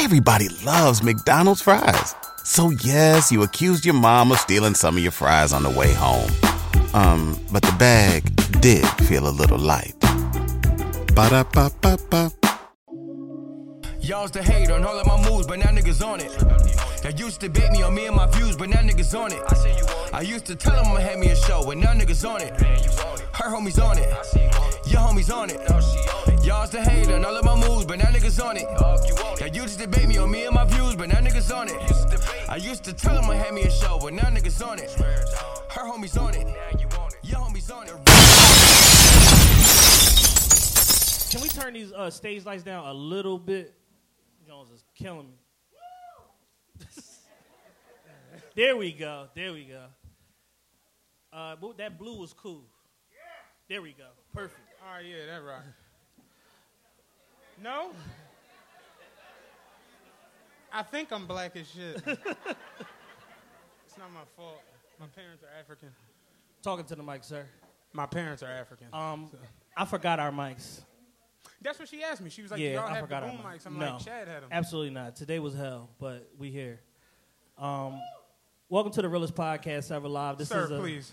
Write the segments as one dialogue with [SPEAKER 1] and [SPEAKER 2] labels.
[SPEAKER 1] Everybody loves McDonald's fries. So yes, you accused your mom of stealing some of your fries on the way home. Um, but the bag did feel a little light. Ba-da-ba-ba-ba.
[SPEAKER 2] Y'all used to hate on all of my moves, but now niggas on it. Y'all used to bait me on me and my views, but now niggas on it. I used to tell them I'ma have me a show, but now niggas on it. Her homies on it. Your homies on it. Y'all used to hate on all of my moves, but now niggas on it. Y'all used to debate me on me and my views, but now niggas on it. I used to tell them I'ma me a show, but now niggas on it. Her homies on it. Your homies on it.
[SPEAKER 3] Can we turn these uh, stage lights down a little bit? Jones is killing me. there we go. There we go. Uh, that blue was cool. Yeah. There we go. Perfect.
[SPEAKER 4] All right, yeah, that right. No? I think I'm black as shit. it's not my fault. My parents are African.
[SPEAKER 3] Talking to the mic, sir.
[SPEAKER 4] My parents are African.
[SPEAKER 3] Um, I forgot our mics.
[SPEAKER 4] That's what she asked me. She was like,
[SPEAKER 3] yeah,
[SPEAKER 4] y'all
[SPEAKER 3] I
[SPEAKER 4] have
[SPEAKER 3] forgot
[SPEAKER 4] the
[SPEAKER 3] our
[SPEAKER 4] boom
[SPEAKER 3] mics.
[SPEAKER 4] I'm
[SPEAKER 3] no,
[SPEAKER 4] like, Chad had them.
[SPEAKER 3] absolutely not. Today was hell, but we here. Um, welcome to the realest podcast ever live. This
[SPEAKER 4] Sir,
[SPEAKER 3] is a,
[SPEAKER 4] please.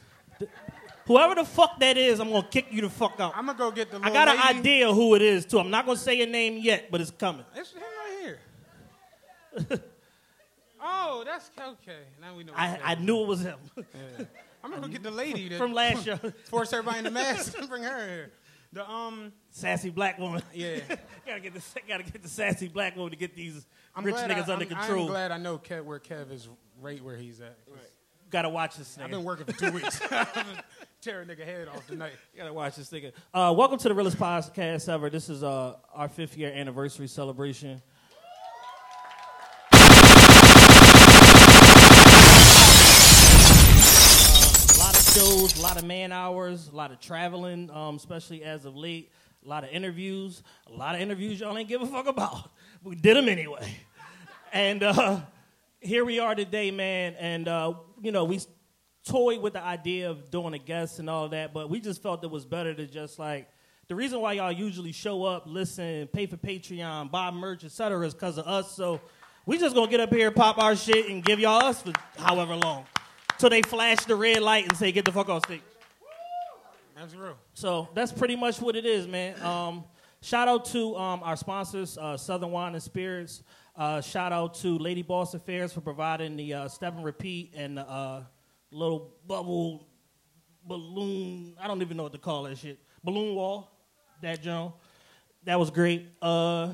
[SPEAKER 3] Whoever the fuck that is. I'm gonna kick you the fuck out.
[SPEAKER 4] I'm to go get the
[SPEAKER 3] I got an
[SPEAKER 4] lady.
[SPEAKER 3] idea who it is too. I'm not gonna say your name yet, but it's coming.
[SPEAKER 4] It's him right here. oh, that's okay. Now we know.
[SPEAKER 3] I, I knew it was him
[SPEAKER 4] Yeah. I'm to go get the lady that
[SPEAKER 3] from last year.
[SPEAKER 4] force everybody in the mask and bring her here. The, um,
[SPEAKER 3] sassy black woman.
[SPEAKER 4] yeah.
[SPEAKER 3] gotta get the gotta get the sassy black woman to get these
[SPEAKER 4] I'm
[SPEAKER 3] rich niggas
[SPEAKER 4] I,
[SPEAKER 3] under
[SPEAKER 4] I'm,
[SPEAKER 3] control.
[SPEAKER 4] I'm glad I know Kev, where Kev is right where he's at. 'cause
[SPEAKER 3] Gotta watch this
[SPEAKER 4] I've been working for two weeks. Been tearing nigga head off tonight.
[SPEAKER 3] you gotta watch this nigga. Uh, welcome to the realest podcast ever. This is uh, our fifth year anniversary celebration. Uh, a lot of shows, a lot of man hours, a lot of traveling, um, especially as of late. A lot of interviews, a lot of interviews y'all ain't give a fuck about. We did them anyway. And uh, here we are today, man. And, uh, you know, we toyed with the idea of doing a guest and all that, but we just felt it was better to just like, the reason why y'all usually show up, listen, pay for Patreon, buy merch, etc., is because of us. So we just gonna get up here, pop our shit, and give y'all us for however long. Till they flash the red light and say, get the fuck off stage.
[SPEAKER 4] That's real.
[SPEAKER 3] So that's pretty much what it is, man. Um, shout out to um, our sponsors, uh, Southern Wine and Spirits. Uh, shout out to Lady Boss Affairs for providing the uh, step and repeat and the uh, little bubble balloon. I don't even know what to call that shit. Balloon wall. That Joan. That was great. Uh,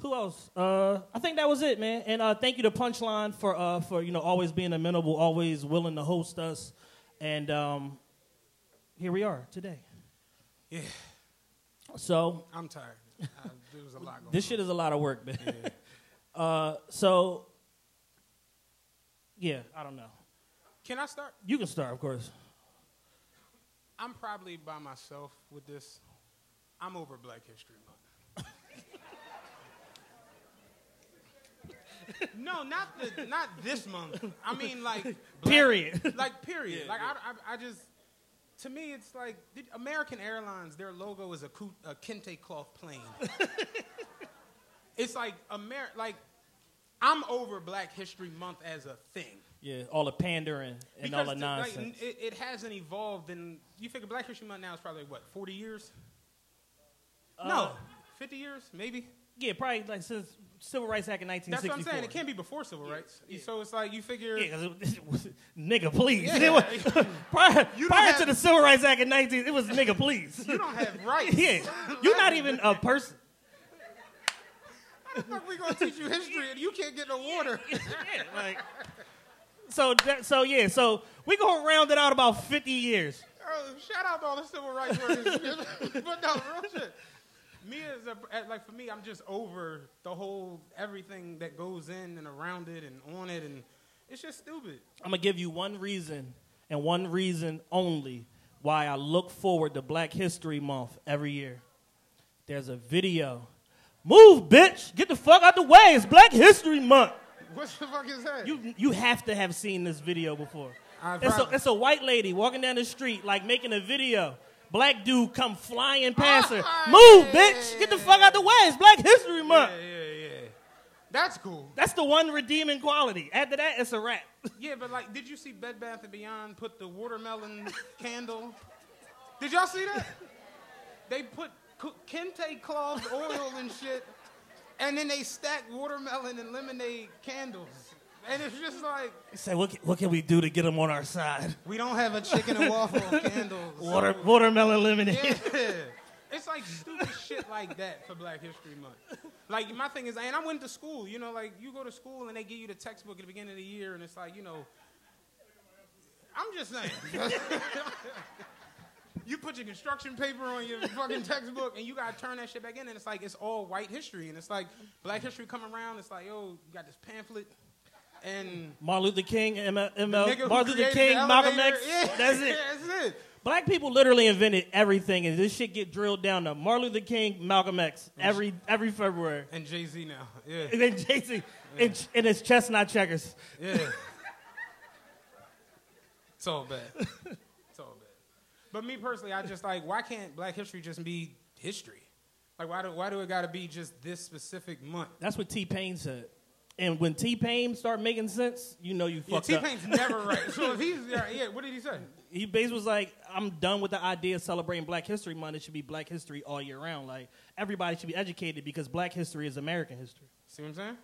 [SPEAKER 3] who else? Uh, I think that was it, man. And uh, thank you to Punchline for uh, for you know always being amenable, always willing to host us. And um, here we are today.
[SPEAKER 4] Yeah,
[SPEAKER 3] So
[SPEAKER 4] I'm tired. I, was a lot going
[SPEAKER 3] this
[SPEAKER 4] on.
[SPEAKER 3] shit is a lot of work, man. uh, so yeah, I don't know.
[SPEAKER 4] Can I start?
[SPEAKER 3] You can start, of course.
[SPEAKER 4] I'm probably by myself with this. I'm over Black History Month. no, not the, not this month. I mean, like black-
[SPEAKER 3] Period.
[SPEAKER 4] Like period. like I, I, I just. To me, it's like American Airlines. Their logo is a, a kente cloth plane. it's like Amer. Like I'm over Black History Month as a thing.
[SPEAKER 3] Yeah, all the pandering and all the
[SPEAKER 4] Because, like,
[SPEAKER 3] nonsense.
[SPEAKER 4] n- it, it hasn't evolved, and you figure Black History Month now is probably what, 40 years?
[SPEAKER 3] Uh,
[SPEAKER 4] no, 50 years, maybe.
[SPEAKER 3] yeah, probably like since Civil Rights Act in
[SPEAKER 4] nineteen.
[SPEAKER 3] That's
[SPEAKER 4] what I'm saying. It can't be before civil rights. So it's like you figure.
[SPEAKER 3] Yeah, it, was, nigga, please.
[SPEAKER 4] Yeah.
[SPEAKER 3] Was- prior prior
[SPEAKER 4] have,
[SPEAKER 3] to the Civil Rights Act in nineteen, it was nigga, please.
[SPEAKER 4] You don't have rights.
[SPEAKER 3] yeah, you're not even a person.
[SPEAKER 4] How the fuck we gonna teach you history and you can't get no water?
[SPEAKER 3] yeah, like. So that, so yeah, so we gonna round it out about 50 years.
[SPEAKER 4] Oh, shout out to all the civil rights workers. but no, real shit. Me as a like for me, I'm just over the whole everything that goes in and around it and on it, and it's just stupid.
[SPEAKER 3] I'm gonna give you one reason and one reason only why I look forward to Black History Month every year. There's a video. Move, bitch! Get the fuck out the way! It's Black History Month.
[SPEAKER 4] What the fuck is that?
[SPEAKER 3] You you have to have seen this video before.
[SPEAKER 4] I
[SPEAKER 3] It's a, it's a white lady walking down the street like making a video. Black dude come flying past her.
[SPEAKER 4] Ah,
[SPEAKER 3] Move,
[SPEAKER 4] yeah,
[SPEAKER 3] bitch! Get the fuck out the way! It's Black History Month.
[SPEAKER 4] Yeah, yeah, yeah. That's cool.
[SPEAKER 3] That's the one redeeming quality. After that, it's a wrap.
[SPEAKER 4] Yeah, but like, did you see Bed Bath and Beyond put the watermelon candle? Did y'all see that? They put kente cloth oil and shit, and then they stacked watermelon and lemonade candles. And it's just like,
[SPEAKER 3] Say, what can, what can we do to get them on our side?
[SPEAKER 4] we don't have a chicken and waffle candles.
[SPEAKER 3] Water, watermelon lemonade.
[SPEAKER 4] Yeah. It's like stupid shit like that for Black History Month. Like my thing is, and I went to school. You know, like you go to school and they give you the textbook at the beginning of the year, and it's like, you know, I'm just saying. you put your construction paper on your fucking textbook, and you gotta turn that shit back in, and it's like it's all white history, and it's like Black History come around. It's like, yo, you got this pamphlet, and
[SPEAKER 3] Martin Luther King, ML, Martin Luther King, Malcolm X.
[SPEAKER 4] Yeah,
[SPEAKER 3] That's it.
[SPEAKER 4] That's it.
[SPEAKER 3] Black people literally invented everything, and this shit get drilled down to Martin Luther King, Malcolm X every every February.
[SPEAKER 4] And Jay Z now, yeah,
[SPEAKER 3] And then Jay Z, and, and it's chestnut checkers.
[SPEAKER 4] yeah. it's all bad. It's all bad. But me personally, I just like, why can't Black History just be history? Like, why do why do it got to be just this specific month?
[SPEAKER 3] That's what T Pain said. And when T Pain start making sense, you know you
[SPEAKER 4] Yeah,
[SPEAKER 3] fucked
[SPEAKER 4] T
[SPEAKER 3] up.
[SPEAKER 4] Pain's never right. So if he's yeah, yeah, what did he say?
[SPEAKER 3] He basically was like, "I'm done with the idea of celebrating Black History Month. It should be Black History all year round. Like everybody should be educated because Black history is American history.
[SPEAKER 4] See what I'm saying?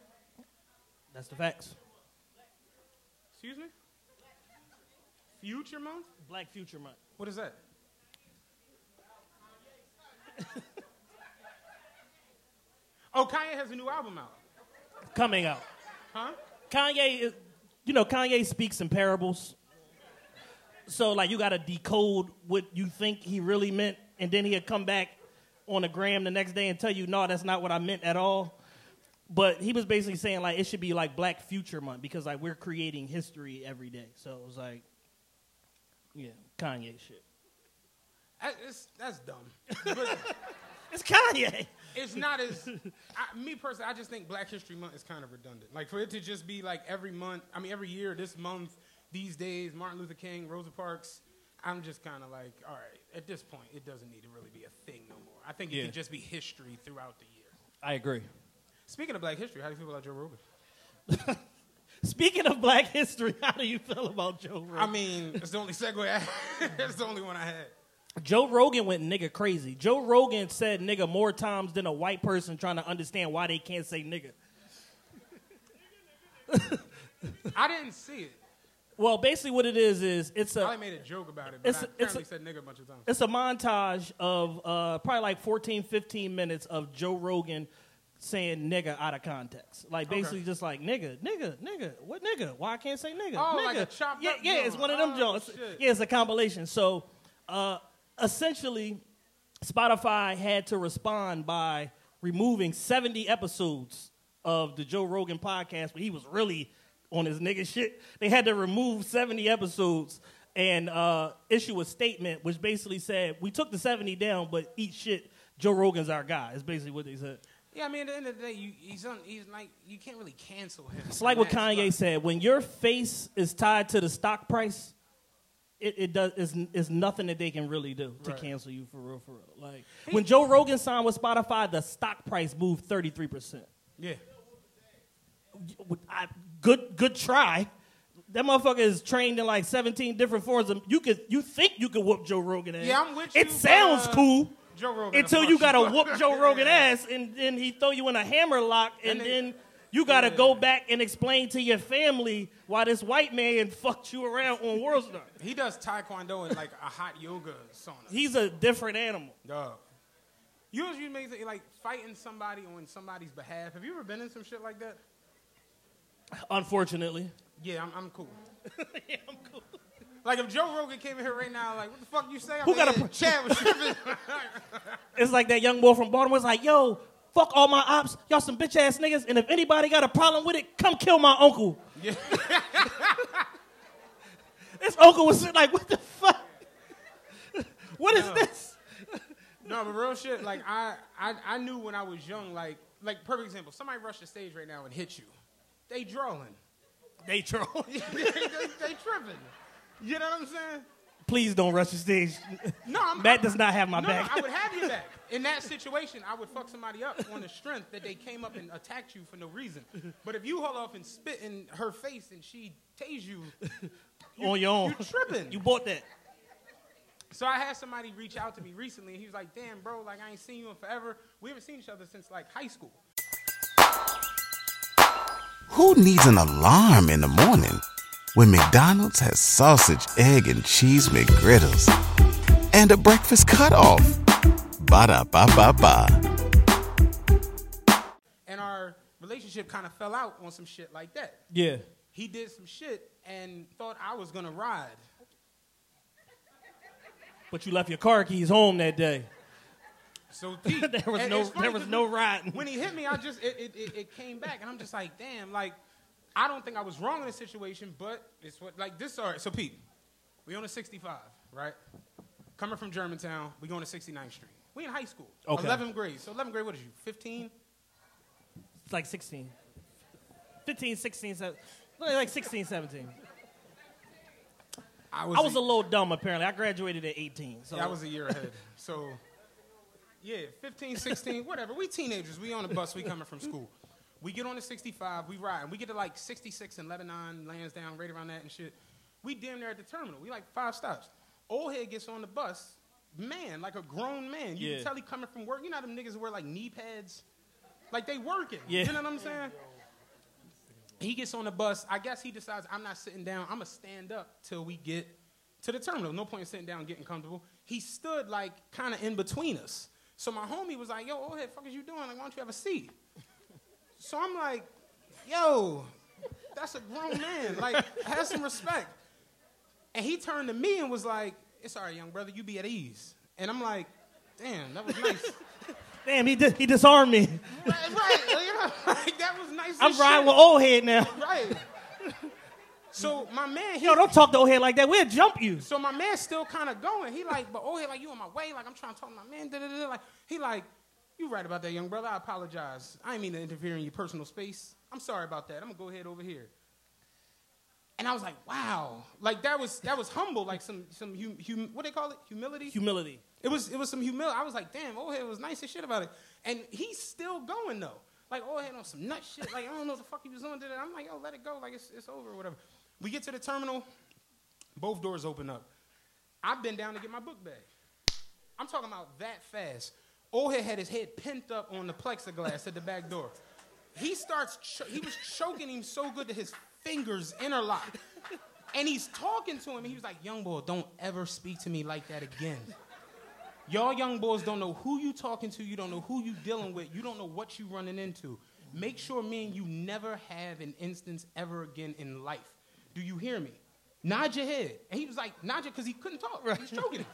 [SPEAKER 3] That's the facts.
[SPEAKER 4] Excuse me. Future month?
[SPEAKER 3] Black Future Month.
[SPEAKER 4] What is that? oh, Kanye has a new album out,
[SPEAKER 3] coming out.
[SPEAKER 4] huh?
[SPEAKER 3] Kanye, is, you know, Kanye speaks in parables. So like you got to decode what you think he really meant, and then he'll come back on the gram the next day and tell you, no, that's not what I meant at all. But he was basically saying like it should be like Black Future Month because like we're creating history every day. So it was like, yeah, Kanye shit.
[SPEAKER 4] It's, that's dumb. But
[SPEAKER 3] It's Kanye.
[SPEAKER 4] it's not as I, me personally. I just think Black History Month is kind of redundant. Like for it to just be like every month. I mean, every year, this month, these days, Martin Luther King, Rosa Parks. I'm just kind of like, all right. At this point, it doesn't need to really be a thing no more. I think it
[SPEAKER 3] Yeah.
[SPEAKER 4] can just be history throughout the year.
[SPEAKER 3] I agree.
[SPEAKER 4] Speaking of Black history, how do you feel about Joe Rogan?
[SPEAKER 3] Speaking of Black history, how do you feel about Joe Rogan?
[SPEAKER 4] I mean, it's the only segue. I had. That's the only one I had.
[SPEAKER 3] Joe Rogan went nigga crazy. Joe Rogan said nigga more times than a white person trying to understand why they can't say nigga.
[SPEAKER 4] I didn't see it.
[SPEAKER 3] Well, basically what it is is it's
[SPEAKER 4] I
[SPEAKER 3] a
[SPEAKER 4] probably made a joke about it, but
[SPEAKER 3] It's
[SPEAKER 4] I
[SPEAKER 3] a- it's
[SPEAKER 4] apparently
[SPEAKER 3] a-
[SPEAKER 4] said nigga a bunch of times.
[SPEAKER 3] it's a montage of uh, probably like 14, 15 minutes of Joe Rogan saying nigga out of context. Like basically just like nigga, nigga, nigga, what nigga? Why I can't say nigga?
[SPEAKER 4] Oh,
[SPEAKER 3] nigga.
[SPEAKER 4] like a chopped
[SPEAKER 3] yeah, yeah, it's one of them
[SPEAKER 4] Oh,
[SPEAKER 3] joints. Yeah, it's a compilation. So uh, essentially, Spotify had to respond by removing 70 episodes of the Joe Rogan podcast where he was really on his nigga shit. They had to remove 70 episodes and uh, issue a statement which basically said, We took the 70 down, but eat shit. Joe Rogan's our guy. Is basically what they said.
[SPEAKER 4] Yeah, I mean, at the end of the day, you, he's on. He's like, you can't really cancel him.
[SPEAKER 3] It's like what Kanye said. When your face is tied to the stock price, it, it does is is nothing that they can really do to
[SPEAKER 4] Right.
[SPEAKER 3] cancel you for real, for real. Like when Joe Rogan signed with Spotify, the stock price moved thirty three percent.
[SPEAKER 4] Yeah.
[SPEAKER 3] Good good try. That motherfucker is trained in like seventeen different forms. Of, you could you think you could whoop Joe Rogan ass?
[SPEAKER 4] Yeah, I'm with you.
[SPEAKER 3] It
[SPEAKER 4] sounds uh,
[SPEAKER 3] cool.
[SPEAKER 4] Joe Rogan.
[SPEAKER 3] until you gotta whoop Joe Rogan ass, and then he throw you in a hammer lock, and,
[SPEAKER 4] And then-
[SPEAKER 3] then you gotta
[SPEAKER 4] Yeah.
[SPEAKER 3] go back and explain to your family why this white man fucked you around on World Star.
[SPEAKER 4] He does taekwondo in like a hot yoga sauna.
[SPEAKER 3] He's a different animal.
[SPEAKER 4] Dog. You make it like fighting somebody on somebody's behalf. Have you ever been in some shit like that?
[SPEAKER 3] Unfortunately,
[SPEAKER 4] Yeah, I'm, I'm cool.
[SPEAKER 3] yeah, I'm cool.
[SPEAKER 4] Like if Joe Rogan came in here right now, like what the fuck you say? I'm
[SPEAKER 3] Who
[SPEAKER 4] like,
[SPEAKER 3] got a
[SPEAKER 4] Chad was.
[SPEAKER 3] It's like that young boy from Baltimore was like, "Yo, fuck all my ops, y'all some bitch ass niggas, and if anybody got a problem with it, come kill my uncle."
[SPEAKER 4] Yeah.
[SPEAKER 3] This uncle was sitting like, "What the fuck? what is this?"
[SPEAKER 4] no, but real shit. Like I, I, I knew when I was young. Like, like perfect example. Somebody rush the stage right now and hit you. They drawing.
[SPEAKER 3] They troll.
[SPEAKER 4] they, they, they tripping. You know what I'm saying?
[SPEAKER 3] Please don't rush the stage.
[SPEAKER 4] No, I'm,
[SPEAKER 3] Matt
[SPEAKER 4] I'm-
[SPEAKER 3] does not have my
[SPEAKER 4] no,
[SPEAKER 3] back.
[SPEAKER 4] No, I would have your back. In that situation, I would fuck somebody up on the strength that they came up and attacked you for no reason. But if you haul off and spit in her face and she tase you,
[SPEAKER 3] on your own.
[SPEAKER 4] you tripping.
[SPEAKER 3] You bought that.
[SPEAKER 4] So I had somebody reach out to me recently, and he was like, "Damn, bro, like I ain't seen you in forever. We haven't seen each other since like high school."
[SPEAKER 1] Who needs an alarm in the morning when McDonald's has sausage, egg, and cheese McGriddles and a breakfast cutoff? Ba da ba ba ba.
[SPEAKER 4] And our relationship kind of fell out on some shit like that.
[SPEAKER 3] Yeah.
[SPEAKER 4] He did some shit and thought I was gonna ride.
[SPEAKER 3] But you left your car keys home that day.
[SPEAKER 4] So Pete,
[SPEAKER 3] There was
[SPEAKER 4] and
[SPEAKER 3] no-
[SPEAKER 4] it's funny
[SPEAKER 3] there was
[SPEAKER 4] 'cause
[SPEAKER 3] no
[SPEAKER 4] when-
[SPEAKER 3] riding.
[SPEAKER 4] When he hit me, I just it, it, it, it came back, and I'm just like, damn, like I don't think I was wrong in the situation, but it's what like this. All right, so Pete, we on a 65, right? Coming from Germantown, we going to 69th Street. We in high school,
[SPEAKER 3] Okay.
[SPEAKER 4] 11th grade. So 11th grade, what is you? 15?
[SPEAKER 3] It's like 16. 15, 16, 17. Like 16, 17.
[SPEAKER 4] I was.
[SPEAKER 3] I was a little dumb, apparently. I graduated at 18. So
[SPEAKER 4] Yeah, I was a year ahead. So, yeah, 15, 16, whatever. We teenagers. We on the bus. We coming from school. We get on the 65. We ride. And we get to like 66 and Lebanon, Lansdowne, right around that and shit. We damn near at the terminal. We like five stops. Old head gets on the bus. Man, like a grown man. You
[SPEAKER 3] Yeah.
[SPEAKER 4] can tell he coming from work. You know them niggas wear like knee pads? Like they working.
[SPEAKER 3] Yeah.
[SPEAKER 4] You know what I'm saying? He gets on the bus. I guess he decides I'm not sitting down. I'm gonna stand up till we get to the terminal. No point in sitting down getting comfortable. He stood like kind of in between us. So my homie was like, "Yo, old head, fuck is you doing? Like, why don't you have a seat?" So I'm like, "Yo, that's a grown man. Like, have some respect." And he turned to me and was like, "It's all right, young brother. You be at ease." And I'm like, "Damn, that was nice."
[SPEAKER 3] Damn, he, di- he disarmed me.
[SPEAKER 4] right, right. You know, like, that was nice.
[SPEAKER 3] I'm riding
[SPEAKER 4] shit.
[SPEAKER 3] with old head now.
[SPEAKER 4] Right. So my man, he,
[SPEAKER 3] Yo, don't talk to old head like that. We'll jump you.
[SPEAKER 4] so my man's still kind of going. He like, but oh, hey, like you on my way. Like I'm trying to talk to my man. Da, da, da. Like he like, you right about that, young brother. I apologize. I didn't mean to interfere in your personal space. I'm sorry about that. I'm gonna go ahead over here. And I was like, wow, like that was that was humble, like some some hum, hum, what they call it, humility.
[SPEAKER 3] Humility.
[SPEAKER 4] It was it was some humility. I was like, damn, old head was nice as shit about it. And he's still going though. Like old head on some nut shit. Like I don't know what the fuck he was on. Did? I'm like, yo, let it go. Like it's it's over or whatever. We get to the terminal. Both doors open up. I've been down to get my book bag. I'm talking about that fast. Head had his head pent up on the plexiglass at the back door. He starts. Cho- he was choking him so good that his fingers interlocked. And he's talking to him. And he was like, "Young boy, don't ever speak to me like that again." Y'all young boys don't know who you talking to. You don't know who you dealing with. You don't know what you running into. Make sure me and you never have an instance ever again in life. Do you hear me? Nod your head. And he was like, nod your, head, because he couldn't talk. He was choking him.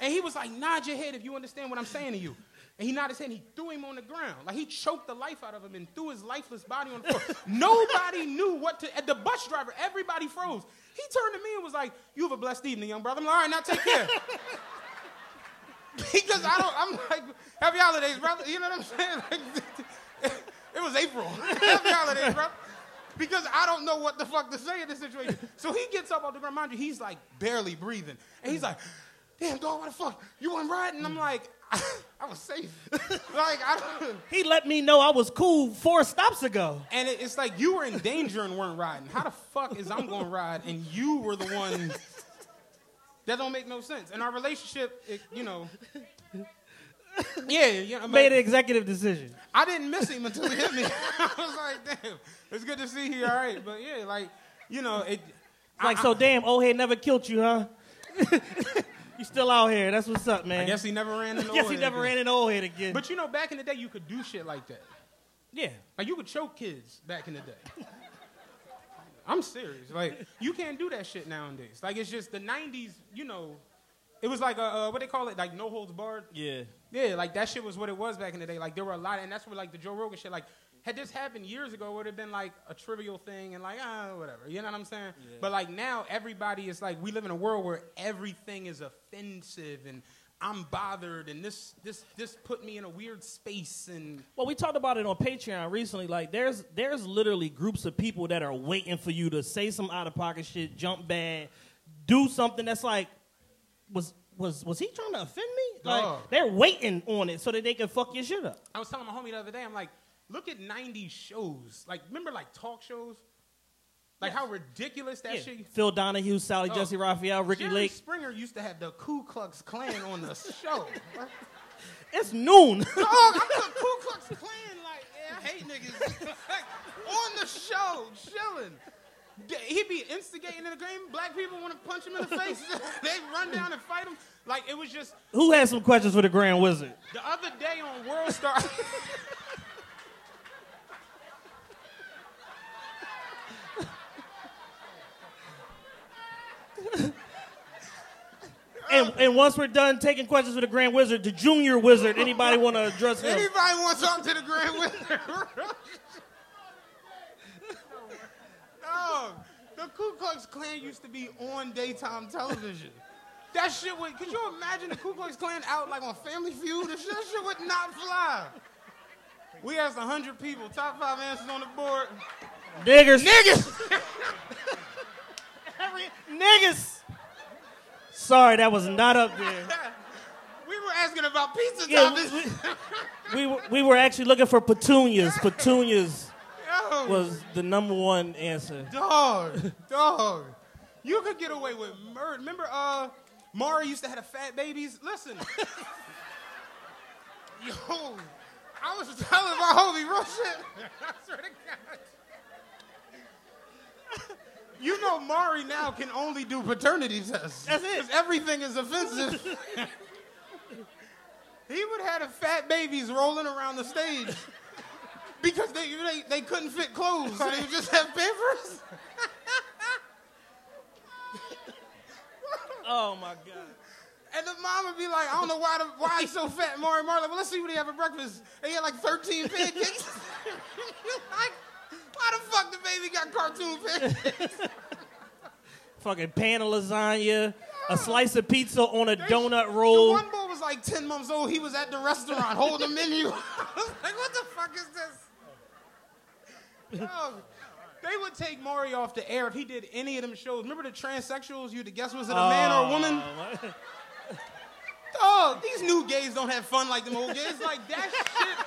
[SPEAKER 4] And he was like, nod your head if you understand what I'm saying to you. And he nodded his head and he threw him on the ground. Like he choked the life out of him and threw his lifeless body on the floor. Nobody knew what to, and the bus driver, everybody froze. He turned to me and was like, you have a blessed evening, young brother. I'm like, all right, now take care. because I don't, I'm like, happy holidays, brother. You know what I'm saying? Like, it was April. happy holidays, brother. Because I don't know what the fuck to say in this situation. So he gets up off the ground, mind you, he's like barely breathing. And he's like, damn, dog, what the fuck? You went riding? I'm like, I was safe. like, I don't.
[SPEAKER 3] He let me know I was cool four stops ago.
[SPEAKER 4] And it, it's like you were in danger and weren't riding. How the fuck is I'm going to ride and you were the one? That don't make no sense. And our relationship, it, you know. Yeah, you know,
[SPEAKER 3] Made an executive decision.
[SPEAKER 4] I didn't miss him until he hit me. I was like, damn, it's good to see you. All right, but yeah, like, you know, it.
[SPEAKER 3] Like,
[SPEAKER 4] I,
[SPEAKER 3] so damn, old head never killed you, huh? You still out here. That's what's up, man.
[SPEAKER 4] I guess he never ran into.
[SPEAKER 3] Guess
[SPEAKER 4] old
[SPEAKER 3] he
[SPEAKER 4] head
[SPEAKER 3] never
[SPEAKER 4] again.
[SPEAKER 3] ran into old head again.
[SPEAKER 4] But you know, back in the day, you could do shit like that.
[SPEAKER 3] yeah.
[SPEAKER 4] Like you could choke kids back in the day. I'm serious. Like you can't do that shit nowadays. Like it's just the '90s. You know, it was like a, uh, what they call it, like no holds barred.
[SPEAKER 3] Yeah.
[SPEAKER 4] Yeah, like that shit was what it was back in the day. Like there were a lot, and that's where like the Joe Rogan shit. Like had this happened years ago, it would have been like a trivial thing and like ah whatever. You know what I'm saying? But like now, everybody is like we live in a world where everything is offensive and. I'm bothered, and this this this put me in a weird space, and
[SPEAKER 3] Well, we talked about it on Patreon recently. Like, there's there's literally groups of people that are waiting for you to say some out of pocket shit, jump bad, do something that's like, was was was he trying to offend me? Like they're waiting on it so that they can fuck your shit up.
[SPEAKER 4] I was telling my homie the other day, I'm like, look at 90s shows. Like, remember like talk shows? Like how ridiculous that
[SPEAKER 3] Yeah.
[SPEAKER 4] shit.
[SPEAKER 3] Phil Donahue, Sally
[SPEAKER 4] Oh.
[SPEAKER 3] Jessy Raphael, Ricki
[SPEAKER 4] Jerry
[SPEAKER 3] Lake.
[SPEAKER 4] Springer used to have the Ku Klux Klan on the show.
[SPEAKER 3] It's noon.
[SPEAKER 4] Dog, I put Ku Klux Klan like, yeah, I hate niggas. on the show, chilling. He'd be instigating in the game. Black people want to punch him in the face. they run down and fight him. Like it was just
[SPEAKER 3] Who had some questions for the Grand Wizard?
[SPEAKER 4] the other day on World Star.
[SPEAKER 3] And, and once we're done taking questions for the Grand Wizard, the Junior Wizard, anybody want to address him?
[SPEAKER 4] Anybody want something to the Grand Wizard? no, oh, the Ku Klux Klan used to be on daytime television. That shit would. Could you imagine the Ku Klux Klan out like on Family Feud? That shit, that shit would not fly. We asked hundred people. Top five answers on the board.
[SPEAKER 3] Niggers. Niggers.
[SPEAKER 4] Niggas.
[SPEAKER 3] Niggas. Sorry, that was not up there.
[SPEAKER 4] we were asking about pizza
[SPEAKER 3] Yeah,
[SPEAKER 4] toppings.
[SPEAKER 3] we, we, were, we were actually looking for petunias. Petunias
[SPEAKER 4] Yo.
[SPEAKER 3] was the number one answer.
[SPEAKER 4] Dog, dog. You could get away with murder. Remember, uh, Maury used to have the fat babies? Listen. Yo, I was telling my homie real shit. I swear to God. You know Maury now can only do paternity tests.
[SPEAKER 3] That's it.
[SPEAKER 4] Everything is offensive. he would have the fat babies rolling around the stage because they, they, they couldn't fit clothes. So they would just have pampers.
[SPEAKER 3] Oh my god.
[SPEAKER 4] And the mom would be like, I don't know why the, why he's so fat, Maury Marley. Well, let's see what he had for breakfast. And he had like 13 pancakes. like, why the fuck the baby got cartoon pancakes?
[SPEAKER 3] Fucking pan of lasagna, a slice of pizza on a
[SPEAKER 4] They-
[SPEAKER 3] donut
[SPEAKER 4] The
[SPEAKER 3] roll.
[SPEAKER 4] one boy was like 10 months old. He was at the restaurant holding the menu. I was like, what the fuck is this? Dog, they would take Maury off the air if he did any of them shows. Remember the transsexuals? You had to guess was it a man or a woman?
[SPEAKER 3] Oh,
[SPEAKER 4] Dog, these new gays don't have fun like them old gays. Like that shit,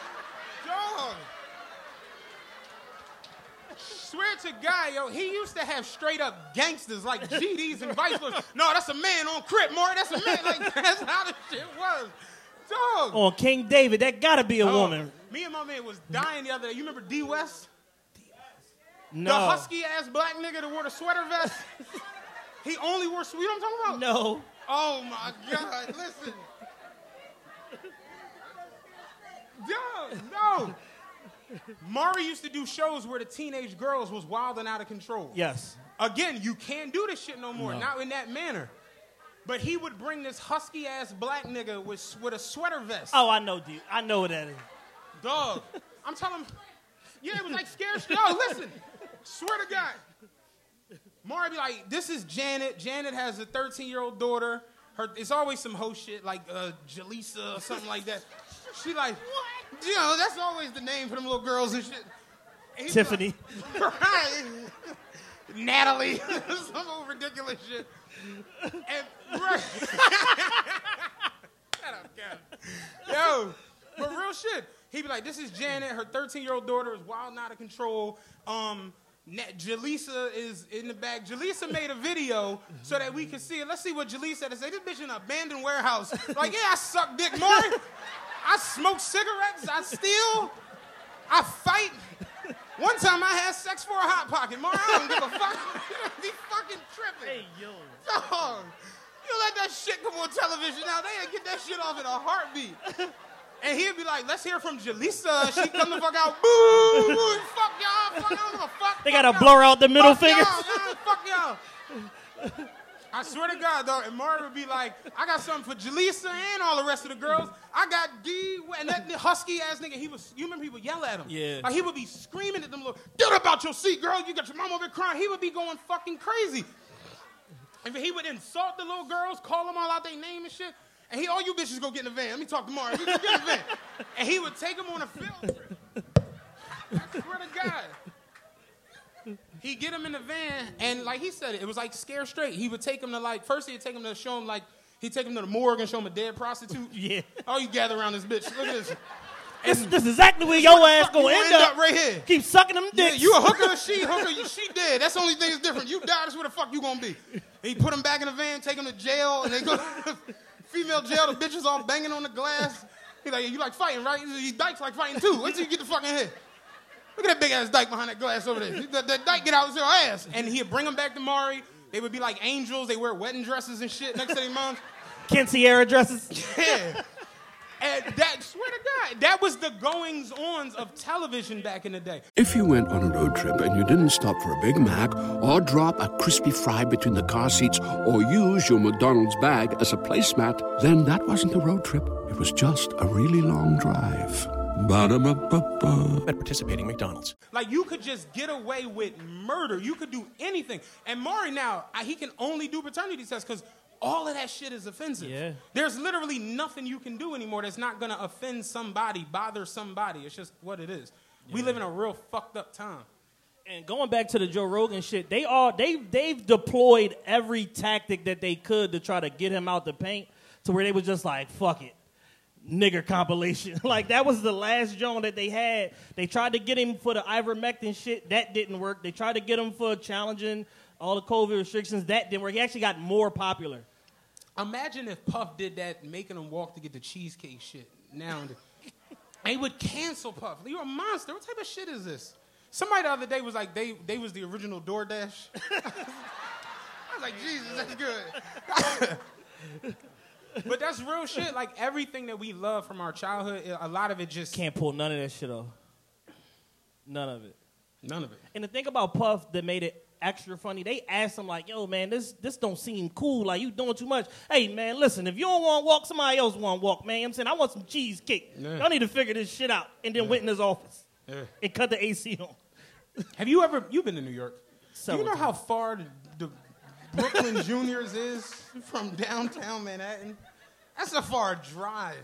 [SPEAKER 4] dog. Swear to God, yo, he used to have straight up gangsters like GDs and vice versa. No, that's a man on Crip, Maury. That's a man. Like that's how the shit was, dog.
[SPEAKER 3] On King David, that gotta be a
[SPEAKER 4] Dog,
[SPEAKER 3] woman.
[SPEAKER 4] Me and my man was dying the other day. You remember D West?
[SPEAKER 3] No.
[SPEAKER 4] The husky ass black nigga that wore the sweater vest. he only wore. You know what I'm talking about?
[SPEAKER 3] No.
[SPEAKER 4] Oh my God! Listen. Yo, no. Maury used to do shows where the teenage girls was wild and out of control.
[SPEAKER 3] Yes.
[SPEAKER 4] Again, you can't do this shit no more,
[SPEAKER 3] No.
[SPEAKER 4] not in that manner. But he would bring this husky ass black nigga with with a sweater vest.
[SPEAKER 3] Oh, I know, dude. I know what that is.
[SPEAKER 4] Dog. I'm telling him. Yeah, it was like scared. Yo, listen. Swear to God. Maury be like, this is Janet. Janet has a 13 year old daughter. Her, it's always some hoe shit like uh, Jaleesa or something like that. She like, what? You know, that's always the name for them little girls and shit. And he be
[SPEAKER 3] Tiffany.
[SPEAKER 4] like, right. Natalie. some old ridiculous shit. And, right. Shut up, Kevin. Yo, but real shit. He'd be like, "This is Janet. Her 13 year old daughter is wild, and out of control. Um, Jaleesa is in the back. Jaleesa made a video so that we could see it. Let's see what Jaleesa had to say. This bitch in an abandoned warehouse. Like, yeah, I suck dick, Maury. I smoke cigarettes. I steal. I fight. One time I had sex for a hot pocket. Maury, I don't give a fuck. be fucking tripping.
[SPEAKER 3] Hey yo.
[SPEAKER 4] Dog, you let that shit come on television now. They get that shit off in a heartbeat. And he'd be like, let's hear from Jaleesa. She come the fuck out. Boo! boo, Fuck y'all. Fuck, I don't give a fuck.
[SPEAKER 3] They
[SPEAKER 4] fuck
[SPEAKER 3] gotta
[SPEAKER 4] y'all.
[SPEAKER 3] blur out the middle
[SPEAKER 4] fuck
[SPEAKER 3] fingers.
[SPEAKER 4] Y'all, y'all, fuck y'all. I swear to God, though, And Maury would be like, I got something for Jaleesa and all the rest of the girls. I got D. And that husky ass nigga, he was, you remember he would yell at him.
[SPEAKER 3] Yeah.
[SPEAKER 4] Like he would be screaming at them little, get up out your seat, girl. You got your mom over there crying. He would be going fucking crazy. And he would insult the little girls, call them all out their name and shit. And he, all you bitches go get in the van. Let me talk to Maury. We go get in the van. And he would take them on a field trip. I swear to God. He get him in the van, and like he said, it was like scare straight. He would take him to like first he'd take him to show him like he'd take him to the morgue and show him a dead prostitute.
[SPEAKER 3] Yeah.
[SPEAKER 4] Oh, you gather around this bitch. Look at this.
[SPEAKER 3] This, this is exactly where your ass gonna end,
[SPEAKER 4] end
[SPEAKER 3] up.
[SPEAKER 4] up right here.
[SPEAKER 3] Keep sucking them
[SPEAKER 4] Yeah,
[SPEAKER 3] dicks.
[SPEAKER 4] you a hooker, she hooker, you, she dead. That's the only thing that's different. You die, that's where the fuck you gonna be. And He put him back in the van, take him to jail, and they go to female jail. The bitches all banging on the glass. He like, you like fighting, right? He dykes like fighting too. Wait till you get the fuck in here. Look at that big ass dyke behind that glass over there. The, that dyke get out his ass. And he'd bring them back to Maury. They would be like angels. They wear wedding dresses and shit next to their moms.
[SPEAKER 3] quinceañera dresses.
[SPEAKER 4] Yeah. And that, swear to God, that was the goings ons of television back in the day.
[SPEAKER 5] If you went on a road trip and you didn't stop for a Big Mac or drop a crispy fry between the car seats or use your McDonald's bag as a placemat, then that wasn't a road trip. It was just a really long drive. Ba-da-ba-ba-ba.
[SPEAKER 6] At participating McDonald's.
[SPEAKER 4] Like you could just get away with murder. You could do anything. And Maury now, I- he can only do paternity tests because all of that shit is offensive.
[SPEAKER 3] Yeah.
[SPEAKER 4] There's literally nothing you can do anymore that's not gonna offend somebody, bother somebody. It's just what it is. We live in a real fucked up time.
[SPEAKER 3] And going back to the Joe Rogan shit, they all they they've deployed every tactic that they could to try to get him out the paint to where they was just like, fuck it. Nigger compilation. like that was the last joint that they had. They tried to get him for the ivermectin shit. That didn't work. They tried to get him for challenging all the COVID restrictions. That didn't work. He actually got more popular.
[SPEAKER 4] Imagine if Puff did that, making him walk to get the cheesecake shit. Now, they would cancel Puff. You're a monster. What type of shit is this? Somebody the other day was like, they, they was the original DoorDash. I was like, Jesus, that's good. But that's real shit. Like everything that we love from our childhood, a lot of it just
[SPEAKER 3] Can't pull none of that shit off. None of it.
[SPEAKER 4] none of it.
[SPEAKER 3] And the thing about Puff that made it extra funny, they asked him like, "Yo, man, this this don't seem cool. Like you doing too much. Hey, man, listen, if you don't want to walk, somebody else want to walk, man. I'm saying I want some cheesecake.
[SPEAKER 4] Yeah.
[SPEAKER 3] Y'all need to figure this shit out." And then went in his office
[SPEAKER 4] Yeah.
[SPEAKER 3] and cut the AC on.
[SPEAKER 4] Have you ever? You've been to New York. Do you know how far the, the Brooklyn Junior's is from downtown Manhattan? That's a far drive.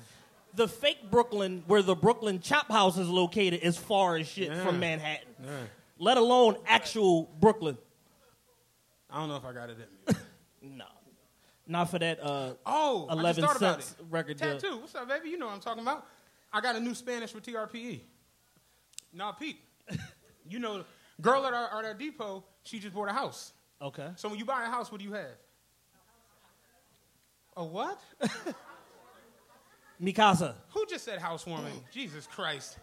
[SPEAKER 3] The fake Brooklyn, where the Brooklyn Chop House is located, is far as shit
[SPEAKER 4] Yeah.
[SPEAKER 3] from Manhattan.
[SPEAKER 4] Yeah.
[SPEAKER 3] Let alone actual Brooklyn.
[SPEAKER 4] I don't know if I got it in me.
[SPEAKER 3] No, not for that. Uh,
[SPEAKER 4] Oh,
[SPEAKER 3] 11
[SPEAKER 4] just thought about
[SPEAKER 3] cents record deal.
[SPEAKER 4] Tattoo. What's up, baby? You know what I'm talking about. I got a new Spanish with TRPE. Now, Pete, you know, girl at our, at our depot, she just bought a house.
[SPEAKER 3] okay.
[SPEAKER 4] So when you buy a house, what do you have? A what?
[SPEAKER 3] Mikasa.
[SPEAKER 4] Who just said housewarming? Mm. Jesus Christ.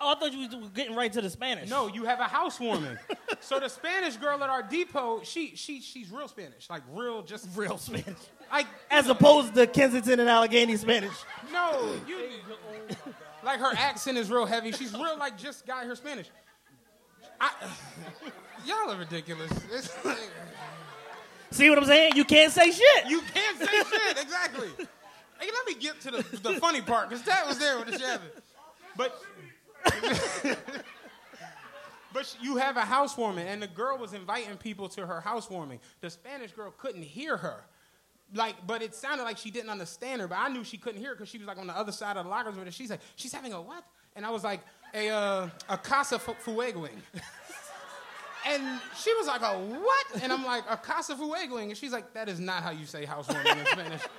[SPEAKER 3] Oh, I thought you was getting right to the Spanish.
[SPEAKER 4] No, you have a housewarming. so the Spanish girl at our depot, she she she's real Spanish, like real, just
[SPEAKER 3] real Spanish.
[SPEAKER 4] like
[SPEAKER 3] As opposed to Kensington and Allegheny Spanish.
[SPEAKER 4] no, you like her accent is real heavy. She's real like just got her Spanish. I, y'all are ridiculous. It's like,
[SPEAKER 3] See what I'm saying? You can't say shit.
[SPEAKER 4] you can't say shit exactly. Hey, let me get to the, the funny part because that was there when the shit happened. But but you have a housewarming, and the girl was inviting people to her housewarming. The Spanish girl couldn't hear her. Like, but it sounded like she didn't understand her. But I knew she couldn't hear because she was like on the other side of the lockers her. She's like, she's having a what? And I was like, a uh, a casa fu- fuegoing. And she was like, a what? And I'm like, a casa fuegoing. And she's like, that is not how you say housewarming in Spanish.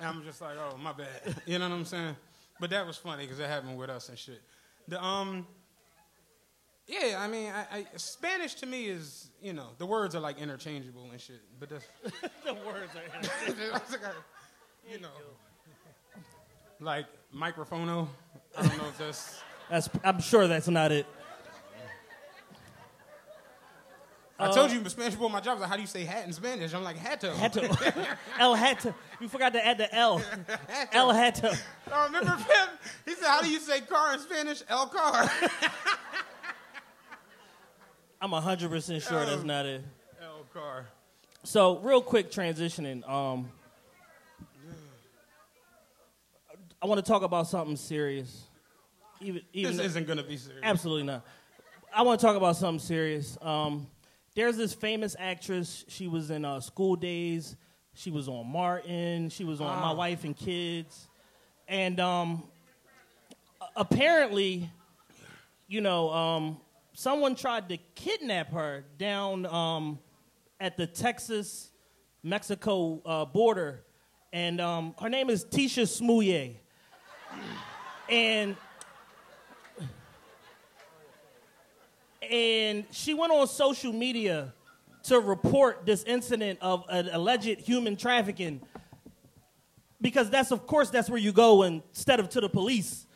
[SPEAKER 4] And I'm just like, oh, my bad. You know what I'm saying? But that was funny because it happened with us and shit. The um, yeah, I mean, I, I, Spanish to me is, you know, the words are like interchangeable and shit. But that's,
[SPEAKER 3] the words are.
[SPEAKER 4] you know, like microphono. I don't know if that's.
[SPEAKER 3] That's, I'm sure that's not it.
[SPEAKER 4] I told you, in Spanish boy, my job was like, how do you say hat in Spanish? I'm like, hato.
[SPEAKER 3] Hato. El Hato. You forgot to add the L. El Hato.
[SPEAKER 4] Oh, remember him? He said, how do you say car in Spanish? El car.
[SPEAKER 3] I'm 100% sure that's not it.
[SPEAKER 4] El car.
[SPEAKER 3] So, real quick transitioning. Um, I want to talk about something serious. Even, even
[SPEAKER 4] This isn't going to be serious.
[SPEAKER 3] Absolutely not. I want to talk about something serious. Um, there's this famous actress. She was in uh, School Days. She was on Martin. She was on My
[SPEAKER 4] Ah.
[SPEAKER 3] Wife and Kids. And um, apparently, you know, um, someone tried to kidnap her down um, at the Texas Mexico uh, border, and um, her name is Tisha Smouye. and and she went on social media to report this incident of an alleged human trafficking. Because that's of course that's where you go instead of to the police.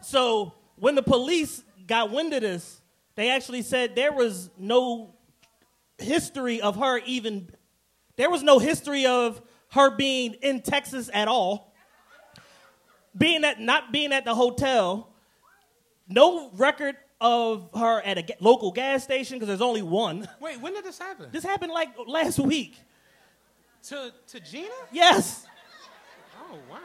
[SPEAKER 3] So when the police got wind of this they actually said there was no history of her even there was no history of her being in texas at all. Being at not being at the hotel no record of her at a ga- local gas station because there's only one
[SPEAKER 4] Wait, when did this happen?
[SPEAKER 3] this happened like last week
[SPEAKER 4] to to Gina?
[SPEAKER 3] yes
[SPEAKER 4] Oh wow.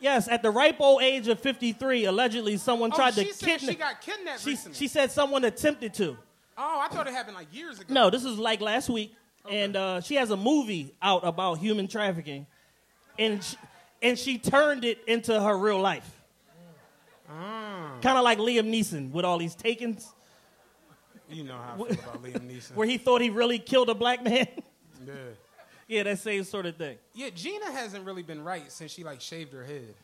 [SPEAKER 3] yes at the ripe old age of 53 allegedly someone
[SPEAKER 4] Oh,
[SPEAKER 3] tried
[SPEAKER 4] she
[SPEAKER 3] to
[SPEAKER 4] said
[SPEAKER 3] kidnap
[SPEAKER 4] she got kidnapped
[SPEAKER 3] she,
[SPEAKER 4] recently.
[SPEAKER 3] she said someone attempted to
[SPEAKER 4] oh, I thought it happened like years ago.
[SPEAKER 3] No, this is like last week, and uh, she has a movie out about human trafficking, and she, and she turned it into her real life.
[SPEAKER 4] Ah.
[SPEAKER 3] Kind of like Liam Neeson with all these takens,
[SPEAKER 4] You know how I feel about Liam Neeson.
[SPEAKER 3] where he thought he really killed a black man.
[SPEAKER 4] yeah.
[SPEAKER 3] yeah, that same sort of thing.
[SPEAKER 4] Yeah, Gina hasn't really been right since she like shaved her head,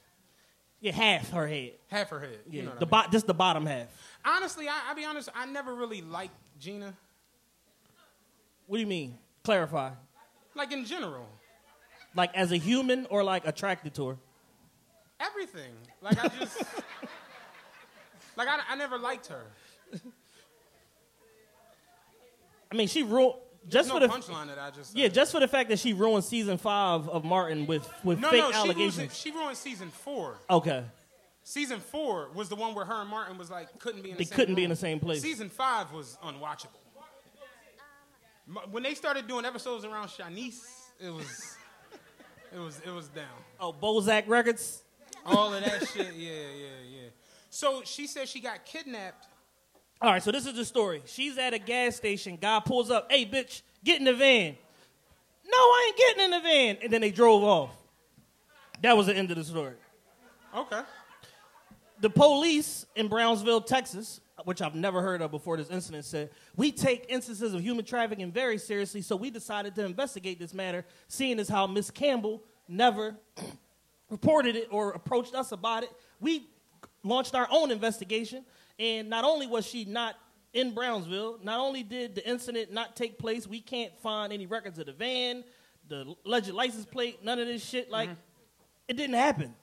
[SPEAKER 3] Yeah, half her head.
[SPEAKER 4] half her head.
[SPEAKER 3] Yeah,
[SPEAKER 4] you know
[SPEAKER 3] the
[SPEAKER 4] I mean?
[SPEAKER 3] bo- just the bottom half.
[SPEAKER 4] Honestly, I, I'll be honest. I never really liked Gina,
[SPEAKER 3] What do you mean? Clarify.
[SPEAKER 4] like in general,
[SPEAKER 3] Like as a human or like attracted to her?
[SPEAKER 4] everything. Like I just, like I, I never liked her.
[SPEAKER 3] I mean, she ruined just
[SPEAKER 4] no
[SPEAKER 3] for the
[SPEAKER 4] punchline that I just.
[SPEAKER 3] yeah, just for the fact that she ruined season five of Martin with with
[SPEAKER 4] no,
[SPEAKER 3] fake
[SPEAKER 4] no. She
[SPEAKER 3] allegations.
[SPEAKER 4] ruined, she ruined season four.
[SPEAKER 3] okay.
[SPEAKER 4] Season four was the one where her and Martin was like couldn't be in the
[SPEAKER 3] They
[SPEAKER 4] same
[SPEAKER 3] couldn't be in the same place.
[SPEAKER 4] Season five was unwatchable. When they started doing episodes around Shanice, it was, it was, it was down.
[SPEAKER 3] Oh, Bozak Records.
[SPEAKER 4] All of that shit, yeah, yeah, yeah. So she says she got kidnapped.
[SPEAKER 3] All right, so this is the story. She's at a gas station. Guy pulls up. Hey, bitch, get in the van. No, I ain't getting in the van. And then they drove off. That was the end of the story.
[SPEAKER 4] Okay.
[SPEAKER 3] The police in Brownsville, Texas, which I've never heard of before this incident, said, We take instances of human trafficking very seriously, so we decided to investigate this matter, seeing as how Miss Campbell never reported it or approached us about it. We launched our own investigation, and not only was she not in Brownsville, not only did the incident not take place, we can't find any records of the van, the alleged license plate, none of this shit. Like, mm-hmm. it didn't happen.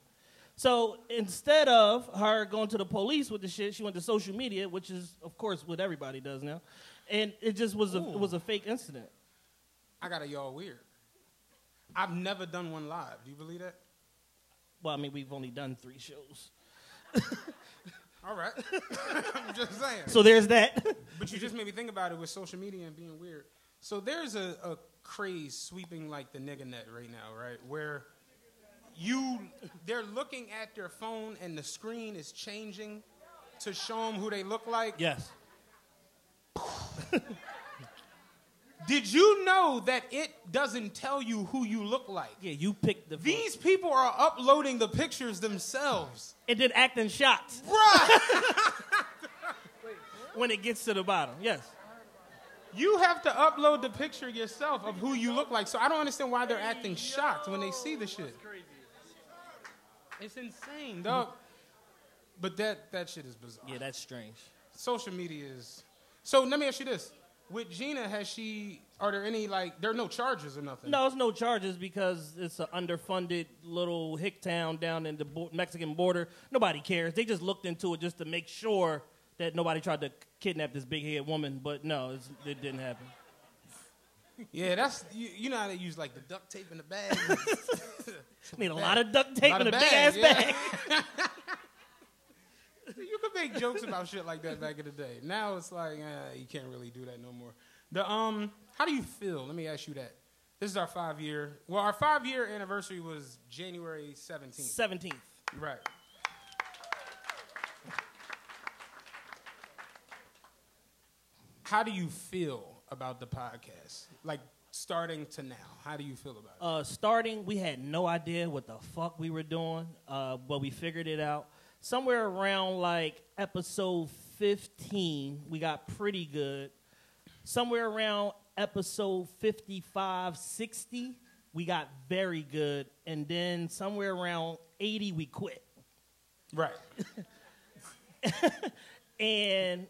[SPEAKER 3] So instead of her going to the police with the shit, she went to social media, which is, of course, what everybody does now, and it just was a it was a fake incident.
[SPEAKER 4] I got a y'all weird. I've never done one live. Do you believe that?
[SPEAKER 3] Well, I mean, we've only done three shows,
[SPEAKER 4] All right. I'm just saying.
[SPEAKER 3] so there's that.
[SPEAKER 4] But you just made me think about it with social media and being weird. So there's a, a craze sweeping like the nigga net right now, right? Where you they're looking at their phone and the screen is changing to show them who they look like.
[SPEAKER 3] yes.
[SPEAKER 4] Did you know that it doesn't tell you who you look like?
[SPEAKER 3] Yeah, you picked the.
[SPEAKER 4] These people are uploading the pictures themselves.
[SPEAKER 3] And then acting shots
[SPEAKER 4] Right.
[SPEAKER 3] when it gets to the bottom. Yes.
[SPEAKER 4] you have to upload the picture yourself of who you look like. So I don't understand why they're acting shocked when they see the shit. It's crazy. It's insane, dog. But that that shit is bizarre.
[SPEAKER 3] Yeah, that's strange.
[SPEAKER 4] Social media is. So let me ask you this: With Gina, has she? Are there any like? There are no charges or nothing.
[SPEAKER 3] No, it's no charges because it's an underfunded little hick town down in the bo- Mexican border. Nobody cares. They just looked into it just to make sure that nobody tried to kidnap this big head woman. But no, it's, it didn't happen.
[SPEAKER 4] Yeah, that's you, you know how they use like the duct tape in the bag.
[SPEAKER 3] Need a lot of duct tape in a big ass
[SPEAKER 4] bags,
[SPEAKER 3] bag.
[SPEAKER 4] yeah. you could make jokes about shit like that back in the day. Now it's like uh, you can't really do that no more. The um, how do you feel? Let me ask you that. This is our five year. Well, our five year anniversary was January seventeenth.
[SPEAKER 3] Seventeenth.
[SPEAKER 4] Right. How do you feel about the podcast? Like starting to now, how do you feel about it?
[SPEAKER 3] Uh, starting, we had no idea what the fuck we were doing, uh, but we figured it out. Somewhere around like episode 15, we got pretty good. Somewhere around episode 55, 60, we got very good, and then somewhere around 80 we quit.
[SPEAKER 4] Right.
[SPEAKER 3] and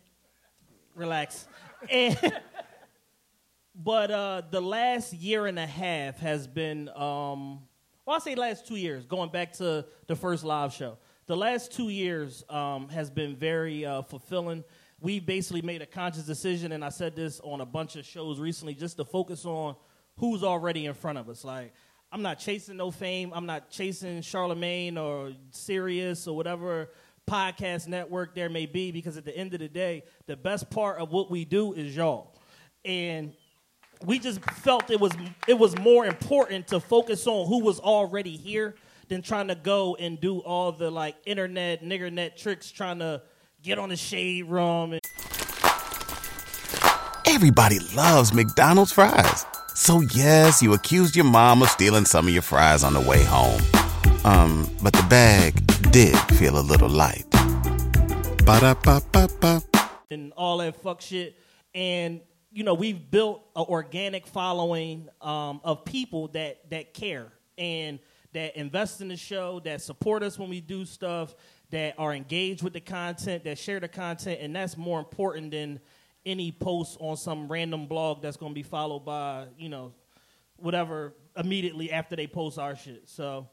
[SPEAKER 3] relax. And but uh, the last year and a half has been um, well, I say last two years, going back to the first live show. The last two years um, has been very uh, fulfilling. We basically made a conscious decision, and I said this on a bunch of shows recently, just to focus on who's already in front of us. Like, I'm not chasing no fame. I'm not chasing Charlemagne or Sirius or whatever podcast network there may be, because at the end of the day, the best part of what we do is y'all. And we just felt it was it was more important to focus on who was already here than trying to go and do all the like internet nigger net tricks trying to get on the shade room and
[SPEAKER 1] Everybody loves McDonald's fries. So yes, you accused your mom of stealing some of your fries on the way home. Um, but the bag did feel a little light. Ba-da-ba-ba-ba.
[SPEAKER 3] and all that fuck shit. And you know, we've built an organic following um, of people that that care and that invest in the show, that support us when we do stuff, that are engaged with the content, that share the content, and that's more important than any post on some random blog that's going to be followed by you know whatever immediately after they post our shit. So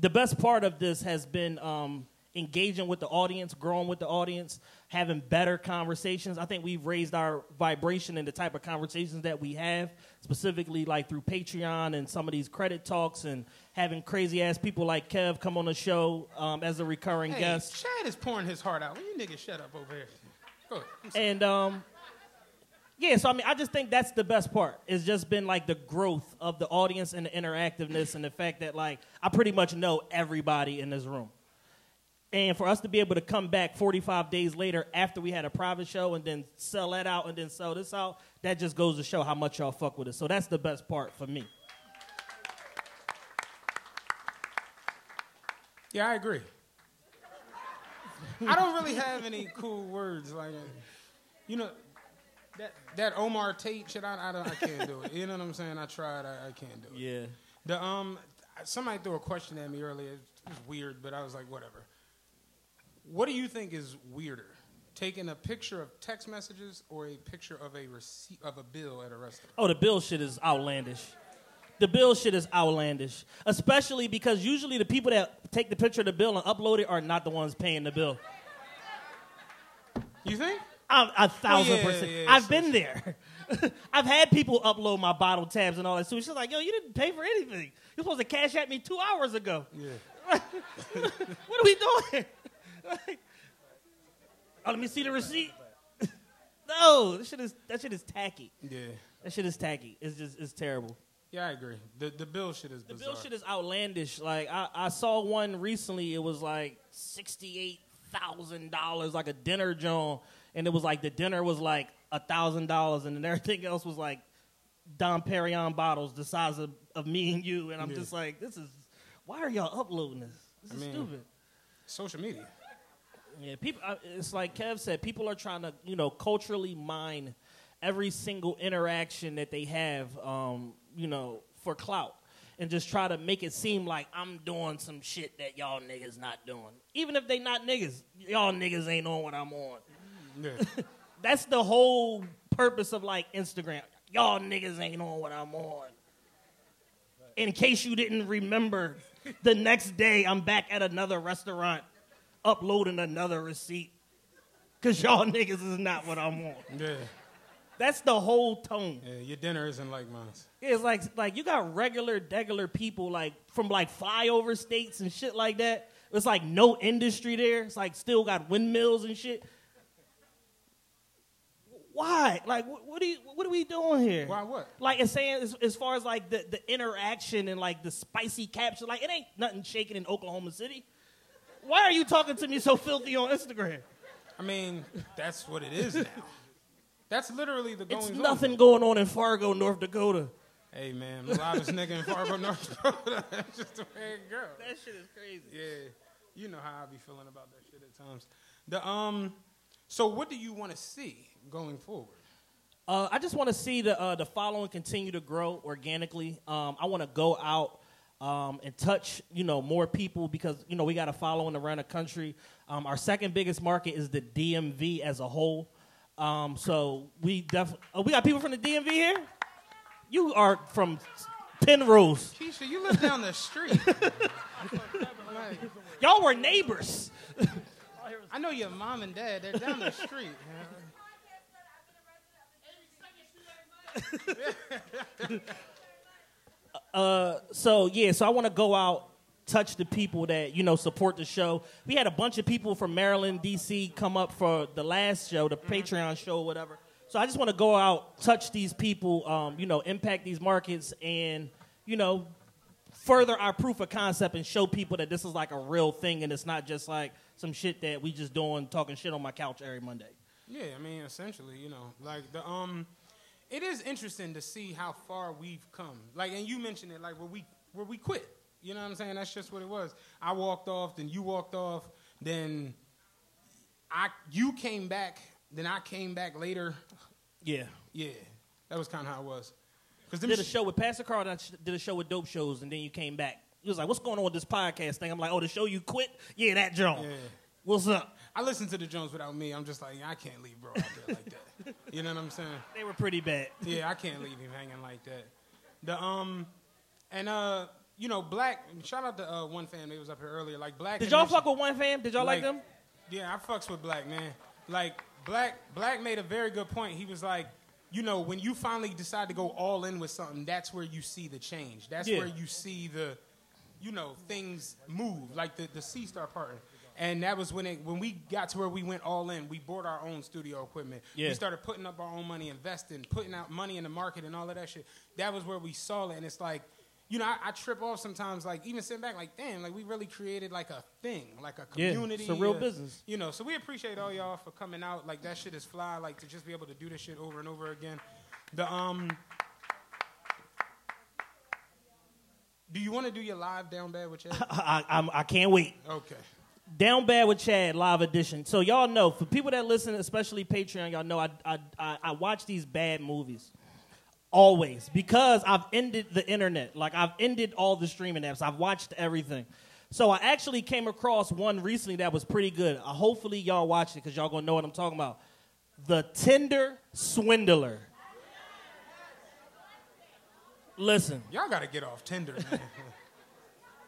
[SPEAKER 3] the best part of this has been um, engaging with the audience, growing with the audience, having better conversations. I think we've raised our vibration in the type of conversations that we have, specifically like through Patreon and some of these credit talks and having crazy ass people like Kev come on the show um, as a recurring
[SPEAKER 4] Hey,
[SPEAKER 3] guest.
[SPEAKER 4] Chad is pouring his heart out. Will you niggas shut up over here? Go ahead.
[SPEAKER 3] And um, yeah, so I mean, I just think that's the best part. It's just been like the growth of the audience and the interactiveness and the fact that like I pretty much know everybody in this room. And for us to be able to come back 45 days later after we had a private show and then sell that out and then sell this out, that just goes to show how much y'all fuck with us. So that's the best part for me.
[SPEAKER 4] Yeah, I agree. I don't really have any cool words like, you know, that that Omar Tate shit. I, I don't. I can't do it. You know what I'm saying? I tried. I, I can't do it.
[SPEAKER 3] Yeah.
[SPEAKER 4] The um, somebody threw a question at me earlier. It was weird, but I was like, whatever. What do you think is weirder, taking a picture of text messages or a picture of a receipt of a bill at a restaurant?
[SPEAKER 3] Oh, the bill shit is outlandish. The bill shit is outlandish, especially because usually the people that take the picture of the bill and upload it are not the ones paying the bill.
[SPEAKER 4] You think?
[SPEAKER 3] A, oh, a thousand
[SPEAKER 4] yeah,
[SPEAKER 3] percent.
[SPEAKER 4] yeah,
[SPEAKER 3] I've
[SPEAKER 4] so-
[SPEAKER 3] been there. I've had people upload my bottle tabs and all that. So she's like, "Yo, you didn't pay for anything. You're supposed to cash at me two hours ago.
[SPEAKER 4] Yeah.
[SPEAKER 3] What are we doing? Like, oh, let me see the receipt. no, that shit is that shit is tacky.
[SPEAKER 4] Yeah.
[SPEAKER 3] That shit is tacky. It's just it's terrible.
[SPEAKER 4] Yeah, I agree. The the bill shit is
[SPEAKER 3] The bill shit is outlandish. Like I, I saw one recently. It was like sixty eight thousand dollars, like a dinner joint, and it was like the dinner was like a thousand dollars, and then everything else was like Dom Perignon bottles the size of, of me and you. And I'm
[SPEAKER 4] Yeah.
[SPEAKER 3] just like, this is why are y'all uploading this? This is
[SPEAKER 4] mean-
[SPEAKER 3] stupid.
[SPEAKER 4] Social media.
[SPEAKER 3] Yeah, people. uh, It's like Kev said. People are trying to, you know, culturally mine every single interaction that they have, um, you know, for clout, and just try to make it seem like I'm doing some shit that y'all niggas not doing. Even if they not niggas, y'all niggas ain't on what I'm on.
[SPEAKER 4] Yeah.
[SPEAKER 3] That's the whole purpose of like Instagram. Y'all niggas ain't on what I'm on. In case you didn't remember, the next day I'm back at another restaurant uploading another receipt. Cause y'all niggas is not what I'm on.
[SPEAKER 4] yeah.
[SPEAKER 3] That's the whole tone.
[SPEAKER 4] Yeah. Your dinner isn't like mine.
[SPEAKER 3] It's like like you got regular, degular people like from like flyover states and shit like that. It's like no industry there. It's like still got windmills and shit. Why? Like, what, what are you? What are we doing here?
[SPEAKER 4] Why what?
[SPEAKER 3] Like, it's saying as, as far as like the, the interaction and like the spicy capture, like it ain't nothing shaking in Oklahoma City. Why are you talking to me so filthy on Instagram?
[SPEAKER 4] I mean, that's what it is now. That's literally the going.
[SPEAKER 3] It's nothing going on in Fargo, North Dakota.
[SPEAKER 4] Hey man, the loudest nigga in Fargo, North Dakota. That's just the way it goes.
[SPEAKER 3] That shit is crazy.
[SPEAKER 4] Yeah, you know how I be feeling about that shit at times. The um, so what do you want to see going forward?
[SPEAKER 3] Uh, I just want to see the uh, the following continue to grow organically. Um, I want to go out um, and touch you know more people because you know we got a following around the country. Um, our second biggest market is the DMV as a whole. Um, so we definitely oh, we got people from the DMV here. You are from Penrose.
[SPEAKER 4] Keisha, you live down the street.
[SPEAKER 3] Y'all were neighbors.
[SPEAKER 4] I know your mom and dad. They're down the street.
[SPEAKER 3] so yeah, so I want to go out, touch the people that you know support the show. We had a bunch of people from Maryland, D.C. come up for the last show, the Patreon show, whatever. So I just want to go out, touch these people, um, you know, impact these markets, and you know, further our proof of concept and show people that this is like a real thing and it's not just like some shit that we just doing talking shit on my couch every Monday.
[SPEAKER 4] Yeah, I mean, essentially, you know, like the um, it is interesting to see how far we've come. Like, and you mentioned it, like where we where we quit. You know what I'm saying? That's just what it was. I walked off, then you walked off, then I you came back, then I came back later.
[SPEAKER 3] Yeah.
[SPEAKER 4] Yeah, that was kind of how it was. Because
[SPEAKER 3] Did a show with Pastor Carl, and I sh- did a show with Dope Shows, and then you came back. He was like, "What's going on with this podcast thing?" I'm like, "Oh, the show you quit? Yeah, that Jones.
[SPEAKER 4] Yeah.
[SPEAKER 3] What's up?"
[SPEAKER 4] I listened to the Jones without me. I'm just like, I can't leave bro out there like that. You know what I'm saying?
[SPEAKER 3] They were pretty bad.
[SPEAKER 4] Yeah, I can't leave him hanging like that. The um, and uh, you know, black. Shout out to uh, one Fam. They was up here earlier. Like black.
[SPEAKER 3] Did y'all fuck with one fam? Did y'all like, them?
[SPEAKER 4] Yeah, I fucks with black man. Like black, black made a very good point. He was like, you know, when you finally decide to go all in with something, that's where you see the change. That's
[SPEAKER 3] Yeah.
[SPEAKER 4] where you see the, you know, things move. Like the the C Star partner. And that was when it when we got to where we went all in. We bought our own studio equipment.
[SPEAKER 3] Yeah.
[SPEAKER 4] We started putting up our own money, investing, putting out money in the market, and all of that shit. That was where we saw it, and it's like, you know, I, I trip off sometimes. Like even sitting back, like, damn, like we really created like a thing, like a community.
[SPEAKER 3] Yeah, it's a real business.
[SPEAKER 4] You know, so we appreciate all y'all for coming out. Like that shit is fly. Like to just be able to do this shit over and over again. The um. Do you want to do your live down bad with Chad?
[SPEAKER 3] I, I, I'm, I can't wait.
[SPEAKER 4] Okay.
[SPEAKER 3] Down Bad with Chad live edition. So y'all know, for people that listen, especially Patreon, y'all know I I, I, I watch these bad movies. Always. Because I've ended the internet. Like I've ended all the streaming apps. I've watched everything. So I actually came across one recently that was pretty good. Uh, hopefully y'all watch it because y'all gonna know what I'm talking about. The Tinder Swindler. Listen.
[SPEAKER 4] Y'all got to get off Tinder.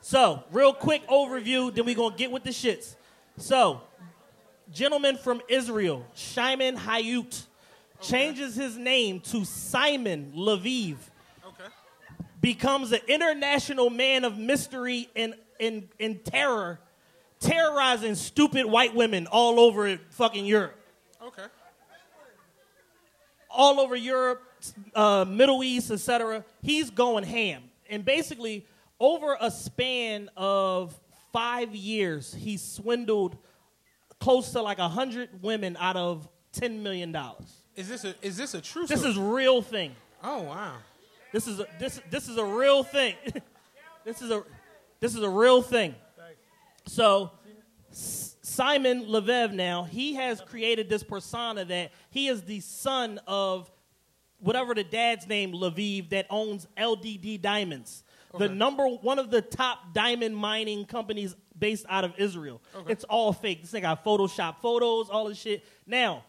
[SPEAKER 3] So, real quick overview, then we gonna get with the shits. So, gentleman from Israel, Shimon Hayut, changes his name to Simon Leviev,
[SPEAKER 4] okay.
[SPEAKER 3] becomes an international man of mystery and, and, and terror, terrorizing stupid white women all over fucking Europe.
[SPEAKER 4] Okay.
[SPEAKER 3] all over Europe, uh, Middle East, etc. He's going ham, and basically, over a span of five years, he swindled close to like hundred women out of ten million dollars.
[SPEAKER 4] Is this a is this a true?
[SPEAKER 3] This
[SPEAKER 4] story?
[SPEAKER 3] is real thing.
[SPEAKER 4] Oh wow.
[SPEAKER 3] This is a, this this is a real thing. this is a this is a real thing. So S- Simon Leviev now he has created this persona that he is the son of whatever the dad's name Leviev that owns LDD Diamonds, the number one of the top diamond mining companies based out of Israel. It's all fake. This thing got Photoshop photos, all this shit. Now,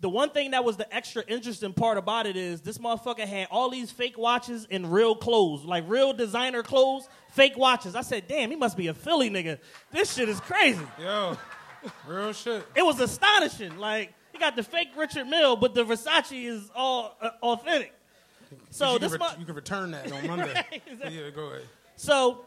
[SPEAKER 3] the one thing that was the extra interesting part about it is this motherfucker had all these fake watches and real clothes, like real designer clothes, fake watches. I said, damn, he must be a Philly nigga. This shit is crazy.
[SPEAKER 4] Yo, real shit.
[SPEAKER 3] It was astonishing. Like, he got the fake Richard Mille, but the Versace is all uh, authentic. So
[SPEAKER 4] you,
[SPEAKER 3] this
[SPEAKER 4] can you can return that on Monday.
[SPEAKER 3] Exactly.
[SPEAKER 4] Yeah, go ahead.
[SPEAKER 3] So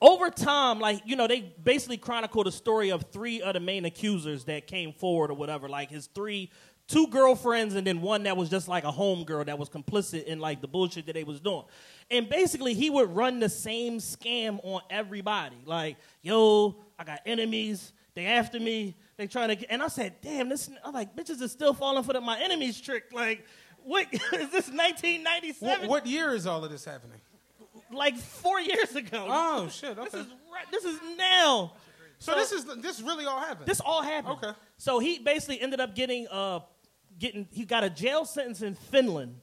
[SPEAKER 3] over time, like, you know, they basically chronicled the story of three of the main accusers that came forward or whatever. Like his three, two girlfriends and then one that was just like a home girl that was complicit in like the bullshit that they was doing. And basically he would run the same scam on everybody. Like, yo, I got enemies. They after me. They trying to get, and I said, damn, this, I'm like, bitches are still falling for the my enemies trick. Like, what, is this 1997?
[SPEAKER 4] What, what year is all of this happening?
[SPEAKER 3] Like four years ago.
[SPEAKER 4] Oh shit.
[SPEAKER 3] This is right. This is now.
[SPEAKER 4] So this is this really all happened.
[SPEAKER 3] This all happened.
[SPEAKER 4] Okay.
[SPEAKER 3] So he basically ended up getting uh, getting he got a jail sentence in Finland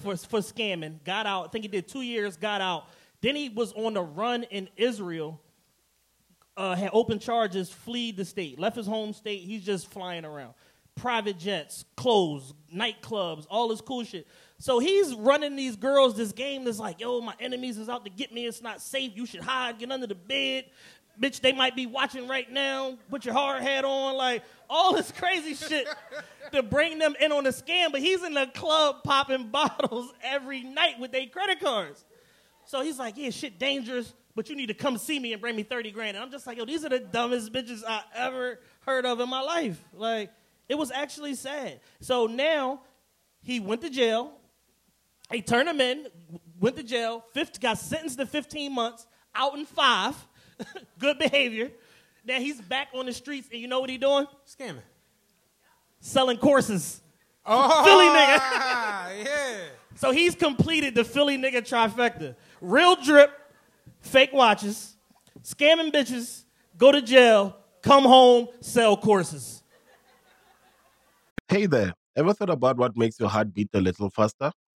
[SPEAKER 3] for for scamming. Got out. I think he did two years. Got out. Then he was on the run in Israel. Uh, had open charges, fled the state, left his home state. He's just flying around. Private jets, clothes, nightclubs, all this cool shit. So he's running these girls this game that's like, yo, my enemies is out to get me. It's not safe. You should hide, get under the bed. Bitch, they might be watching right now. Put your hard hat on. Like, all this crazy shit to bring them in on a scam. But he's in the club popping bottles every night with their credit cards. So he's like, yeah, shit dangerous, but you need to come see me and bring me 30 grand. And I'm just like, yo, these are the dumbest bitches I ever heard of in my life. Like, it was actually sad. So now he went to jail. They turned him in, went to jail, 50, got sentenced to 15 months, out in five. Good behavior. Now he's back on the streets, and you know what he doing?
[SPEAKER 4] Scamming.
[SPEAKER 3] Selling courses.
[SPEAKER 4] Oh,
[SPEAKER 3] Philly nigga.
[SPEAKER 4] yeah.
[SPEAKER 3] So he's completed the Philly nigga trifecta. Real drip, fake watches, scamming bitches, go to jail, come home, sell courses.
[SPEAKER 6] Hey there, ever thought about what makes your heart beat a little faster?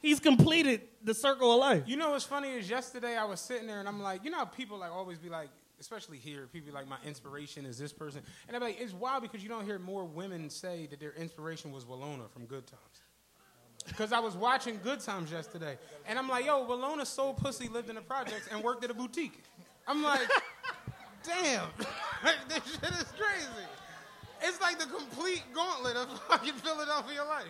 [SPEAKER 3] He's completed the circle of life.
[SPEAKER 4] You know what's funny is yesterday I was sitting there and I'm like, you know how people like always be like, especially here, people like, my inspiration is this person. And I'm like, it's wild because you don't hear more women say that their inspiration was Willona from Good Times. Because I was watching Good Times yesterday. And I'm like, yo, Willona sold pussy, lived in the projects, and worked at a boutique. I'm like, damn, this shit is crazy. It's like the complete gauntlet of fucking Philadelphia life.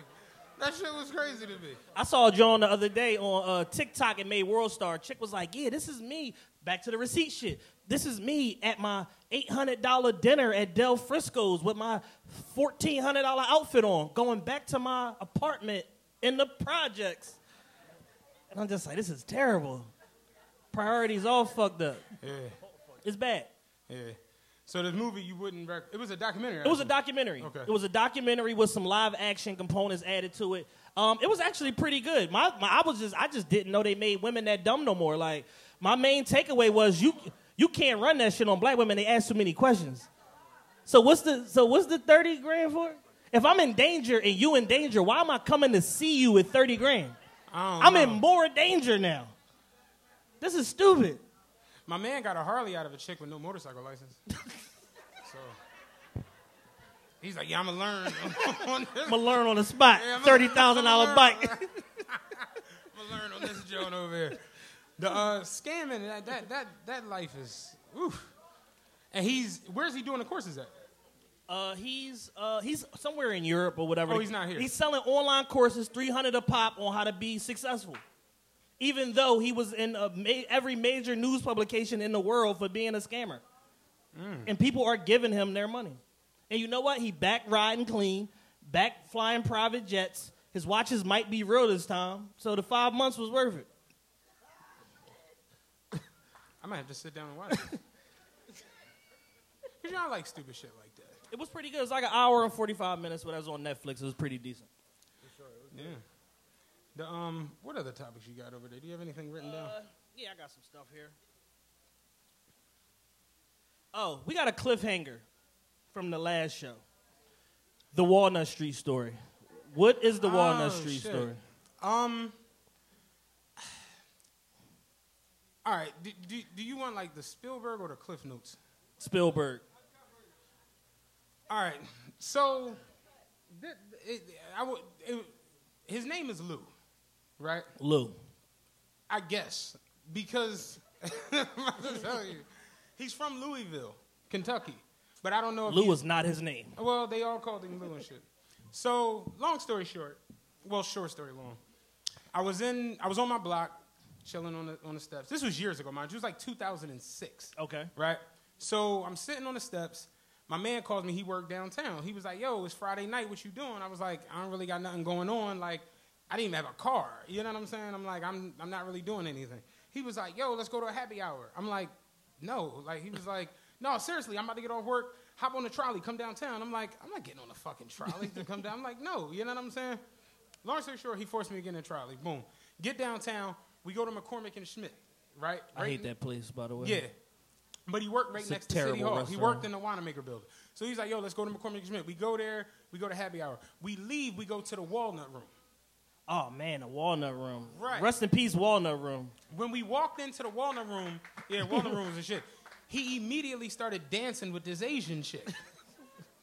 [SPEAKER 4] That shit was crazy to me.
[SPEAKER 3] I saw John the other day on uh, TikTok and made World Star. Chick was like, "Yeah, this is me." Back to the receipt shit. This is me at my eight hundred dollar dinner at Del Frisco's with my fourteen hundred dollar outfit on, going back to my apartment in the projects. And I'm just like, this is terrible. Priorities all fucked up.
[SPEAKER 4] Yeah,
[SPEAKER 3] It's bad.
[SPEAKER 4] yeah. So this movie you wouldn't rec- it was a documentary.
[SPEAKER 3] It was a documentary.
[SPEAKER 4] Okay.
[SPEAKER 3] It was a documentary with some live action components added to it. Um, it was actually pretty good. My, my, I was just, I just didn't know they made women that dumb no more. Like, my main takeaway was you, you can't run that shit on black women. They ask too many questions. So what's the, so what's the thirty grand for? If I'm in danger and you in danger, why am I coming to see you with thirty grand?
[SPEAKER 4] I don't
[SPEAKER 3] I'm
[SPEAKER 4] know.
[SPEAKER 3] in more danger now. This is stupid.
[SPEAKER 4] My man got a Harley out of a chick with no motorcycle license. so he's like, yeah, I'm gonna learn on.
[SPEAKER 3] I'm gonna learn on the spot.
[SPEAKER 4] Yeah,
[SPEAKER 3] Thirty thousand dollar bike.
[SPEAKER 4] I'm gonna learn on this joint over here. The uh, scamming that that that that life is. Oof. And he's where's he doing the courses at?
[SPEAKER 3] Uh, he's uh, he's somewhere in Europe or whatever.
[SPEAKER 4] Oh, he's not here.
[SPEAKER 3] He's selling online courses, three hundred a pop, on how to be successful. Even though he was in a ma- every major news publication in the world for being a scammer,
[SPEAKER 4] Mm.
[SPEAKER 3] and people are giving him their money. And you know what? He back riding clean, back flying private jets. His watches might be real this time, so the five months was worth it.
[SPEAKER 4] I might have to sit down and watch it. Cause y'all like stupid shit like that.
[SPEAKER 3] It was pretty good. It was like an hour and forty five minutes, but I was on Netflix. It was pretty decent. For sure.
[SPEAKER 4] Yeah. The um, what other topics you got over there? Do you have anything written down?
[SPEAKER 3] Uh, yeah, I got some stuff here. Oh, we got a cliffhanger from the last show. The Walnut Street story. What is the Walnut
[SPEAKER 4] Oh,
[SPEAKER 3] Street
[SPEAKER 4] shit.
[SPEAKER 3] story?
[SPEAKER 4] Um. All right. Do, do, do you want like the Spielberg or the Cliff Notes?
[SPEAKER 3] Spielberg.
[SPEAKER 4] All right. So, th- it, I would. It, his name is Lou. Right?
[SPEAKER 3] Lou.
[SPEAKER 4] I guess because I'm about to tell you, he's from Louisville, Kentucky, but I don't know if
[SPEAKER 3] Lou is not his name.
[SPEAKER 4] Well, they all called him Lou and shit. So, long story short, well, short story long. I was in, I was on my block, chilling on the on the steps. This was years ago, mind you. It was like 2006.
[SPEAKER 3] Okay.
[SPEAKER 4] Right. So I'm sitting on the steps. My man calls me. He worked downtown. He was like, "Yo, it's Friday night. What you doing?" I was like, "I don't really got nothing going on. Like, I didn't even have a car. You know what I'm saying? I'm like, I'm I'm not really doing anything." He was like, "Yo, let's go to a happy hour." I'm like, "No." Like he was like, "No, seriously. I'm about to get off work. Hop on the trolley. Come downtown." I'm like, "I'm not getting on the fucking trolley to come down." I'm like, "No." You know what I'm saying? Long story short, he forced me to get in the trolley. Boom. Get downtown. We go to McCormick and Schmick. Right.
[SPEAKER 3] I
[SPEAKER 4] Right
[SPEAKER 3] hate that place, by the way.
[SPEAKER 4] yeah. But he worked right
[SPEAKER 3] It's
[SPEAKER 4] next to City Hall. He worked in the Wanamaker building. So he's like, yo, let's go to McCormick and Schmick. We go there, we go to happy hour. We leave, we go to the Walnut Room.
[SPEAKER 3] Oh man, the Walnut Room.
[SPEAKER 4] Right.
[SPEAKER 3] Rest in peace, Walnut Room.
[SPEAKER 4] When we walked into the Walnut Room, yeah, Walnut rooms and shit, he immediately started dancing with this Asian chick.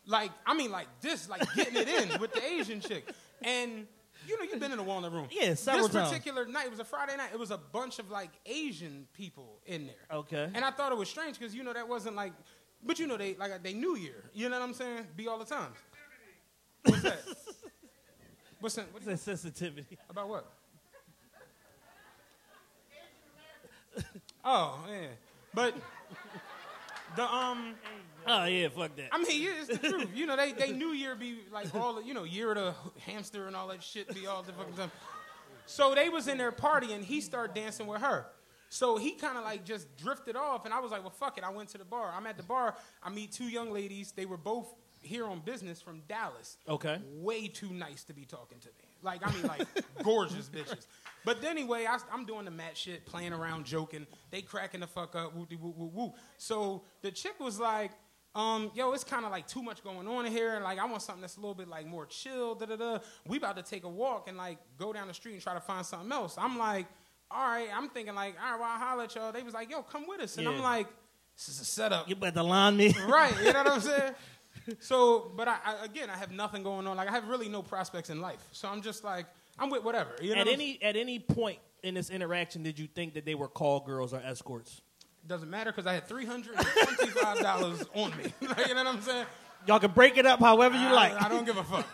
[SPEAKER 4] like, I mean, like this, like getting it in with the Asian chick. And you know, you've been in the Walnut Room.
[SPEAKER 3] Yeah, several
[SPEAKER 4] This
[SPEAKER 3] times.
[SPEAKER 4] particular night, it was a Friday night. It was a bunch of like Asian people in there.
[SPEAKER 3] Okay.
[SPEAKER 4] And I thought it was strange because you know that wasn't like, but you know they like they New Year. You know what I'm saying? Be all the time. What's that? What's that? What
[SPEAKER 3] What's that sensitivity?
[SPEAKER 4] about what? oh yeah, but the um,
[SPEAKER 3] Oh yeah, fuck that.
[SPEAKER 4] I mean yeah, it's the truth. You know they they New Year be like all the you know year of the hamster and all that shit be all the fucking time. So they was in their party and he started dancing with her. So he kind of like just drifted off, and I was like, "Well, fuck it." I went to the bar. I'm at the bar. I meet two young ladies. They were both here on business from Dallas.
[SPEAKER 3] Okay.
[SPEAKER 4] Way too nice to be talking to me. Like I mean, like gorgeous bitches. But anyway, I, I'm doing the mat shit, playing around, joking. They cracking the fuck up. Woo woo woo woo. So the chick was like, um, "Yo, it's kind of like too much going on here, and like I want something that's a little bit like more chill." Da da da. We about to take a walk and like go down the street and try to find something else. I'm like, all right. I'm thinking like, all right, well, I'll holler at y'all. They was like, yo, come with us, and I'm like, this is a setup.
[SPEAKER 3] You better line me.
[SPEAKER 4] right. You know what I'm saying? So, but I, I again, I have nothing going on. Like I have really no prospects in life. So I'm just like, I'm with whatever. You know
[SPEAKER 3] At
[SPEAKER 4] what
[SPEAKER 3] any at any point in this interaction, did you think that they were call girls or escorts?
[SPEAKER 4] Doesn't matter because I had three hundred and twenty-five dollars on me. Like, you know what I'm saying?
[SPEAKER 3] Y'all can break it up however you
[SPEAKER 4] I,
[SPEAKER 3] like.
[SPEAKER 4] I don't give a fuck.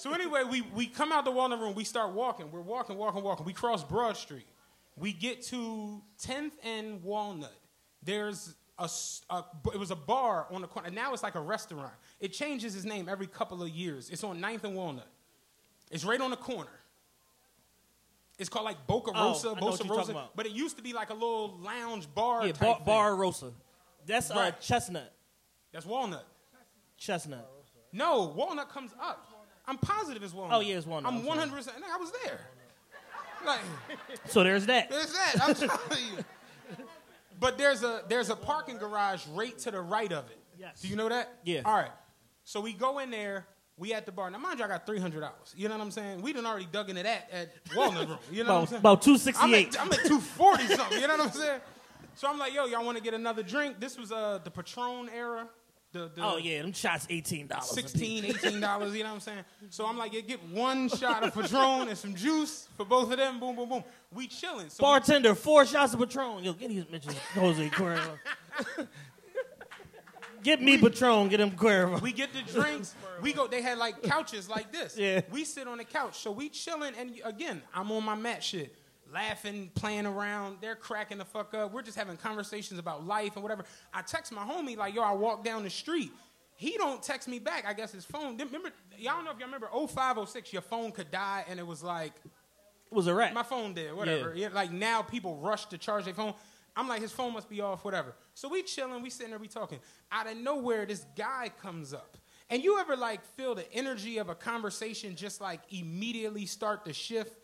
[SPEAKER 4] So anyway, we, we come out the Walnut Room. We start walking. We're walking, walking, walking. We cross Broad Street. We get to 10th and Walnut. There's a, a- it was a bar on the corner. Now it's like a restaurant. It changes its name every couple of years. It's on 9th and Walnut. It's right on the corner. It's called like Boca
[SPEAKER 3] Oh,
[SPEAKER 4] Rosa,
[SPEAKER 3] what
[SPEAKER 4] Boca Rosa. But it used to be like a little lounge bar.
[SPEAKER 3] yeah, bar, bar Rosa. That's uh, chestnut.
[SPEAKER 4] That's Walnut.
[SPEAKER 3] Chestnut.
[SPEAKER 4] No, Walnut comes up. I'm positive it's Walnut.
[SPEAKER 3] Oh, yeah, it's Walnut.
[SPEAKER 4] I'm
[SPEAKER 3] I'm
[SPEAKER 4] 100. percent I was there. Like,
[SPEAKER 3] So there's that.
[SPEAKER 4] there's that. I'm telling you. But there's a there's a parking garage right to the right of it.
[SPEAKER 3] Yes.
[SPEAKER 4] Do you know that?
[SPEAKER 3] Yeah.
[SPEAKER 4] All right. So we go in there. We at the bar. Now, mind you, I got three hundred dollars. You know what I'm saying? We done already dug into that at Walnut Room. You know what I'm
[SPEAKER 3] About,
[SPEAKER 4] saying?
[SPEAKER 3] about two
[SPEAKER 4] I'm at, I'm at 240 something. You know what I'm saying? So I'm like, yo, y'all want to get another drink? This was uh, the Patron era. The, the
[SPEAKER 3] Oh yeah, them shots eighteen dollars.
[SPEAKER 4] 16 18 dollars you know what i'm saying so i'm like yeah, get one shot of patron and some juice for both of them boom boom boom we chilling so
[SPEAKER 3] Bartender, four shots of Patron. Yo, get these bitches Jose Cuervo. get me Patron, get him Cuervo.
[SPEAKER 4] we get the drinks we go they had like couches like this
[SPEAKER 3] Yeah.
[SPEAKER 4] we sit on the couch so we chilling and again i'm on my mat shit laughing playing around they're cracking the fuck up we're just having conversations about life and whatever i text my homie like yo i walk down the street he don't text me back i guess his phone remember y'all don't know if y'all remember 0506 your phone could die and it was like
[SPEAKER 3] It was a rat.
[SPEAKER 4] My phone did, whatever.
[SPEAKER 3] Yeah.
[SPEAKER 4] Yeah. like now people rush to charge their phone. I'm like, his phone must be off, whatever. So we chilling, we sitting there, we talking. Out of nowhere, this guy comes up. And you ever like feel the energy of a conversation just like immediately start to shift?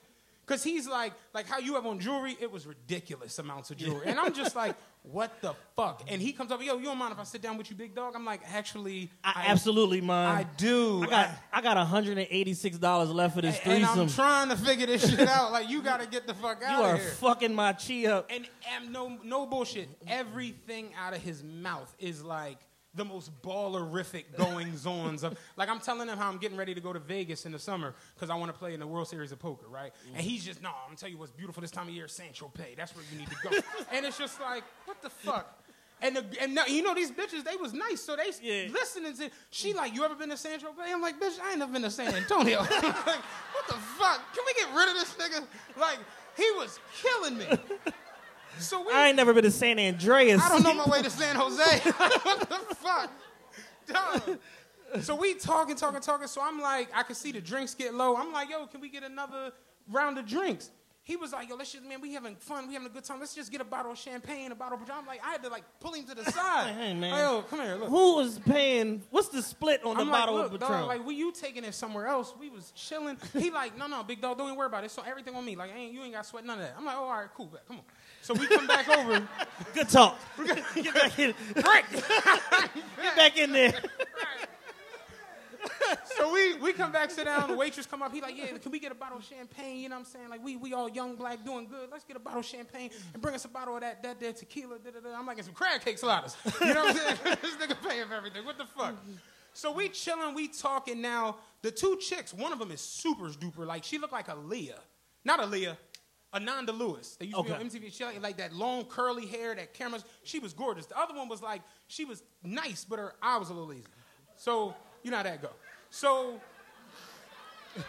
[SPEAKER 4] Cause he's like, like how you have on jewelry, it was ridiculous amounts of jewelry. And I'm just like, what the fuck? And he comes up, yo, you don't mind if I sit down with you, big dog? I'm like, actually,
[SPEAKER 3] I, absolutely mind.
[SPEAKER 4] I do.
[SPEAKER 3] I got I got hundred and eighty six dollars left for this
[SPEAKER 4] and
[SPEAKER 3] threesome.
[SPEAKER 4] I'm trying to figure this shit out. Like, you gotta get the fuck
[SPEAKER 3] you
[SPEAKER 4] out
[SPEAKER 3] are
[SPEAKER 4] of here.
[SPEAKER 3] You are fucking my chi up.
[SPEAKER 4] And, and no, no bullshit. Everything out of his mouth is like the most ballerific goings ons of like I'm telling him how I'm getting ready to go to Vegas in the summer because I want to play in the World Series of Poker, right? And he's just no, I'm gonna tell you what's beautiful this time of year, San Tropez. That's where you need to go. and it's just like, what the fuck? And, the, and now, you know these bitches, they was nice, so they
[SPEAKER 3] Yeah.
[SPEAKER 4] listening to. She like, you ever been to San Tropez? I'm like, bitch, I ain't never been to San Antonio. like, what the fuck? Can we get rid of this nigga? Like, he was killing me. So we,
[SPEAKER 3] I ain't never been to San Andreas.
[SPEAKER 4] I don't know my way to San Jose. what the fuck? Dog. So we talking, talking, talking. So I'm like, I can see the drinks get low. I'm like, yo, can we get another round of drinks? He was like, yo, let's just, man, we having fun, we having a good time. Let's just get a bottle of champagne, a bottle of. I'm like, I had to like pull him to the side.
[SPEAKER 3] Hey, man.
[SPEAKER 4] Like, yo, come here, look.
[SPEAKER 3] Who was paying? What's the split on the
[SPEAKER 4] I'm like,
[SPEAKER 3] bottle
[SPEAKER 4] look,
[SPEAKER 3] of
[SPEAKER 4] dog,
[SPEAKER 3] Patron?
[SPEAKER 4] like, were you taking it somewhere else? We was chilling. He like, no, no, big dog, don't even worry about it. So everything on me. Like, ain't you ain't got sweat none of that. I'm like, oh, all right, cool, come on. So we come back over.
[SPEAKER 3] Good talk. Get back in. Get back in there.
[SPEAKER 4] So we we come back, sit down. The waitress come up. He like, yeah, can we get a bottle of champagne? You know what I'm saying? Like we we all young black doing good. Let's get a bottle of champagne and bring us a bottle of that that that tequila. Da, da, da. I'm like, some crab cake slaughters. You know what I'm saying? this nigga paying for everything. What the fuck? So we chilling, we talking now. The two chicks, one of them is super duper. Like she looked like a Leah, not a Leah. Ananda Lewis. They used to be on MTV. She had like that long curly hair, that cameras. She was gorgeous. The other one was like she was nice, but her eye was a little lazy. So you know how that go. So it's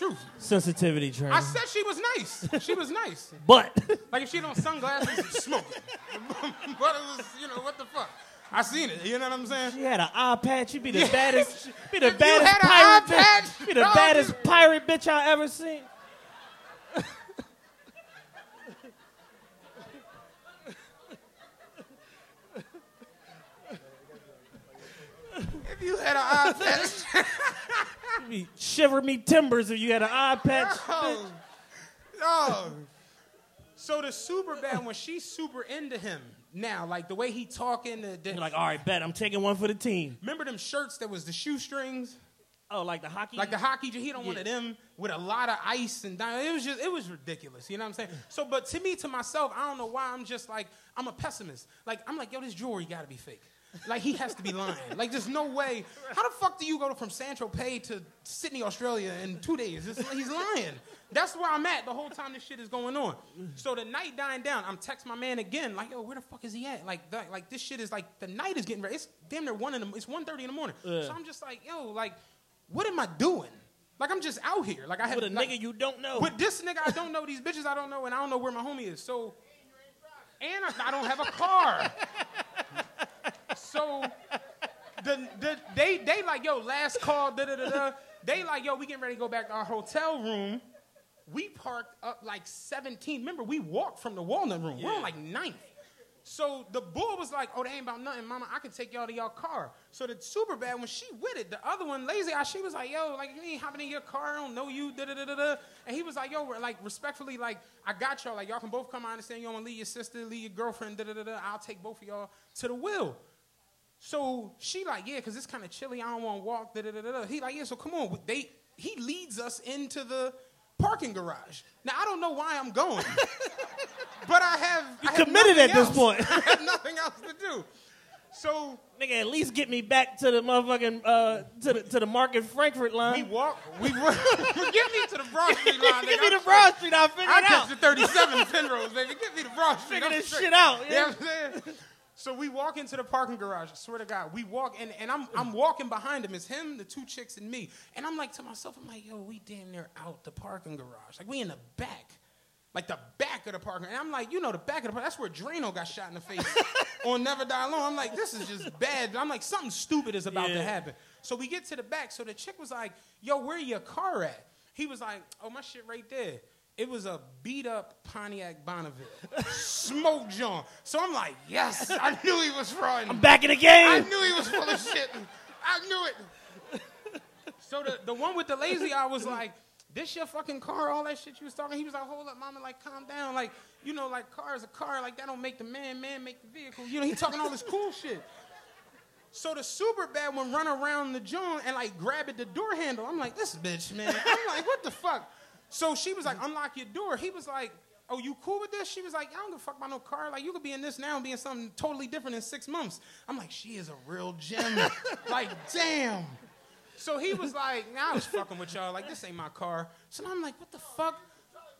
[SPEAKER 4] the truth.
[SPEAKER 3] Sensitivity training.
[SPEAKER 4] I said she was nice. She was nice.
[SPEAKER 3] but
[SPEAKER 4] Like if she had on sunglasses, and smoking. but it was, you know, what the fuck? I seen it. You know what I'm saying?
[SPEAKER 3] she had an eye patch. She'd be the
[SPEAKER 4] Yeah.
[SPEAKER 3] baddest. Be the
[SPEAKER 4] If
[SPEAKER 3] baddest
[SPEAKER 4] had an
[SPEAKER 3] pirate.
[SPEAKER 4] eye
[SPEAKER 3] bitch- be the baddest pirate bitch I ever seen.
[SPEAKER 4] If you had an eye patch.
[SPEAKER 3] She'd be shiver me timbers if you had an eye patch.
[SPEAKER 4] oh, oh. So the super bad when she's super into him now, like the way he talking. The, the,
[SPEAKER 3] You're like, all right, bet I'm taking one for the team.
[SPEAKER 4] remember them shirts that was the shoestrings?
[SPEAKER 3] Oh, like the hockey.
[SPEAKER 4] Like the hockey, he don't one
[SPEAKER 3] Yeah.
[SPEAKER 4] of them with a lot of ice and it was just it was ridiculous. You know what I'm saying? So, but to me, to myself, I don't know why I'm just like I'm a pessimist. Like I'm like, yo, this jewelry got to be fake. Like he has to be lying. Like there's no way. How the fuck do you go from San Tropez to Sydney, Australia in two days? It's, he's lying. That's where I'm at the whole time this shit is going on. So the night dying down, I'm text my man again, like, yo, where the fuck is he at? Like, that, like this shit is like the night is getting ready. It's damn near one in the it's 1.30 in the morning. So I'm just like, yo, like, what am I doing? Like I'm just out here. Like I have
[SPEAKER 3] with a
[SPEAKER 4] like,
[SPEAKER 3] nigga you don't know.
[SPEAKER 4] with this nigga, I don't know these bitches. I don't know, and I don't know where my homie is. So, and I, I don't have a car. so, the, the they they like yo last call. Da da da da. They like yo we getting ready to go back to our hotel room. We parked up like 17. Remember we walked from the Walnut Room. We're on like ninth. So the bull was like, "Oh, they ain't about nothing, mama. I can take y'all to y'all car." So the super bad when she with it, the other one lazy eye, she was like, "Yo, like you ain't hopping in your car. I don't know you." Da da da da da. And he was like, "Yo, we're like respectfully, like I got y'all. Like y'all can both come. I understand you don't want to leave your sister, leave your girlfriend. Da da da da. I'll take both of y'all to the will." So she like, "Yeah, cause it's kind of chilly. I don't want to walk." Da da da da. He like, "Yeah, so come on." They he leads us into the parking garage. Now I don't know why I'm going. But I have, I have
[SPEAKER 3] committed at this point.
[SPEAKER 4] I have nothing else to do. So
[SPEAKER 3] Nigga, at least get me back to the motherfucking uh, to the to the Market
[SPEAKER 4] Frankford
[SPEAKER 3] line.
[SPEAKER 4] we walk. We walk, get me to the Broad Street line.
[SPEAKER 3] Give me the Broad Street. I'll figure
[SPEAKER 4] I
[SPEAKER 3] it
[SPEAKER 4] catch
[SPEAKER 3] out.
[SPEAKER 4] the 37 Penrose, baby. Get me the Broad Street.
[SPEAKER 3] Figure
[SPEAKER 4] I'm
[SPEAKER 3] this
[SPEAKER 4] straight.
[SPEAKER 3] shit out,
[SPEAKER 4] You know
[SPEAKER 3] yeah.
[SPEAKER 4] what I'm saying? So we walk into the parking garage. I swear to God, we walk and, and I'm I'm walking behind him. It's him, the two chicks, and me. And I'm like to myself, I'm like, yo, we damn near out the parking garage. Like we in the back. Like the back of the parking. And I'm like, you know, the back of the park. that's where Drano got shot in the face on Never Die Alone. I'm like, this is just bad. I'm like, something stupid is about to happen. So we get to the back. So the chick was like, yo, where your car at? He was like, oh, my shit right there. It was a beat up Pontiac Bonneville. Smoke John. So I'm like, yes, I knew he was frauding.
[SPEAKER 3] I'm back in the game.
[SPEAKER 4] I knew he was full of shit. I knew it. So the, the one with the lazy eye was like, this your fucking car, all that shit you was talking. He was like, hold up, mama, like calm down. Like, you know, like car is a car, like that don't make the man, man make the vehicle. You know, he talking all this cool shit. So the super bad one run around the joint and like grab at the door handle. I'm like, this bitch, man. I'm like, what the fuck? So she was like, unlock your door. He was like, "Oh, you cool with this?" She was like, "I don't give a fuck about no car. Like, you could be in this now and be in something totally different in six months." I'm like, "She is a real gem. like, damn." So he was like, nah, I was fucking with y'all. Like, this ain't my car. So I'm like, what the fuck?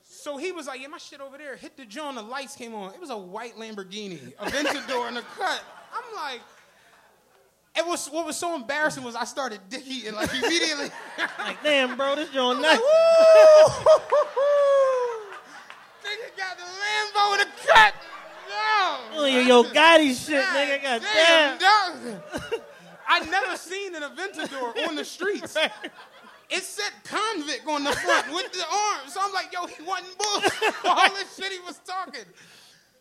[SPEAKER 4] So he was like, yeah, my shit over there. Hit the joint, the lights came on. It was a white Lamborghini, Aventador in the cut. I'm like, it was what was so embarrassing was I started dick eating like immediately.
[SPEAKER 3] Like, damn, bro, this joint nice.
[SPEAKER 4] like! Nigga got the Lambo in the cut.
[SPEAKER 3] Oh, yo, yo, Gotti shit, nigga. God
[SPEAKER 4] damn,
[SPEAKER 3] damn.
[SPEAKER 4] I never seen an Aventador on the streets. It said convict on the front with the arms. So I'm like, yo, he wasn't bullshit. All this shit he was talking.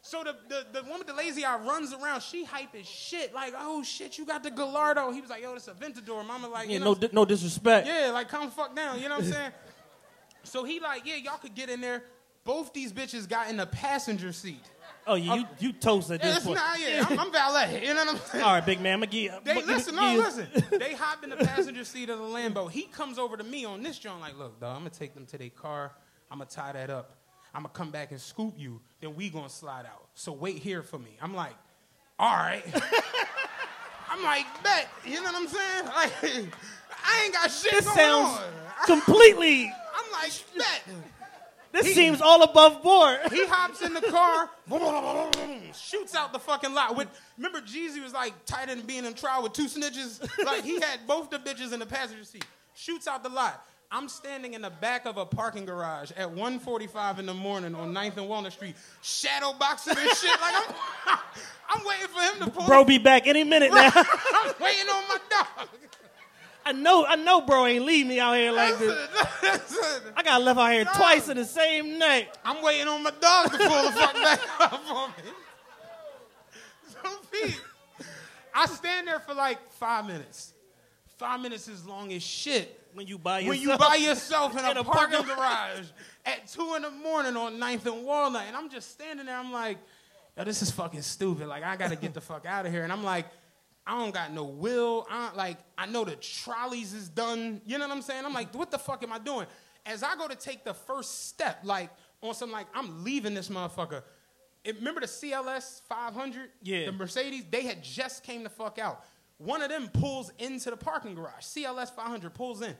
[SPEAKER 4] So the, the, the woman with the lazy eye runs around. She hype as shit. Like, oh shit, you got the Gallardo. He was like, yo, this Aventador. Mama like,
[SPEAKER 3] Yeah,
[SPEAKER 4] you
[SPEAKER 3] no, di- no disrespect.
[SPEAKER 4] yeah, like calm the fuck down. You know what I'm saying? so he like, yeah, y'all could get in there. Both these bitches got in the passenger seat.
[SPEAKER 3] Oh, you you, you toast at this
[SPEAKER 4] it's
[SPEAKER 3] point.
[SPEAKER 4] not, yeah, I'm, I'm valet. You know what I'm saying?
[SPEAKER 3] All right, big man, I'm gonna give.
[SPEAKER 4] They
[SPEAKER 3] but-
[SPEAKER 4] listen, no, listen. They hop in the passenger seat of the Lambo. He comes over to me on this joint, like, look, dog, I'm gonna take them to their car. I'm gonna tie that up. I'm gonna come back and scoop you. Then we gonna slide out. So wait here for me. I'm like, all right. I'm like, bet. You know what I'm saying? Like, I ain't got shit
[SPEAKER 3] This
[SPEAKER 4] going
[SPEAKER 3] sounds
[SPEAKER 4] on.
[SPEAKER 3] completely.
[SPEAKER 4] I'm like, bet.
[SPEAKER 3] This
[SPEAKER 4] He-
[SPEAKER 3] seems all above board.
[SPEAKER 4] He hops in the car, shoots out the fucking lot. With remember, Jeezy was like tighter than being in trial with two snitches. Like he had both the bitches in the passenger seat. Shoots out the lot. I'm standing in the back of a parking garage at 1:45 in the morning on 9th and Walnut Street, shadow boxing and shit. Like I'm, I'm waiting for him to pull.
[SPEAKER 3] Bro, be back any minute now.
[SPEAKER 4] I'm waiting on my dog.
[SPEAKER 3] I know, I know, bro ain't leave me out here like this. I got left out here twice in the same night.
[SPEAKER 4] I'm waiting on my dog to pull the fuck back up on me. I stand there for like five minutes. Five minutes is long as shit.
[SPEAKER 3] When you by yourself.
[SPEAKER 4] When you by yourself in a,
[SPEAKER 3] In a
[SPEAKER 4] parking
[SPEAKER 3] parking-
[SPEAKER 4] garage at two in the morning on 9th and Walnut, and I'm just standing there. I'm like, yo, this is fucking stupid. Like, I gotta get the fuck out of here. And I'm like, I don't got no will. I like, I know the trolleys is done. You know what I'm saying? I'm like, what the fuck am I doing? As I go to take the first step, like on some like, I'm leaving this motherfucker. It- remember the CLS 500?
[SPEAKER 3] Yeah.
[SPEAKER 4] The Mercedes. They had just came the fuck out. One of them pulls into the parking garage. CLS 500 pulls in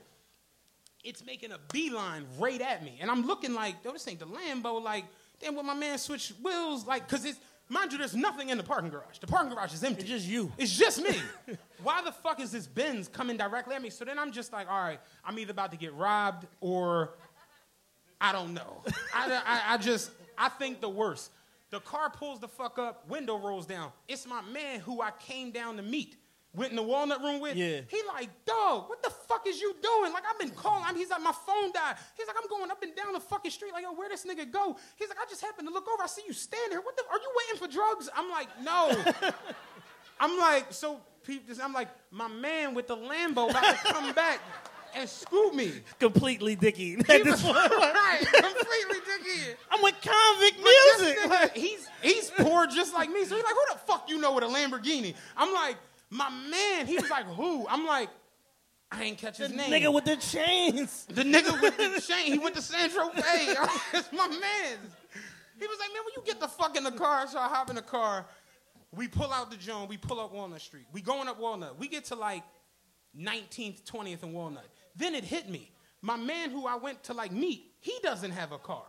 [SPEAKER 4] it's making a beeline right at me. And I'm looking like, yo, this ain't the Lambo. Like, damn, will my man switch wheels? Like, cause it's, mind you, there's nothing in the parking garage. The parking garage is empty.
[SPEAKER 3] It's just you.
[SPEAKER 4] It's just me. Why the fuck is this Benz coming directly at me? So then I'm just like, all right, I'm either about to get robbed or I don't know. I, I, I just, I think the worst. The car pulls the fuck up, window rolls down. It's my man who I came down to meet. Went in the walnut room with.
[SPEAKER 3] Yeah.
[SPEAKER 4] He like, dog, what the fuck is you doing? Like, I've been calling. I'm, he's like, my phone died. He's like, I'm going up and down the fucking street. Like, yo, where this nigga go? He's like, I just happened to look over. I see you standing here. What the? Are you waiting for drugs? I'm like, no. I'm like, so. I'm like, my man with the Lambo about to come back and scoop me.
[SPEAKER 3] completely dicky at this point.
[SPEAKER 4] right, completely dicky.
[SPEAKER 3] I'm with Konvict
[SPEAKER 4] Muzik. he's he's poor just like me. So he's like, who the fuck you know with a Lamborghini? I'm like, my man. He was like, who? I'm like, I ain't catch
[SPEAKER 3] the
[SPEAKER 4] his name.
[SPEAKER 3] The nigga with the chains.
[SPEAKER 4] the nigga with the chain. He went to San Tropez. it's my man. He was like, man, when you get the fuck in the car, so I hop in the car. We pull out the joint. We pull up Walnut Street. We going up Walnut. We get to like 19th, 20th, and Walnut. Then it hit me. My man who I went to like meet, he doesn't have a car.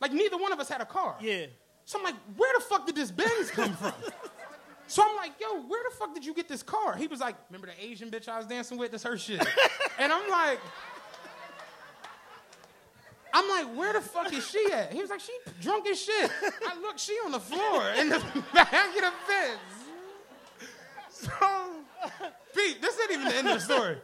[SPEAKER 4] Like neither one of us had a car.
[SPEAKER 3] Yeah.
[SPEAKER 4] So I'm like, where the fuck did this Benz come from? so I'm like, yo, where the fuck did you get this car? He was like, remember the Asian bitch I was dancing with? That's her shit. and I'm like, I'm like, where the fuck is she at? He was like, she drunk as shit. I look, she on the floor in the back of the Benz. So, Pete, this ain't even the end of the story.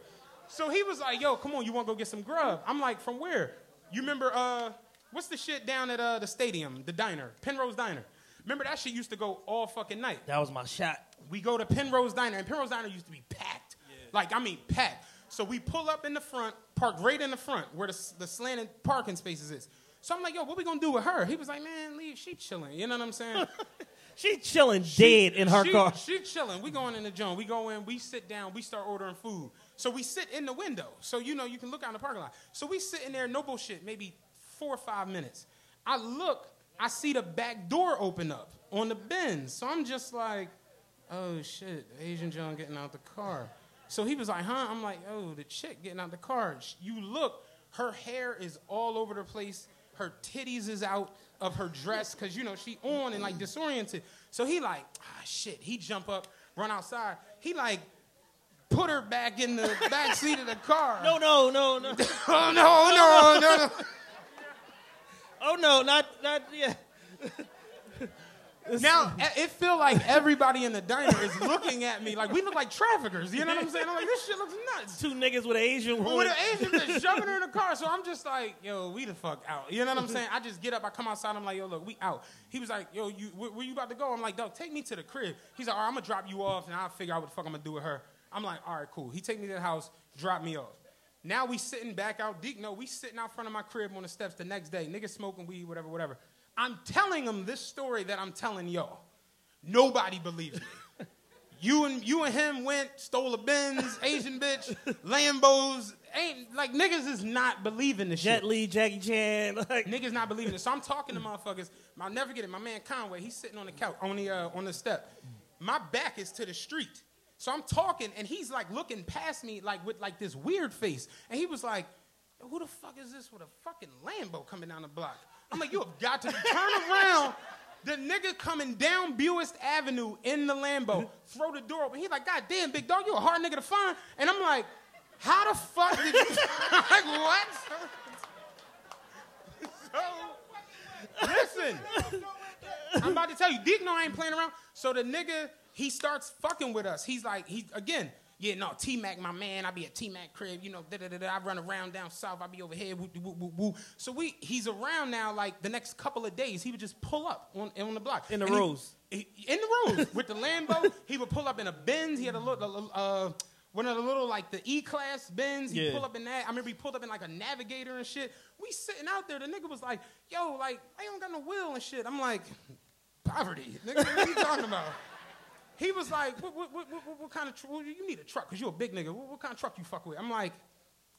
[SPEAKER 4] So he was like, yo, come on, you want to go get some grub? I'm like, from where? You remember, uh, what's the shit down at uh, the stadium, the diner, Penrose Diner? Remember that shit used to go all fucking night.
[SPEAKER 3] That was my shot.
[SPEAKER 4] We go to Penrose Diner, and Penrose Diner used to be packed. Like, I mean, packed. So we pull up in the front, park right in the front where the, the slanted parking spaces is. So I'm like, yo, what we gonna do with her? He was like, man, leave, she chilling. You know what I'm saying?
[SPEAKER 3] She chilling dead in her
[SPEAKER 4] she,
[SPEAKER 3] car.
[SPEAKER 4] She chilling. We going in the joint. We go in. We sit down. We start ordering food. So we sit in the window. So you know you can look out in the parking lot. So we sitting there, no bullshit, maybe four or five minutes. I look, I see the back door open up on the Benz. So I'm just like, oh shit, Asian John getting out the car. So he was like, huh? I'm like, oh, the chick getting out the car. You look, her hair is all over the place. Her titties is out of her dress because you know she on and like disoriented. So he like, ah shit. He jump up, run outside. He like put her back in the back seat of the car.
[SPEAKER 3] No, no, no, no.
[SPEAKER 4] oh no, no, no, no.
[SPEAKER 3] Oh no, not not yeah.
[SPEAKER 4] Now it feel like everybody in the diner is looking at me like we look like traffickers. You know what I'm saying? I'm like this shit looks nuts.
[SPEAKER 3] Two niggas with an Asian woman.
[SPEAKER 4] With an Asian bitch shoving her in the car, so I'm just like, yo, we the fuck out. You know what I'm saying? I just get up, I come outside, I'm like, yo, look, we out. He was like, yo, you, where, where you about to go? I'm like, dog, take me to the crib. He's like, all right, I'm gonna drop you off, and I'll figure out what the fuck I'm gonna do with her. I'm like, all right, cool. He take me to the house, drop me off. Now we sitting back out deep. No, we sitting out front of my crib on the steps the next day. Niggas smoking weed, whatever, whatever. I'm telling them this story that I'm telling y'all. Nobody believes me. You and you and him went, stole a Benz, Asian bitch, Lambos. Ain't like niggas is not believing this
[SPEAKER 3] Jet
[SPEAKER 4] shit.
[SPEAKER 3] Li, Jackie Chan. Like,
[SPEAKER 4] Niggas not believing it. So I'm talking to motherfuckers. I'll never get it. My man Conway, he's sitting on the couch, on the uh, on the step. My back is to the street. So I'm talking, and he's like looking past me, like with like this weird face. And he was like, "Who the fuck is this with a fucking Lambo coming down the block?" I'm like, "You have got to turn around." The nigga coming down Buist Avenue in the Lambo, throw the door open. He's like, God damn, big dog, you a hard nigga to find. And I'm like, how the fuck did you? like, what? so, listen. I'm about to tell you, I ain't playing around. So the nigga, he starts fucking with us. He's like, he again, yeah, no, T Mac, my man. I be at T Mac crib, you know. Da, da, da, da. I run around down south. I be over here. Woo, woo, woo, woo. So we, he's around now. Like the next couple of days, he would just pull up on on the block
[SPEAKER 3] In the
[SPEAKER 4] And he- he- in the rose with the Lambo. He would pull up in a Benz. He had a little, uh, one of the little like the E class Benz. He
[SPEAKER 3] Yeah.
[SPEAKER 4] pull up in that. I remember he pulled up in like a Navigator and shit. We sitting out there. The nigga was like, "Yo, like I don't got no wheel and shit." I'm like, "Poverty, nigga. What are you talking about?" He was like, "What, what, what, what, kind of tr- you need a truck? Cause you're a big nigga. What, what kind of truck you fuck with?" I'm like.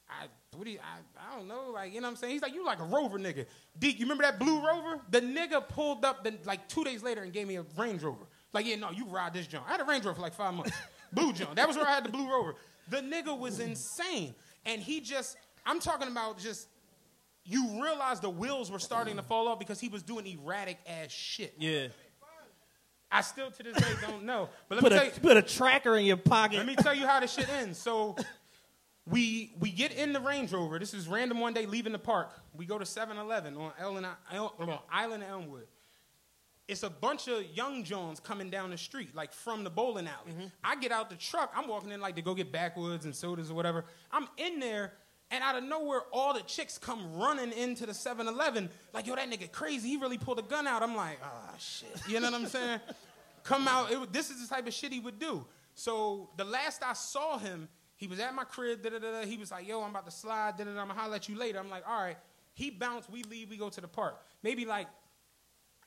[SPEAKER 4] I, what do you, I, I don't know, like, you know what I'm saying? He's like, you like a Rover nigga. Deke, you remember that blue Rover? The nigga pulled up the, like two days later and gave me a Range Rover. Like, yeah, no, you ride this junk. I had a Range Rover for like five months. blue junk. That was where I had the blue Rover. The nigga was insane. And he just, I'm talking about just, you realize the wheels were starting to fall off because he was doing erratic ass shit.
[SPEAKER 3] yeah.
[SPEAKER 4] I still to this day don't know. But let
[SPEAKER 3] Put
[SPEAKER 4] me
[SPEAKER 3] a
[SPEAKER 4] tell you,
[SPEAKER 3] put a tracker in your pocket.
[SPEAKER 4] let me tell you how this shit ends. So we we get in the Range Rover. This is random one day leaving the park. We go to 7-Eleven on Ellen, El, Island Elmwood. It's a bunch of young Jones coming down the street, like from the bowling alley. I get out the truck. I'm walking in like to go get backwoods and sodas or whatever. I'm in there, and out of nowhere, all the chicks come running into the 7-Eleven. Like, yo, that nigga crazy. He really pulled a gun out. I'm like, ah, shit. You know what I'm saying? come out. It, this is the type of shit he would do. So the last I saw him, he was at my crib. Da, da, da. He was like, "Yo, I'm about to slide. Da, da, da. I'm gonna holler at you later." I'm like, "All right." He bounced. We leave. We go to the park. Maybe like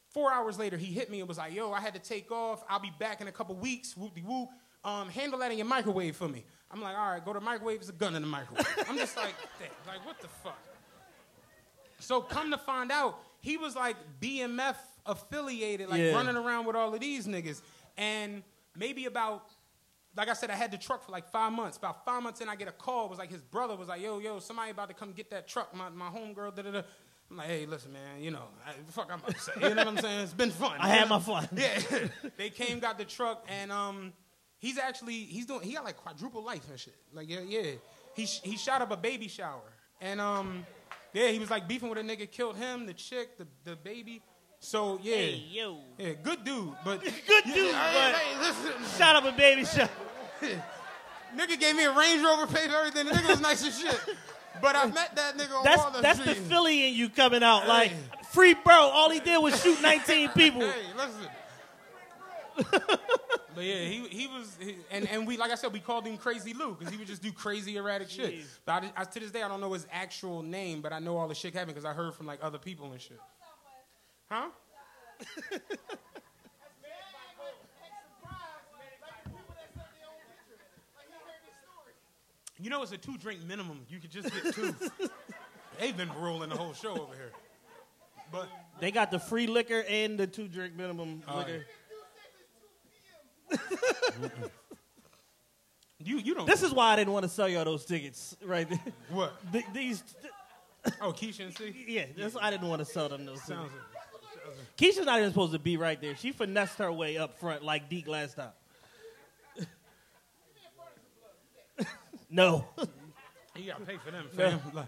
[SPEAKER 4] four hours later, he hit me and was like, "Yo, I had to take off. I'll be back in a couple weeks. Whoop de whoop. Um, handle that in your microwave for me." I'm like, "All right, go to the microwave. There's a gun in the microwave." I'm just like, like what the fuck? So come to find out, he was like BMF affiliated, like
[SPEAKER 3] Yeah.
[SPEAKER 4] running around with all of these niggas. And maybe about, like I said, I had the truck for like five months. About five months in, I get a call. Was like his brother was like, yo, yo, somebody about to come get that truck. My, my homegirl, da da da. I'm like, hey, listen, man, you know, I, fuck I'm say. You know what I'm saying? It's been fun.
[SPEAKER 3] I had my fun.
[SPEAKER 4] Yeah. they came, got the truck, and um, he's actually, he's doing, he got like quadruple life and shit. Like, yeah, yeah. He, sh- he shot up a baby shower. And um, yeah, he was like beefing with a nigga, killed him, the chick, the, the baby. So, yeah.
[SPEAKER 3] Hey yo.
[SPEAKER 4] Yeah, good dude, but
[SPEAKER 3] Good dude,
[SPEAKER 4] Hey,
[SPEAKER 3] but
[SPEAKER 4] hey, listen,
[SPEAKER 3] shot up a baby shot.
[SPEAKER 4] nigga gave me a Range Rover, paid for everything. The nigga was nice as shit. But I met that nigga on
[SPEAKER 3] That's
[SPEAKER 4] Waller
[SPEAKER 3] that's the
[SPEAKER 4] Street.
[SPEAKER 3] Philly in you coming out. Like free bro. All he did was shoot 19 people.
[SPEAKER 4] Hey, listen. but yeah, he he was, he, and and we like I said, we called him Crazy Lou because he would just do crazy erratic shit.
[SPEAKER 3] Jeez.
[SPEAKER 4] But I, I, to this day, I don't know his actual name, but I know all the shit happened because I heard from like other people and shit. Huh? You know, it's a two drink minimum. You could just get two. They've been ruling the whole show over here. But
[SPEAKER 3] They got the free liquor and the two drink minimum
[SPEAKER 4] Oh,
[SPEAKER 3] liquor.
[SPEAKER 4] you you don't.
[SPEAKER 3] This is why I didn't want to sell y'all those tickets right there.
[SPEAKER 4] what?
[SPEAKER 3] Th- These,
[SPEAKER 4] Oh, Keisha and C.
[SPEAKER 3] yeah, that's why I didn't want to sell them those
[SPEAKER 4] Sounds.
[SPEAKER 3] tickets. Keisha's not even supposed to be right there. She finessed her way up front like Deke last time. no.
[SPEAKER 4] You gotta pay for them, fam. Like,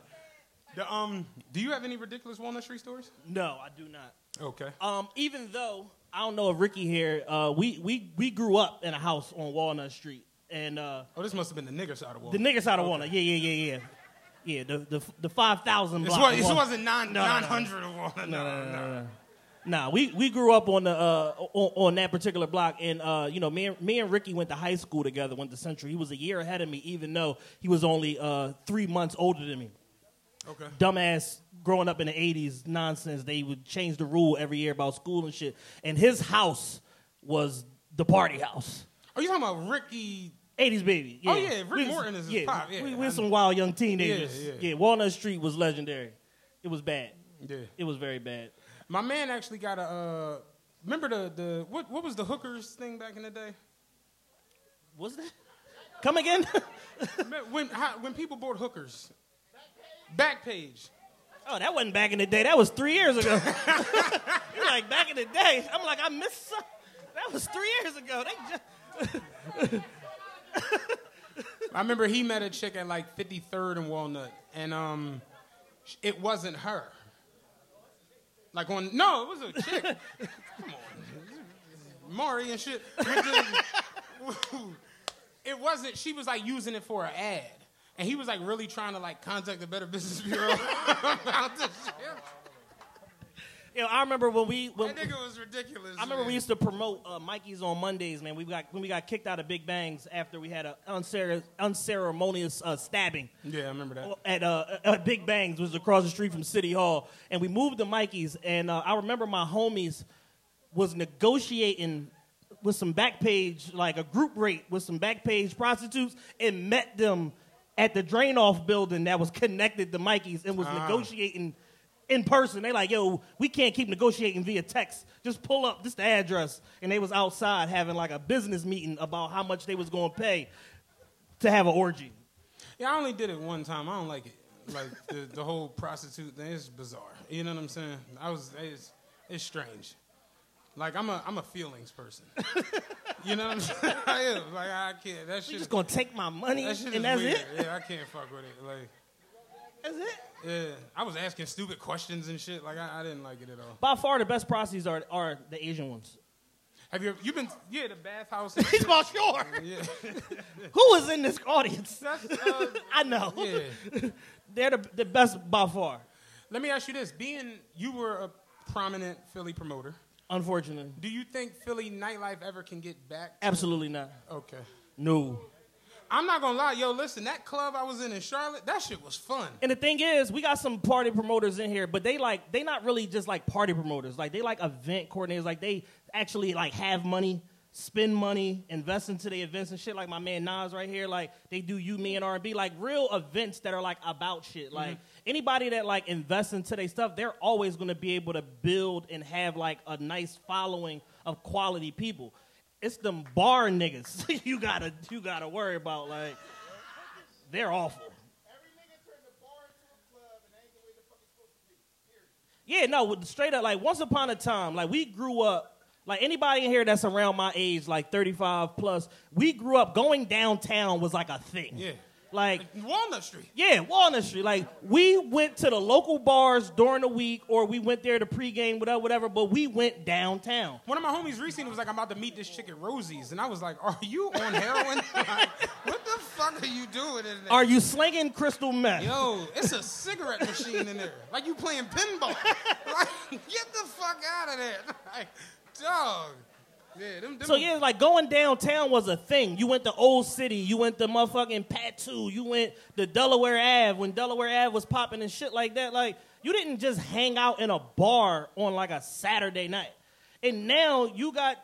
[SPEAKER 4] The, um, do you have any ridiculous Walnut Street stories?
[SPEAKER 3] No, I do not.
[SPEAKER 4] Okay.
[SPEAKER 3] Um, even though I don't know if Ricky here, uh, we, we we grew up in a house on Walnut Street, and uh,
[SPEAKER 4] Oh, this must have been the nigger side of Walnut.
[SPEAKER 3] the niggas out of Walnut, yeah, yeah, yeah, yeah, yeah. The the the five thousand
[SPEAKER 4] This,
[SPEAKER 3] block.
[SPEAKER 4] was,
[SPEAKER 3] of
[SPEAKER 4] this wasn't nine
[SPEAKER 3] No, no, no.
[SPEAKER 4] nine hundred of Walnut. No, no, no.
[SPEAKER 3] Nah, we, we grew up on the uh, on, on that particular block, and uh, you know, me and, me and Ricky went to high school together. Went to Central. He was a year ahead of me, even though he was only uh, three months older than me.
[SPEAKER 4] Okay.
[SPEAKER 3] Dumbass growing up in the '80s nonsense. They would change the rule every year about school and shit. And his house was the party house.
[SPEAKER 4] Are you talking about Ricky?
[SPEAKER 3] 80s baby.
[SPEAKER 4] Oh, yeah, Rick
[SPEAKER 3] We
[SPEAKER 4] Morton is his
[SPEAKER 3] yeah,
[SPEAKER 4] pop, yeah,
[SPEAKER 3] we, we some wild young teenagers.
[SPEAKER 4] Yeah, yeah.
[SPEAKER 3] Walnut Street was legendary. It was bad.
[SPEAKER 4] Yeah.
[SPEAKER 3] It was very bad.
[SPEAKER 4] My man actually got a. Uh, remember the the what what was the hookers thing back in the day?
[SPEAKER 3] Was that? Come again?
[SPEAKER 4] when how, when people bought hookers, back page.
[SPEAKER 3] Oh, that wasn't back in the day. That was three years ago. You're like back in the day. I'm like, I missed some. That was three years ago. They just
[SPEAKER 4] I remember he met a chick at like 53rd and Walnut, and um, it wasn't her. Like on no, it was a chick. Come on, Maury and shit. It wasn't. She was like using it for an ad, and he was like really trying to like contact the Better Business Bureau about this shit.
[SPEAKER 3] You know, I remember when we when,
[SPEAKER 4] That nigga was ridiculous.
[SPEAKER 3] I remember
[SPEAKER 4] man.
[SPEAKER 3] we used to promote uh, Mikey's on Mondays, man. We got when we got kicked out of Big Bangs after we had an uncere- unceremonious uh, stabbing.
[SPEAKER 4] Yeah, I remember that.
[SPEAKER 3] at uh, at Big Bangs, was across the street from City Hall, and we moved to Mikey's. And uh, I remember my homies was negotiating with some back page, like a group rate with some back page prostitutes, and met them at the drain off building that was connected to Mikey's, and was negotiating in person. They like, yo, we can't keep negotiating via text. Just pull up this the address, and they was outside having like a business meeting about how much they was gonna pay to have an orgy.
[SPEAKER 4] Yeah, I only did it one time. I don't like it. Like the, the whole prostitute thing is bizarre. You know what I'm saying? I was it's, it's strange. Like I'm a I'm a feelings person. you know what I'm saying? I am. Like I can't. That shit.
[SPEAKER 3] You just gonna take my money
[SPEAKER 4] that
[SPEAKER 3] and that's
[SPEAKER 4] weird.
[SPEAKER 3] it?
[SPEAKER 4] Yeah, I can't fuck with it. Like
[SPEAKER 3] That's it.
[SPEAKER 4] yeah, I was asking stupid questions and shit. Like I, I didn't like it at all.
[SPEAKER 3] By far, the best prostitutes are are the Asian ones.
[SPEAKER 4] Have you you been yeah the bathhouse? And
[SPEAKER 3] He's
[SPEAKER 4] shit?
[SPEAKER 3] about sure.
[SPEAKER 4] Yeah.
[SPEAKER 3] Who is in this audience?
[SPEAKER 4] That's, uh,
[SPEAKER 3] I know.
[SPEAKER 4] yeah.
[SPEAKER 3] They're the, the best by far.
[SPEAKER 4] Let me ask you this: Being you were a prominent Philly promoter,
[SPEAKER 3] Unfortunately,
[SPEAKER 4] do you think Philly nightlife ever can get back? to-
[SPEAKER 3] absolutely not.
[SPEAKER 4] Okay.
[SPEAKER 3] No.
[SPEAKER 4] I'm not gonna lie, yo. Listen, that club I was in in Charlotte, that shit was fun.
[SPEAKER 3] And the thing is, we got some party promoters in here, but they like they not really just like party promoters. Like they like event coordinators. Like they actually like have money, spend money, invest into the events and shit. Like my man Nas right here. Like they do you, me, and R and B. Like real events that are like about shit. Mm-hmm. Like anybody that like invests into their stuff, they're always gonna be able to build and have like a nice following of quality people. It's them bar niggas you gotta you gotta worry about. Like they're awful. Yeah, no, straight up, like once upon a time, like we grew up, like anybody in here that's around my age, like 35 plus, we grew up going downtown was like a thing.
[SPEAKER 4] Yeah.
[SPEAKER 3] Like,
[SPEAKER 4] Walnut Street.
[SPEAKER 3] yeah, Walnut Street. Like, we went to the local bars during the week, or we went there to pregame, whatever, whatever, but we went downtown.
[SPEAKER 4] One of my homies recently was like, I'm about to meet this chick at Rosie's. And I was like, Are you on heroin? like, what the fuck are you doing in there?
[SPEAKER 3] Are you slinging crystal meth?
[SPEAKER 4] Yo, it's a cigarette machine in there. Like you playing pinball. like, get the fuck out of there. Like, dog. Yeah, them, them
[SPEAKER 3] So yeah, like going downtown was a thing. You went to Old City, you went to motherfucking Patu, you went to Delaware Ave when Delaware Ave was popping and shit like that. Like you didn't just hang out in a bar on like a Saturday night. And now you got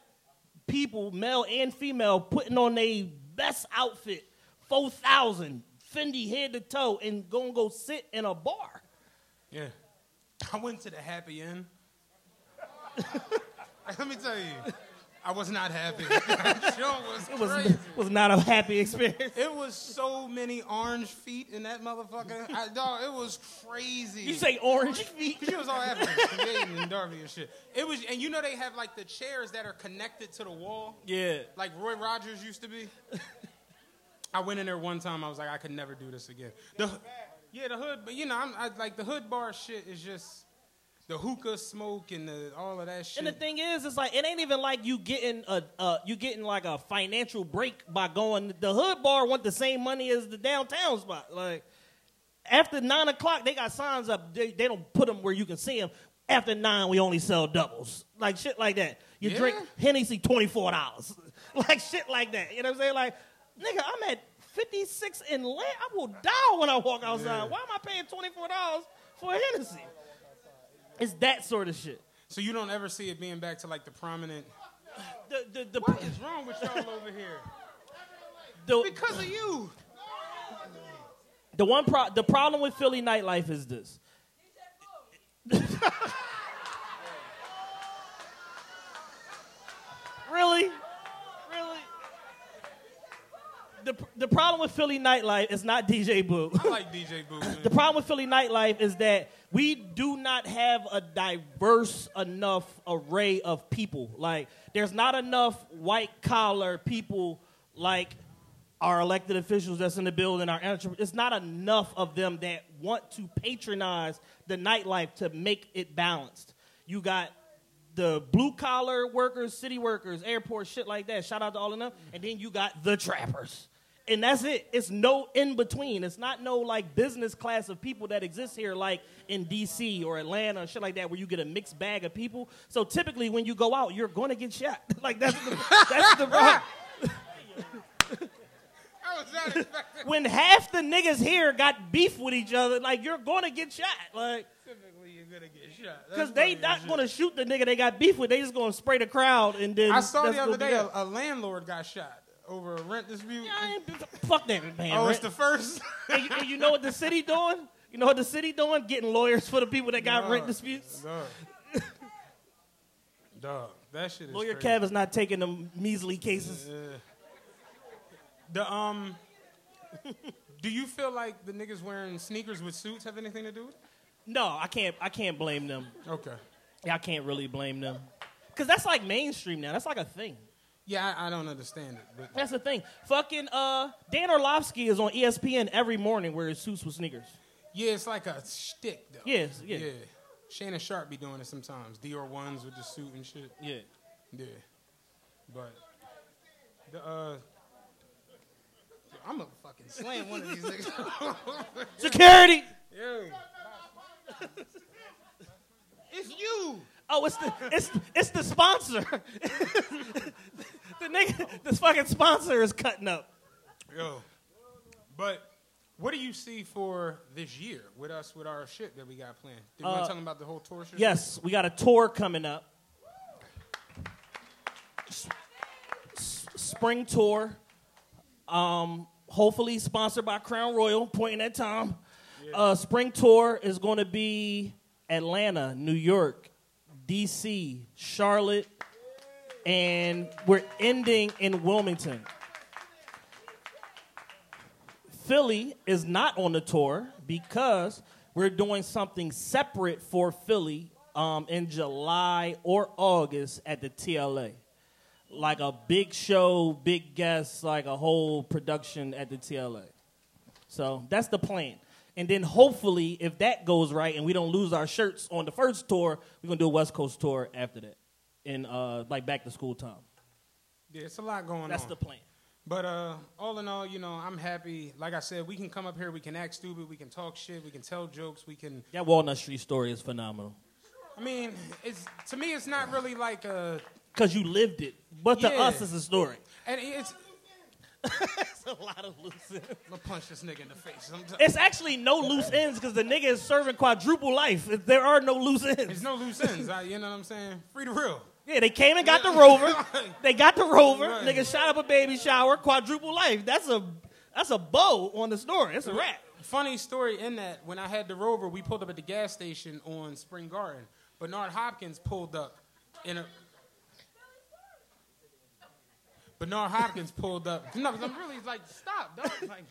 [SPEAKER 3] people, male and female, putting on their best outfit, four thousand, Fendi head to toe, and gonna go sit in a bar.
[SPEAKER 4] Yeah. I went to the Happy Inn. Let me tell you, I was not happy. that was
[SPEAKER 3] It was
[SPEAKER 4] crazy.
[SPEAKER 3] was not a happy experience.
[SPEAKER 4] It was so many orange feet in that motherfucker. I, dog, it was crazy.
[SPEAKER 3] You say orange feet?
[SPEAKER 4] She was all happy. Jaden and Darby and shit. It was, and you know they have like the chairs that are connected to the wall,
[SPEAKER 3] Yeah.
[SPEAKER 4] like Roy Rogers used to be. I went in there one time. I was like, I could never do this again. The, yeah, the hood, but you know, I'm I, like the hood bar shit is just the hookah smoke and the, all of that shit.
[SPEAKER 3] And the thing is, it's like it ain't even like you getting a uh, you getting like a financial break by going. The hood bar want the same money as the downtown spot. Like after nine o'clock, they got signs up. They, they don't put them where you can see them. After nine, we only sell doubles, like shit like that. You
[SPEAKER 4] Yeah.
[SPEAKER 3] drink Hennessy twenty four dollars, like shit like that. You know what I'm saying? Like, nigga, I'm at fifty six in land. I will die when I walk outside. Why am I paying twenty four dollars for a Hennessy? It's that sort of shit.
[SPEAKER 4] so you don't ever see it being back to like the prominent.
[SPEAKER 3] The the the,
[SPEAKER 4] What is wrong with y'all over here?
[SPEAKER 3] the,
[SPEAKER 4] Because of you.
[SPEAKER 3] The one pro- the problem with Philly nightlife is this. really? Really? The, the problem with Philly nightlife is not DJ Boo.
[SPEAKER 4] I like DJ Boo.
[SPEAKER 3] the problem with Philly nightlife is that we do not have a diverse enough array of people. Like, there's not enough white collar people like our elected officials that's in the building, our it's not enough of them that want to patronize the nightlife to make it balanced. You got the blue collar workers, city workers, airport, shit like that. Shout out to all of them. And then you got the trappers. And that's it. It's no in between. It's not no like business class of people that exist here, like in DC or Atlanta or shit like that, where you get a mixed bag of people. So typically, when you go out, you're going to get shot. like that's the that's the problem.
[SPEAKER 4] I was not expecting.
[SPEAKER 3] when half the niggas here got beef with each other, like you're going to get shot. Like
[SPEAKER 4] Typically, you're gonna get shot.
[SPEAKER 3] Because they not
[SPEAKER 4] shit.
[SPEAKER 3] to shoot the nigga they got beef with. They just going to spray the crowd and then.
[SPEAKER 4] I saw the other day a, a landlord got shot over a rent dispute.
[SPEAKER 3] Yeah, I ain't- fuck that man.
[SPEAKER 4] oh,
[SPEAKER 3] right?
[SPEAKER 4] it's the first.
[SPEAKER 3] and, you, and you know what the city doing? You know what the city doing? Getting lawyers for the people that got rent disputes.
[SPEAKER 4] Dog. Dog, that shit is
[SPEAKER 3] Lawyer
[SPEAKER 4] crazy.
[SPEAKER 3] Kev is not taking them measly cases.
[SPEAKER 4] The um, do you feel like the niggas wearing sneakers with suits have anything to do with it?
[SPEAKER 3] No, I can't. I can't blame them.
[SPEAKER 4] Okay.
[SPEAKER 3] Yeah, I can't really blame them. Cause that's like mainstream now. That's like a thing.
[SPEAKER 4] Yeah, I, I don't understand it, but
[SPEAKER 3] That's the thing. Fucking uh, Dan Orlovsky is on ESPN every morning wearing suits with sneakers.
[SPEAKER 4] yeah, it's like a shtick though.
[SPEAKER 3] Yes, yeah.
[SPEAKER 4] Yeah. Shannon Sharpe be doing it sometimes. Dior ones with the suit and shit.
[SPEAKER 3] Yeah.
[SPEAKER 4] Yeah. But the uh I'm gonna fucking slam one of these niggas.
[SPEAKER 3] Security.
[SPEAKER 4] Yo. it's you.
[SPEAKER 3] Oh, it's the it's it's the sponsor. the nigga, this fucking sponsor is cutting up.
[SPEAKER 4] Yo. But what do you see for this year with us with our shit that we got planned? Did you want to talk about the whole tour shit?
[SPEAKER 3] Yes, we got a tour coming up. S- spring tour. Um, hopefully sponsored by Crown Royal, pointing at Tom. Uh, spring tour is going to be Atlanta, New York, DC, Charlotte, and we're ending in Wilmington. Philly is not on the tour because we're doing something separate for Philly um, in July or August at the TLA. Like a big show, big guests, like a whole production at the TLA. So that's the plan. And then hopefully, if that goes right and we don't lose our shirts on the first tour, we're gonna do a West Coast tour after that, in uh, like back to school time.
[SPEAKER 4] Yeah, it's a lot going
[SPEAKER 3] That's
[SPEAKER 4] on.
[SPEAKER 3] That's the plan.
[SPEAKER 4] But uh, all in all, you know, I'm happy. Like I said, we can come up here, we can act stupid, we can talk shit, we can tell jokes, we can.
[SPEAKER 3] That Walnut Street story is phenomenal
[SPEAKER 4] I mean, it's to me, it's not really like a.
[SPEAKER 3] because you lived it, but to us, it's a story.
[SPEAKER 4] And it's.
[SPEAKER 3] It's a lot of loose ends.
[SPEAKER 4] I'm gonna punch this nigga in the face.
[SPEAKER 3] It's actually no loose ends because the nigga is serving quadruple life. There are no loose ends.
[SPEAKER 4] There's no loose ends. I, you know what I'm saying? Free the real.
[SPEAKER 3] Yeah, they came and got the rover. They got the rover.
[SPEAKER 4] Right.
[SPEAKER 3] Nigga shot up a baby shower, quadruple life. That's a that's a bow on the story. It's a wrap.
[SPEAKER 4] funny story in that when I had the Rover, we pulled up at the gas station on Spring Garden. Bernard Hopkins pulled up in a. Bernard Hopkins pulled up. No, I'm really like, stop, dog. Like,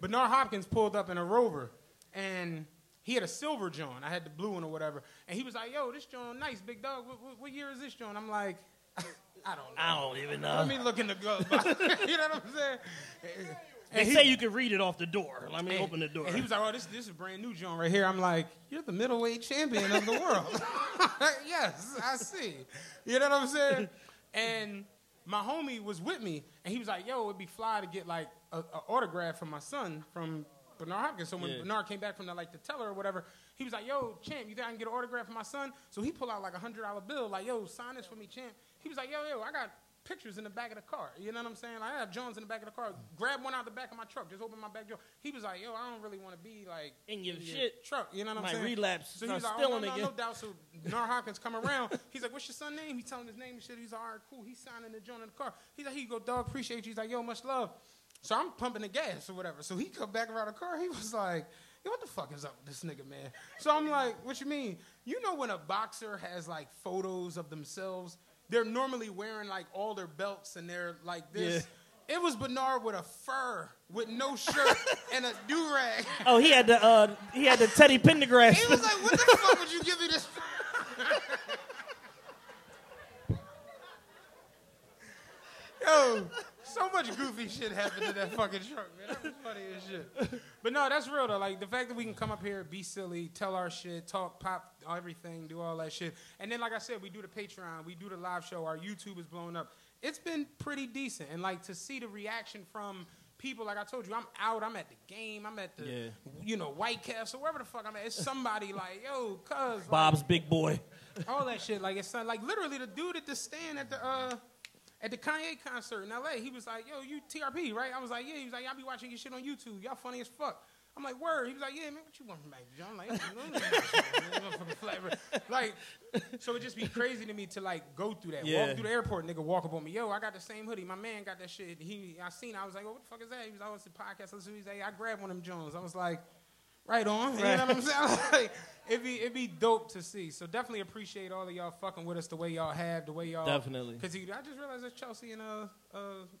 [SPEAKER 4] Bernard Hopkins pulled up in a Rover, and he had a silver John. I had the blue one or whatever, and he was like, "Yo, this John nice, big dog. What, what, what year is this John?" I'm like, "I don't know.
[SPEAKER 3] I don't even know.
[SPEAKER 4] Let me look in the glove. box." you know what I'm saying?
[SPEAKER 3] They
[SPEAKER 4] he-
[SPEAKER 3] say you can read it off the door. Let me
[SPEAKER 4] and-
[SPEAKER 3] open the door.
[SPEAKER 4] And he was like, "Oh, this this is a brand new John right here." I'm like, "You're the middleweight champion of the world." yes, I see. You know what I'm saying? And my homie was with me, and he was like, "Yo, it'd be fly to get like a, a autograph from my son from Bernard Hopkins." So when
[SPEAKER 3] Yeah.
[SPEAKER 4] Bernard came back from the like the teller or whatever, he was like, "Yo, champ, you think I can get an autograph for my son?" So he pulled out like a hundred dollar bill, like, "Yo, sign this for me, champ." He was like, "Yo, yo, I got." Pictures in the back of the car. You know what I'm saying? Like, I have Jones in the back of the car. Grab one out the back of my truck. Just open my back door. He was like, "Yo, I don't really want to be like
[SPEAKER 3] In your shit.
[SPEAKER 4] truck." You know what I'm saying?
[SPEAKER 3] relapse,
[SPEAKER 4] So
[SPEAKER 3] start
[SPEAKER 4] he's like, "Oh, no, no,
[SPEAKER 3] again."
[SPEAKER 4] no doubt." So Nar Hopkins come around. He's like, "What's your son name?" He's telling his name and shit. He's like, "All right, cool." He's signing the joint in the car. He's like, "Here you go, dog. Appreciate you." He's like, "Yo, much love." So I'm pumping the gas or whatever. So he come back around the car. He was like, "Yo, what the fuck is up with this nigga, man?" So I'm like, "What you mean?" You know when a boxer has like photos of themselves, they're normally wearing like all their belts and they're like this. Yeah. It was Bernard with a fur, with no shirt and a do rag.
[SPEAKER 3] oh, he had the uh, he had the Teddy Pendergrass.
[SPEAKER 4] He was like, "What the fuck would you give me this?" Yo, so much goofy shit happened to that fucking truck, man. That was funny as shit. But no, that's real though. Like the fact that we can come up here, be silly, tell our shit, talk, pop, everything, do all that shit, and then like I said, we do the Patreon, we do the live show. Our YouTube is blowing up. It's been pretty decent, and like to see the reaction from people. Like I told you, I'm out. I'm at the game. I'm at the,
[SPEAKER 3] Yeah.
[SPEAKER 4] you know, White Castle, wherever the fuck I'm at. It's somebody like, yo, cuz. like,
[SPEAKER 3] Bob's big boy.
[SPEAKER 4] all that shit. Like it's not, like literally the dude at the stand at the uh at the Kanye concert in LA, he was like, "Yo, you TRP, right?" I was like, "Yeah." He was like, "Y'all be watching your shit on YouTube. Y'all funny as fuck." I'm like, "Word." He was like, "Yeah, man, what you want from Mac John?" I'm like, "Motherfucking. Like, so it just be crazy to me to like go through that.
[SPEAKER 3] Yeah.
[SPEAKER 4] Walk through the airport, nigga, walk up on me. Yo, I got the same hoodie. My man got that shit. He, I seen. it. I was like, "Oh, what the fuck is that?" He was like, "Oh, a podcast." Listen, he's like, "I grabbed one of them Jones." I was like. Right on. You know what I'm saying? Like, it'd be it'd be dope to see. So definitely appreciate all of y'all fucking with us the way y'all have, the way y'all
[SPEAKER 3] Definitely.
[SPEAKER 4] Because I just realized it's Chelsea and uh uh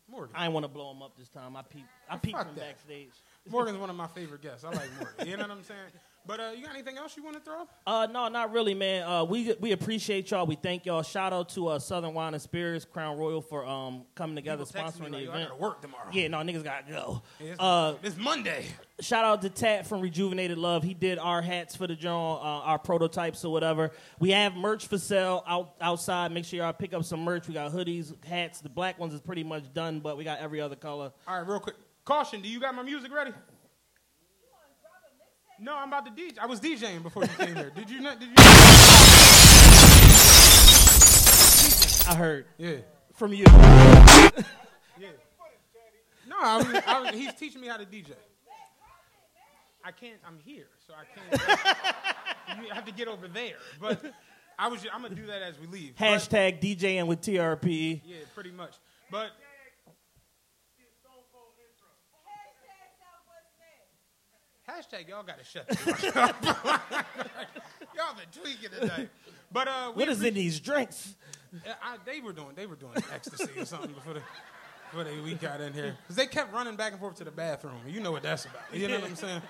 [SPEAKER 4] Morgan.
[SPEAKER 3] I didn't want to blow him up this time. I peeped. I peeped
[SPEAKER 4] Fuck
[SPEAKER 3] from
[SPEAKER 4] that.
[SPEAKER 3] backstage.
[SPEAKER 4] Morgan's one of my favorite guests. I like Morgan. You know what I'm saying? But uh, you got anything else you want to throw?
[SPEAKER 3] Uh, no, not really, man. Uh, we we appreciate y'all. We thank y'all. Shout out to uh, Southern Wine and Spirits, Crown Royal for um coming together,
[SPEAKER 4] People
[SPEAKER 3] sponsoring
[SPEAKER 4] like,
[SPEAKER 3] the
[SPEAKER 4] "Yo, I
[SPEAKER 3] event.
[SPEAKER 4] gotta work tomorrow.
[SPEAKER 3] Yeah, no, niggas gotta go.
[SPEAKER 4] Yeah, it's,
[SPEAKER 3] Uh,
[SPEAKER 4] it's Monday.
[SPEAKER 3] shout out to Tat from Rejuvenated Love. He did our hats for the John, uh, our prototypes or whatever. We have merch for sale out outside. Make sure y'all pick up some merch. We got hoodies, hats. The black ones is pretty much done, but we got every other color.
[SPEAKER 4] All right, real quick. Caution. Do you got my music ready? No, I'm about to DJ. I was DJing before you came here. Did you not? Did you?
[SPEAKER 3] I heard
[SPEAKER 4] Yeah.
[SPEAKER 3] from you.
[SPEAKER 4] Yeah. No, I was, I was, he's teaching me how to DJ. I can't. I'm here, so I can't. you have to get over there. But I was. I'm gonna do that as we leave. But-
[SPEAKER 3] Hashtag DJing with TRP.
[SPEAKER 4] yeah, pretty much. But hashtag y'all gotta shut the up. y'all been tweaking today. But uh,
[SPEAKER 3] What is in these drinks?
[SPEAKER 4] I, they were doing they were doing ecstasy or something before they before they we got in here because they kept running back and forth to the bathroom. You know what that's about. You know what I'm saying?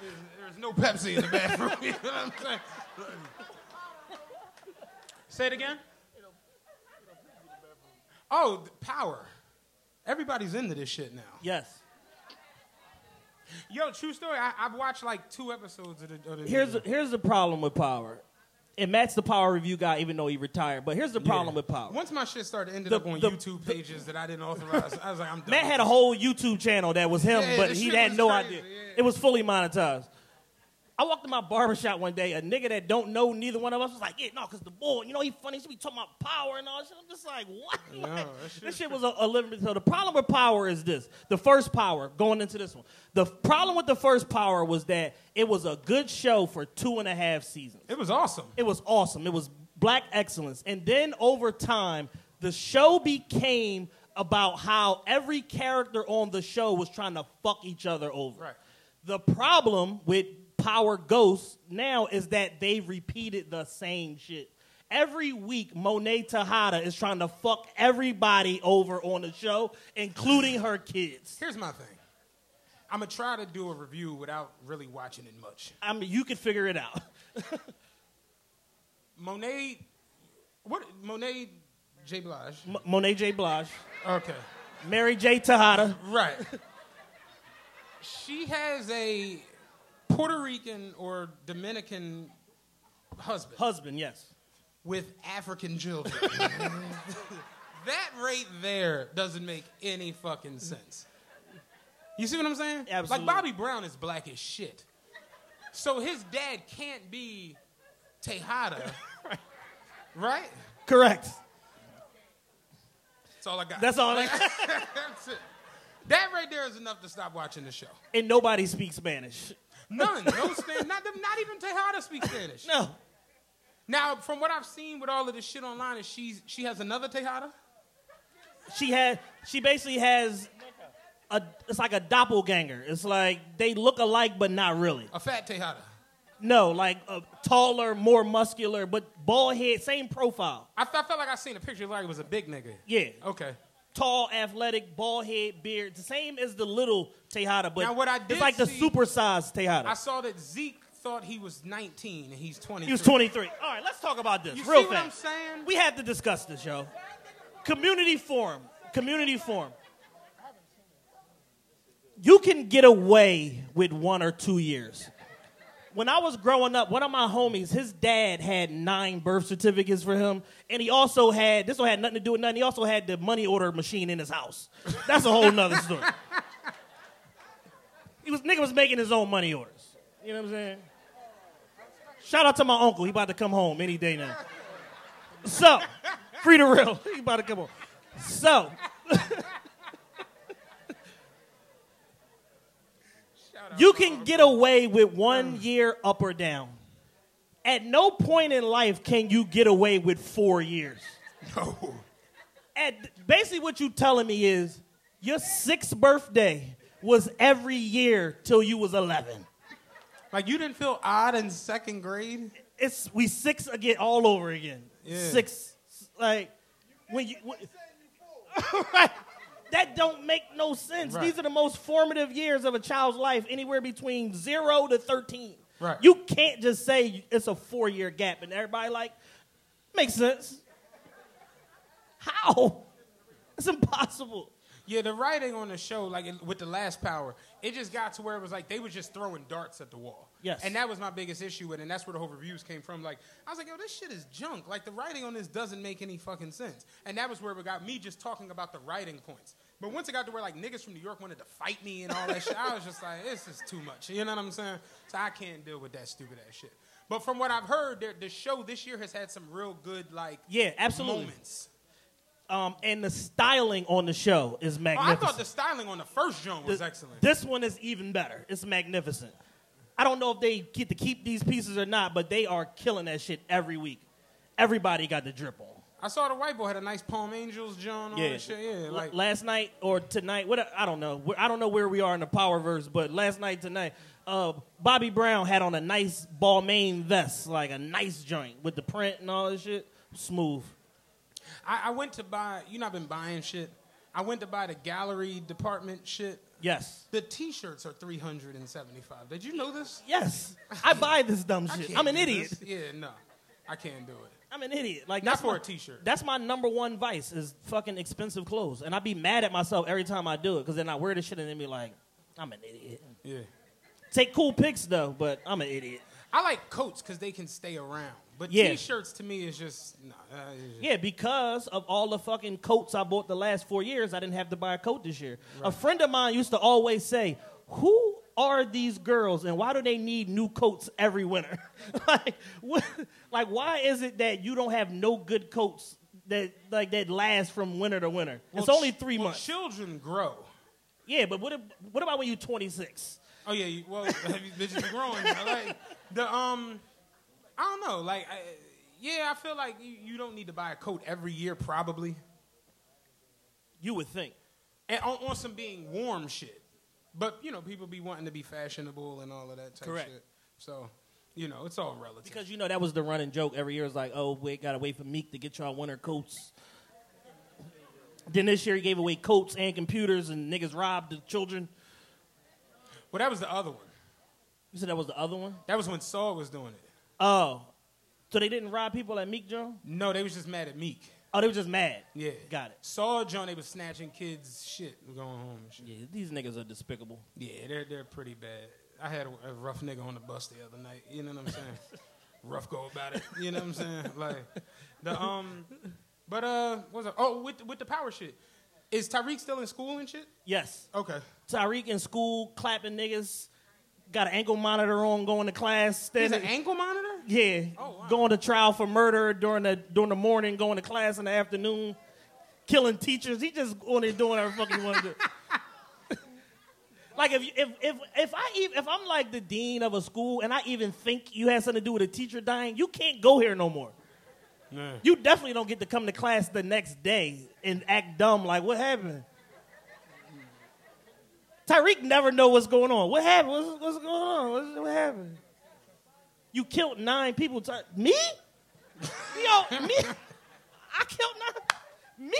[SPEAKER 4] There's, there's no Pepsi in the bathroom. You know what I'm saying? Say it again. Oh, power. Everybody's into this shit now.
[SPEAKER 3] Yes.
[SPEAKER 4] Yo, true story. I, I've watched like two episodes of the. Of the
[SPEAKER 3] Here's the, here's the problem with Power. And Matt's the Power review guy, even though he retired. But here's the problem with Power.
[SPEAKER 4] Once my shit started ended
[SPEAKER 3] The-
[SPEAKER 4] up on
[SPEAKER 3] the-
[SPEAKER 4] YouTube pages that I didn't authorize, I was like, I'm done.
[SPEAKER 3] Matt had a whole YouTube channel that was him,
[SPEAKER 4] Yeah,
[SPEAKER 3] but he had no
[SPEAKER 4] crazy,
[SPEAKER 3] idea.
[SPEAKER 4] yeah.
[SPEAKER 3] It was fully monetized. I walked in my barbershop one day, a nigga that don't know neither one of us was like, yeah, no, because the boy, you know, he funny. He should be talking about power and all shit. I'm just like, what?
[SPEAKER 4] No,
[SPEAKER 3] Like,
[SPEAKER 4] shit-
[SPEAKER 3] this shit was a, a living. So the problem with power is this. The first power, going into this one. The problem with the first power was that it was a good show for two and a half seasons.
[SPEAKER 4] It was awesome.
[SPEAKER 3] It was awesome. It was black excellence. And then over time, the show became about how every character on the show was trying to fuck each other over.
[SPEAKER 4] Right.
[SPEAKER 3] The problem with Power Ghosts now is that they repeated the same shit. Every week, Monet Tejada is trying to fuck everybody over on the show, including her kids.
[SPEAKER 4] Here's my thing. I'm gonna try to do a review without really watching it much.
[SPEAKER 3] I mean, you can figure it out.
[SPEAKER 4] Monet, what Monet J Blige?
[SPEAKER 3] M- Monet J. Blige,
[SPEAKER 4] Okay,
[SPEAKER 3] Mary J. Tejada.
[SPEAKER 4] right. she has a Puerto Rican or Dominican husband
[SPEAKER 3] Husband, yes.
[SPEAKER 4] with African children. that right there doesn't make any fucking sense. You see what I'm saying?
[SPEAKER 3] Absolutely.
[SPEAKER 4] Like Bobby Brown is black as shit. So his dad can't be Tejada. right?
[SPEAKER 3] Correct.
[SPEAKER 4] That's all I got.
[SPEAKER 3] That's all I-
[SPEAKER 4] That's it. That right there is enough to stop watching the show.
[SPEAKER 3] And nobody speaks Spanish.
[SPEAKER 4] None. No Spanish. Not, not even Tejada speaks Spanish.
[SPEAKER 3] No.
[SPEAKER 4] Now, from what I've seen with all of this shit online, is she's she has another Tejada?
[SPEAKER 3] She had she basically has a it's like a doppelganger. It's like they look alike but not really.
[SPEAKER 4] A fat Tejada.
[SPEAKER 3] No, like a taller, more muscular, but bald head, same profile.
[SPEAKER 4] I, th- I felt like I seen a picture like it was a big nigga.
[SPEAKER 3] Yeah.
[SPEAKER 4] Okay.
[SPEAKER 3] Tall, athletic, bald head, beard. The same as the little Tejada, but
[SPEAKER 4] Now, what I did
[SPEAKER 3] it's like the
[SPEAKER 4] see-
[SPEAKER 3] supersized Tejada.
[SPEAKER 4] I saw that Zeke thought he was 19 and he's 20.
[SPEAKER 3] He was 23. All right, let's talk about this
[SPEAKER 4] You
[SPEAKER 3] real
[SPEAKER 4] see what
[SPEAKER 3] fast.
[SPEAKER 4] I'm saying?
[SPEAKER 3] We have to discuss this, yo. Community forum. Community forum. You can get away with one or two years. When I was growing up, one of my homies, his dad had nine birth certificates for him, and he also had this one had nothing to do with nothing. He also had the money order machine in his house. That's a whole nother story. He was nigga was making his own money orders. You know what I'm saying? Shout out to my uncle. He about to come home any day now. So, free to real. He about to come home. So, you can get away with one year up or down. At no point in life can you get away with four years.
[SPEAKER 4] No.
[SPEAKER 3] At basically what you telling me is your sixth birthday was every year till you was 11.
[SPEAKER 4] Like you didn't feel odd in second grade?
[SPEAKER 3] it's we six again all over again.
[SPEAKER 4] Yeah.
[SPEAKER 3] Six like when you when, right. That don't make no sense.
[SPEAKER 4] Right.
[SPEAKER 3] These are the most formative years of a child's life, anywhere between zero to thirteen.
[SPEAKER 4] Right.
[SPEAKER 3] You can't just say it's a four year gap and everybody like makes sense. How? It's impossible.
[SPEAKER 4] Yeah, the writing on the show, like with the last power, it just got to where it was like they were just throwing darts at the wall.
[SPEAKER 3] Yes.
[SPEAKER 4] And that was my biggest issue with it, and that's where the whole reviews came from. Like, I was like, yo, this shit is junk. Like, the writing on this doesn't make any fucking sense. And that was where it got me just talking about the writing points. But once it got to where, like, niggas from New York wanted to fight me and all that shit, I was just like, this is too much. You know what I'm saying? So I can't deal with that stupid ass shit. But from what I've heard, the show this year has had some real good, like,
[SPEAKER 3] Yeah, absolutely.
[SPEAKER 4] moments.
[SPEAKER 3] Um, and the styling on the show is
[SPEAKER 4] Oh, I thought the styling on the first joint was
[SPEAKER 3] The-
[SPEAKER 4] excellent.
[SPEAKER 3] This one is even better. It's magnificent. I don't know if they get to keep these pieces or not, but they are killing that shit every week. Everybody got the drip on.
[SPEAKER 4] I saw the white boy had a nice Palm Angels joint on and shit. Yeah, like
[SPEAKER 3] last night or tonight, what I don't know. I don't know where we are in the power verse, but last night tonight, uh, Bobby Brown had on a nice Balmain vest, like a nice joint with the print and all this shit. Smooth.
[SPEAKER 4] I, I went to buy. You know, I've been buying shit. I went to buy the gallery department shit.
[SPEAKER 3] Yes.
[SPEAKER 4] The T-shirts are three hundred and seventy-five. Did you know this?
[SPEAKER 3] Yes. I buy this dumb shit. I'm an idiot.
[SPEAKER 4] this. Yeah, no, I can't do it.
[SPEAKER 3] I'm an idiot. Like
[SPEAKER 4] Not
[SPEAKER 3] that's
[SPEAKER 4] for
[SPEAKER 3] my-
[SPEAKER 4] a t-shirt.
[SPEAKER 3] That's my number one vice is fucking expensive clothes, and I be mad at myself every time I do it because then I wear the shit and then be like, I'm an idiot.
[SPEAKER 4] Yeah,
[SPEAKER 3] Take cool pics though, but I'm an idiot.
[SPEAKER 4] I like coats because they can stay around. But
[SPEAKER 3] Yeah.
[SPEAKER 4] T-shirts to me is just no. Uh, just-
[SPEAKER 3] Yeah, because of all the fucking coats I bought the last four years, I didn't have to buy a coat this year. A friend of mine used to always say, "Who are these girls, and why do they need new coats every winter? like, what, like, why is it that you don't have no good coats that like that last from winter to winter? it's
[SPEAKER 4] Well,
[SPEAKER 3] only
[SPEAKER 4] ch-
[SPEAKER 3] three
[SPEAKER 4] well,
[SPEAKER 3] months.
[SPEAKER 4] Children grow.
[SPEAKER 3] yeah, but what, if, what about when you're 26?
[SPEAKER 4] Oh yeah, well, have you bitches been growing? Like the um, I don't know. Like, I, yeah, I feel like you, you don't need to buy a coat every year, probably.
[SPEAKER 3] You would think.
[SPEAKER 4] And on, on some being warm shit. But you know, people be wanting to be fashionable and all of that type
[SPEAKER 3] Correct.
[SPEAKER 4] shit. So, you know, it's all relative.
[SPEAKER 3] Because you know that was the running joke every year. It's like, oh, wait, gotta wait for Meek to get y'all winter coats. Then this year he gave away coats and computers, and niggas robbed the children.
[SPEAKER 4] well, that was the other one.
[SPEAKER 3] You said that was the other one.
[SPEAKER 4] That was when Saul was doing it.
[SPEAKER 3] Oh, so they didn't rob people at Meek Joe?
[SPEAKER 4] No, they was just mad at Meek.
[SPEAKER 3] Oh, they were just mad.
[SPEAKER 4] Yeah,
[SPEAKER 3] Got it.
[SPEAKER 4] Saul John, they was snatching kids' shit, and going home and shit.
[SPEAKER 3] Yeah, these niggas are despicable.
[SPEAKER 4] Yeah, they're they're pretty bad. I had a, a rough nigga on the bus the other night. You know what I'm saying? rough go about it. You know what I'm saying? Like the um, but uh, what was it? Oh, with with the power shit. Is Tariq still in school and shit?
[SPEAKER 3] Yes.
[SPEAKER 4] Okay.
[SPEAKER 3] Tariq in school clapping niggas, got an ankle monitor on, going to class.
[SPEAKER 4] There's an ankle monitor.
[SPEAKER 3] Yeah,
[SPEAKER 4] Oh, wow.
[SPEAKER 3] going to trial for murder during the during the morning, going to class in the afternoon, killing teachers. He just on there doing whatever fucking he want to do. like if if if if I even if I'm like the dean of a school and I even think you had something to do with a teacher dying, you can't go here no more. You definitely don't get to come to class the next day and act dumb like what happened. Tariq never know what's going on. What happened? What's, what's going on? What's, what happened? You killed nine people. Ty- me? Yo, me? I killed nine. Me?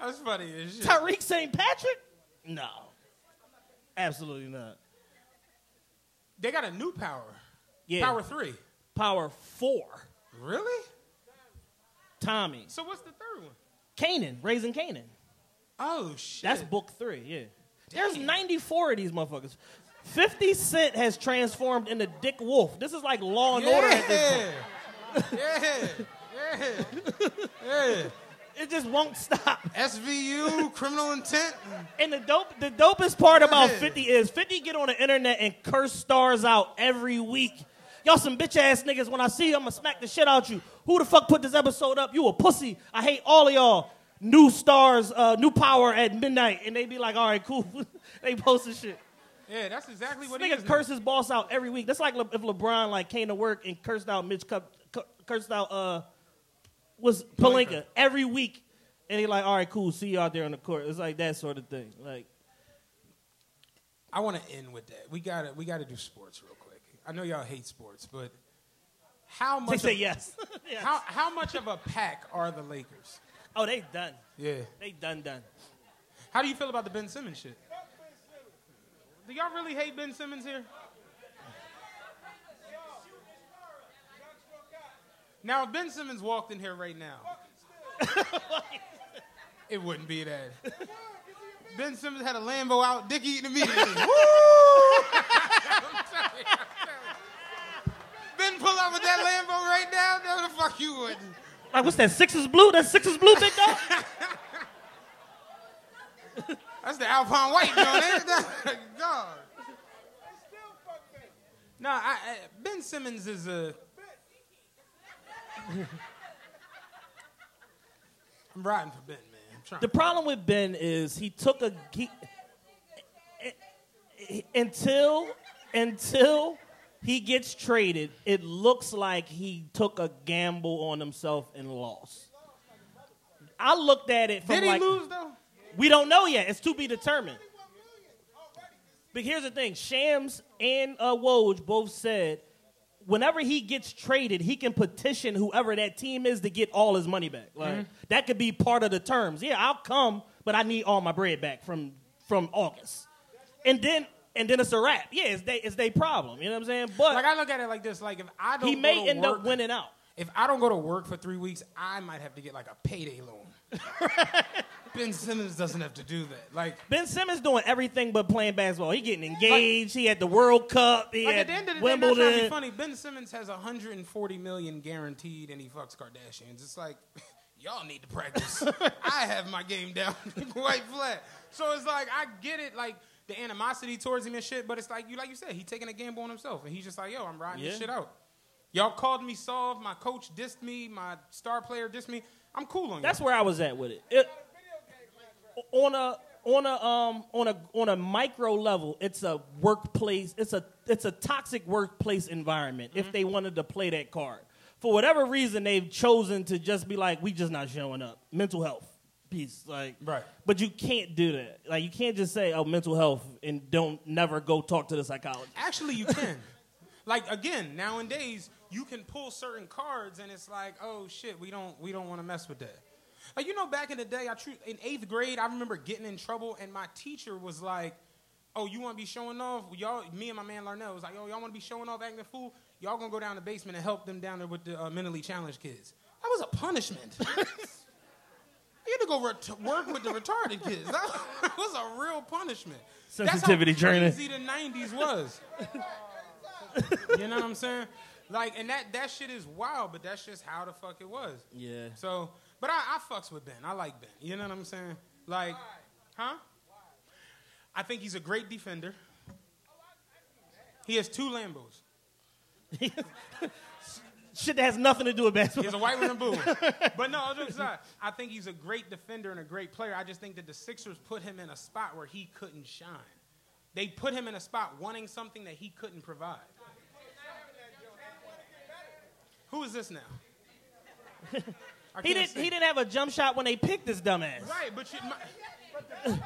[SPEAKER 4] That's funny as shit.
[SPEAKER 3] Tariq St. Patrick? No. Absolutely not.
[SPEAKER 4] They got a new power.
[SPEAKER 3] Yeah.
[SPEAKER 4] Power three.
[SPEAKER 3] Power four.
[SPEAKER 4] Really?
[SPEAKER 3] Tommy.
[SPEAKER 4] So what's the third one?
[SPEAKER 3] Kanan. Raising Kanan.
[SPEAKER 4] Oh shit.
[SPEAKER 3] That's book three, yeah. There's 94 of these motherfuckers. 50 Cent has transformed into Dick Wolf. This is like Law and Order at this point.
[SPEAKER 4] yeah. yeah. Yeah. Yeah.
[SPEAKER 3] It just won't stop.
[SPEAKER 4] SVU, criminal intent.
[SPEAKER 3] And the dope, the dopest part about 50 is 50 get on the internet and curse stars out every week. Y'all some bitch ass niggas. When I see you, I'ma smack the shit out of you. Who the fuck put this episode up? You a pussy. I hate all of y'all. New stars, uh, new power at midnight. And they be like, all right, cool. they posting shit.
[SPEAKER 4] Yeah, that's exactly what
[SPEAKER 3] This nigga
[SPEAKER 4] now.
[SPEAKER 3] curse his boss out every week. That's like Le- if LeBron like came to work and cursed out Mitch Cup, cu- cursed out uh was Pelinka every week, and he like, all right, cool, see you out there on the court. It's like that sort of thing. Like,
[SPEAKER 4] I want to end with that. We gotta we gotta do sports real quick. I know y'all hate sports, but how
[SPEAKER 3] they
[SPEAKER 4] much?
[SPEAKER 3] say
[SPEAKER 4] of,
[SPEAKER 3] yes. Yes.
[SPEAKER 4] How how much of a pack are the Lakers?
[SPEAKER 3] Oh, they done.
[SPEAKER 4] Yeah.
[SPEAKER 3] They done done.
[SPEAKER 4] How do you feel about the Ben Simmons shit? Do y'all really hate Ben Simmons here? Now, if Ben Simmons walked in here right now, it wouldn't be that. Ben Simmons had a Lambo out, dick eating immediately. Woo! I'm telling you, I'm telling you. Ben pull up with that Lambo right now, no the fuck you wouldn't.
[SPEAKER 3] Like, what's that? Sixes blue? That's sixes blue, big dog.
[SPEAKER 4] That's the Alpine White, it? God. No, I, I, Ben Simmons is a. I'm riding for Ben, man. I'm trying.
[SPEAKER 3] the problem with Ben is he took a he, until until he gets traded. It looks like he took a gamble on himself and lost. I looked at it from
[SPEAKER 4] Did he
[SPEAKER 3] like
[SPEAKER 4] lose though?
[SPEAKER 3] We don't know yet. It's to be determined. But here's the thing: Shams and uh, Woj both said whenever he gets traded, he can petition whoever that team is to get all his money back. Like that could be part of the terms. Yeah, I'll come, but I need all my bread back from from August, and then and then it's a wrap. Yeah, it's they it's their problem. You know what I'm saying? But
[SPEAKER 4] Like I look at it like this: like if I don't,
[SPEAKER 3] he may end
[SPEAKER 4] work,
[SPEAKER 3] up winning out.
[SPEAKER 4] If I don't go to work for three weeks, I might have to get like a payday loan. ben Simmons doesn't have to do that. Like,
[SPEAKER 3] Ben Simmons doing everything but playing basketball. He getting engaged. he had the World Cup. He
[SPEAKER 4] like
[SPEAKER 3] had
[SPEAKER 4] at the end of the day,
[SPEAKER 3] Wimbledon.
[SPEAKER 4] not trying to be funny. Ben Simmons has 140 million guaranteed, and he fucks Kardashians. It's like y'all need to practice. I have my game down quite flat. So it's like I get it, like the animosity towards him and shit. But it's like you, like you said, he taking a gamble on himself, and he's just like, yo, I'm riding this shit out. Y'all called me soft. My coach dissed me. My star player dissed me. I'm cool on
[SPEAKER 3] That's
[SPEAKER 4] y'all.
[SPEAKER 3] where I was at with it. it on a on a um on a on a micro level, it's a workplace. It's a it's a toxic workplace environment. If they wanted to play that card, for whatever reason, they've chosen to just be like, we just not showing up. Mental health. piece. Like,
[SPEAKER 4] Right.
[SPEAKER 3] But you can't do that. Like, you can't just say, "Oh, mental health," and don't never go talk to the psychologist.
[SPEAKER 4] Actually, you can. like again, nowadays you can pull certain cards, and it's like, oh shit, we don't we don't want to mess with that. Like you know, back in the day, I tru- in eighth grade, I remember getting in trouble, and my teacher was like, "Oh, you want to be showing off? Y'all, me and my man Larnell was like, oh, y'all want to be showing off, acting a fool? Y'all gonna go down the basement and help them down there with the uh, mentally challenged kids." That was a punishment. You had to go re- to work with the retarded kids. That was a real punishment.
[SPEAKER 3] Sensitivity
[SPEAKER 4] That's how
[SPEAKER 3] training.
[SPEAKER 4] crazy the '90s was. you know what I'm saying? Like, and that that shit is wild, but that's just how the fuck it was.
[SPEAKER 3] Yeah.
[SPEAKER 4] So, but I, I fucks with Ben. I like Ben. You know what I'm saying? Like, huh? I think he's a great defender. He has two Lambos.
[SPEAKER 3] Shit that has nothing to do with
[SPEAKER 4] He
[SPEAKER 3] basketball.
[SPEAKER 4] has a white one and blue one. But no, aside, I think he's a great defender and a great player. I just think that the Sixers put him in a spot where he couldn't shine. They put him in a spot wanting something that he couldn't provide. Who is this now?
[SPEAKER 3] He didn't.
[SPEAKER 4] see.
[SPEAKER 3] He didn't have a jump shot when they picked this dumbass.
[SPEAKER 4] Right, but you, my,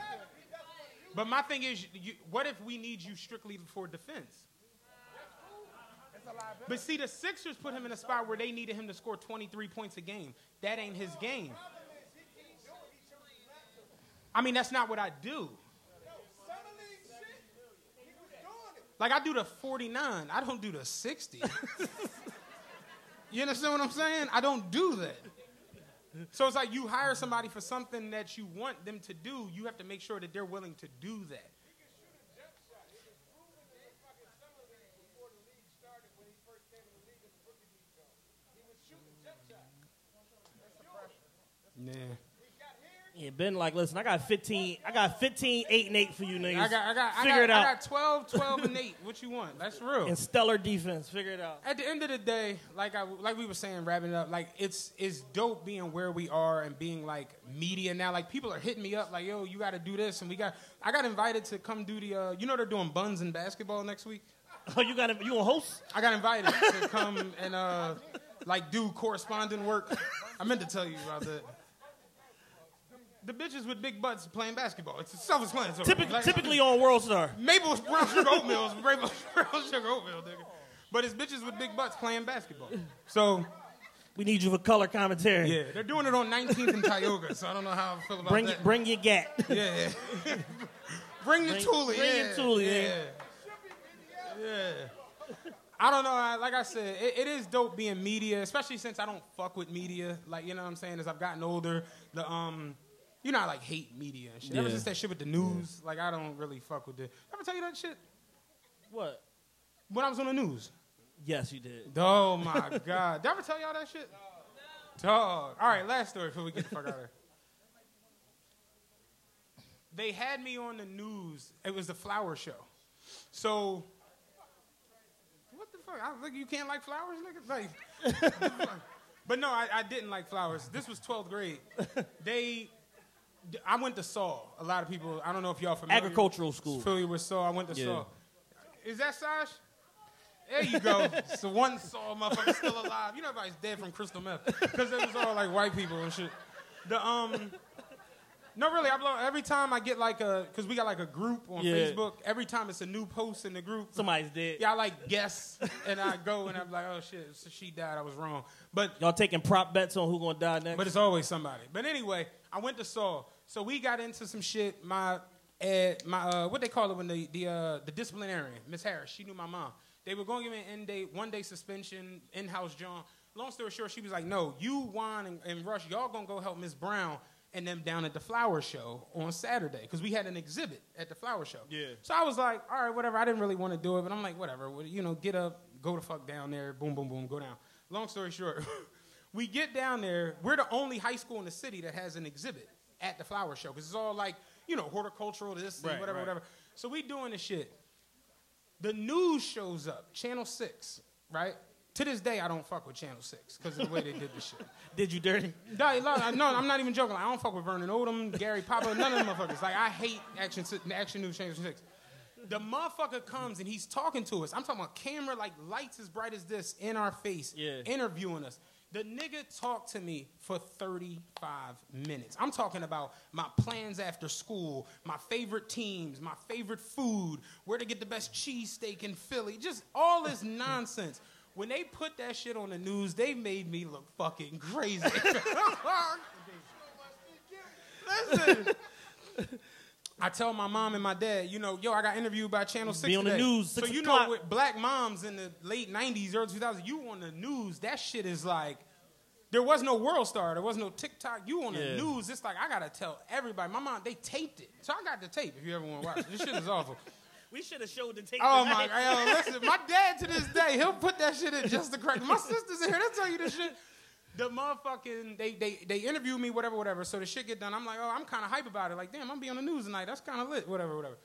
[SPEAKER 4] but my thing is, you, what if we need you strictly for defense? But see, the Sixers put him in a spot where they needed him to score 23 points a game. That ain't his game. I mean, that's not what I do. Like I do the 49, I don't do the 60. you understand what I'm saying? I don't do that. So it's like you hire somebody for something that you want them to do, you have to make sure that they're willing to do that. Yeah.
[SPEAKER 3] Yeah, Ben, like, listen, I got 15. I got 15, 8, and 8 for you niggas.
[SPEAKER 4] I got, I got, I got,
[SPEAKER 3] it out.
[SPEAKER 4] I got 12, 12, and 8. What you want? That's real.
[SPEAKER 3] and stellar defense. Figure it out.
[SPEAKER 4] At the end of the day, like I, like we were saying, wrapping it up, like it's it's dope being where we are and being like media now. Like people are hitting me up, like, yo, you got to do this, and we got. I got invited to come do the. Uh, you know they're doing buns and basketball next week.
[SPEAKER 3] Oh, you got You a host?
[SPEAKER 4] I got invited to come and uh, like do correspondent work. I meant to tell you about that. The bitches with big butts playing basketball. It's self-explanatory.
[SPEAKER 3] Typically,
[SPEAKER 4] Like-
[SPEAKER 3] typically on World Star.
[SPEAKER 4] Maple brown sugar oatmeal maple brown sugar oatmeal, nigga. But it's bitches with big butts playing basketball. So
[SPEAKER 3] We need you for color commentary.
[SPEAKER 4] yeah, they're doing it on 19th and Tioga. So I don't know how I feel about it.
[SPEAKER 3] Bring,
[SPEAKER 4] that.
[SPEAKER 3] bring your gat.
[SPEAKER 4] yeah, yeah. bring the Thule.
[SPEAKER 3] bring
[SPEAKER 4] yeah,
[SPEAKER 3] your Thule,
[SPEAKER 4] yeah.
[SPEAKER 3] yeah.
[SPEAKER 4] Yeah. I don't know. I, like I said, it, it is dope being media, especially since I don't fuck with media. Like you know what I'm saying? As I've gotten older, the um, you know, I like hate media and shit. Ever
[SPEAKER 3] Yeah.
[SPEAKER 4] since that shit with the news, like I don't really fuck with it. Ever tell you that shit
[SPEAKER 3] What?
[SPEAKER 4] when I was on the news?
[SPEAKER 3] Yes, you did.
[SPEAKER 4] Oh my god! Did I ever tell y'all that shit? Dog. All right, last story before we get the fuck out of here. They had me on the news. It was the flower show. So, what the fuck? I think you can't like flowers, nigga. Like, but no, I, I didn't like flowers. This was 12th grade. They, I went to Saul. A lot of people. I don't know if y'all familiar.
[SPEAKER 3] Agricultural school.
[SPEAKER 4] Familiar with Saul? I went to
[SPEAKER 3] Yeah.
[SPEAKER 4] Saul. Is that Sash? There you go. so one Saul motherfucker still alive. You know everybody's dead from crystal meth because it was all like white people and shit. The um. No, really. I blow every time I get like a because we got like a group on
[SPEAKER 3] Yeah.
[SPEAKER 4] Facebook. Every time it's a new post in the group,
[SPEAKER 3] Somebody's dead.
[SPEAKER 4] yeah, I like guess and I go and I'm like, oh shit, so she died. I was wrong. But
[SPEAKER 3] Y'all taking prop bets on who gonna die next?
[SPEAKER 4] but it's always somebody. But anyway, I went to Saul. So we got into some shit. My ed, my uh, what they call it when the the uh, the disciplinarian, Miss Harris, she knew my mom. They were going to give me an end date, one day suspension, in house John. Long story short, she was like, no, you, Juan, and, and Rush, y'all gonna go help Miss Brown and them down at the flower show on Saturday because we had an exhibit at the flower show.
[SPEAKER 3] Yeah.
[SPEAKER 4] So I was like, all right, whatever. I didn't really want to do it, but I'm like, whatever. You know, get up, go the fuck down there, boom, boom, boom, go down. Long story short, we get down there. We're the only high school in the city that has an exhibit at the flower show because it's all like, you know, horticultural, this, and whatever,
[SPEAKER 3] right.
[SPEAKER 4] whatever. So we doing the shit. The news shows up, Channel 6, right? To this day, I don't fuck with Channel 6 because of the way they did the shit.
[SPEAKER 3] Did you dirty?
[SPEAKER 4] No, no, I'm not even joking. Like, I don't fuck with Vernon Odom, Gary Papa, none of them motherfuckers. Like, I hate Action, action News Channel 6. The motherfucker comes and he's talking to us. I'm talking about camera, like lights as bright as this in our face,
[SPEAKER 3] Yeah.
[SPEAKER 4] interviewing us. The nigga talked to me for 35 minutes. I'm talking about my plans after school, my favorite teams, my favorite food, where to get the best cheesesteak in Philly, just all this nonsense. When they put that shit on the news, they made me look fucking crazy. Listen. I tell my mom and my dad, you know, yo, I got interviewed by Channel 6
[SPEAKER 3] Be on the
[SPEAKER 4] today.
[SPEAKER 3] news,
[SPEAKER 4] So you know, with black moms in the late 90s, early 2000s, you on the news, that shit is like, there was no World Star, there was no TikTok. You on the
[SPEAKER 3] Yeah.
[SPEAKER 4] news, it's like, I gotta tell everybody. My mom, they taped it. So I got the tape if you ever wanna watch it. This shit is awful.
[SPEAKER 3] We should have showed the tape.
[SPEAKER 4] Oh my god, listen, my dad to this day, he'll put that shit in just the correct. My sisters in here, they'll tell you this shit. The motherfucking they they they interview me, whatever, whatever. So the shit get done. I'm like, oh, I'm kind of hype about it. Like, damn, I'm be on the news tonight. That's kind of lit. Whatever, whatever.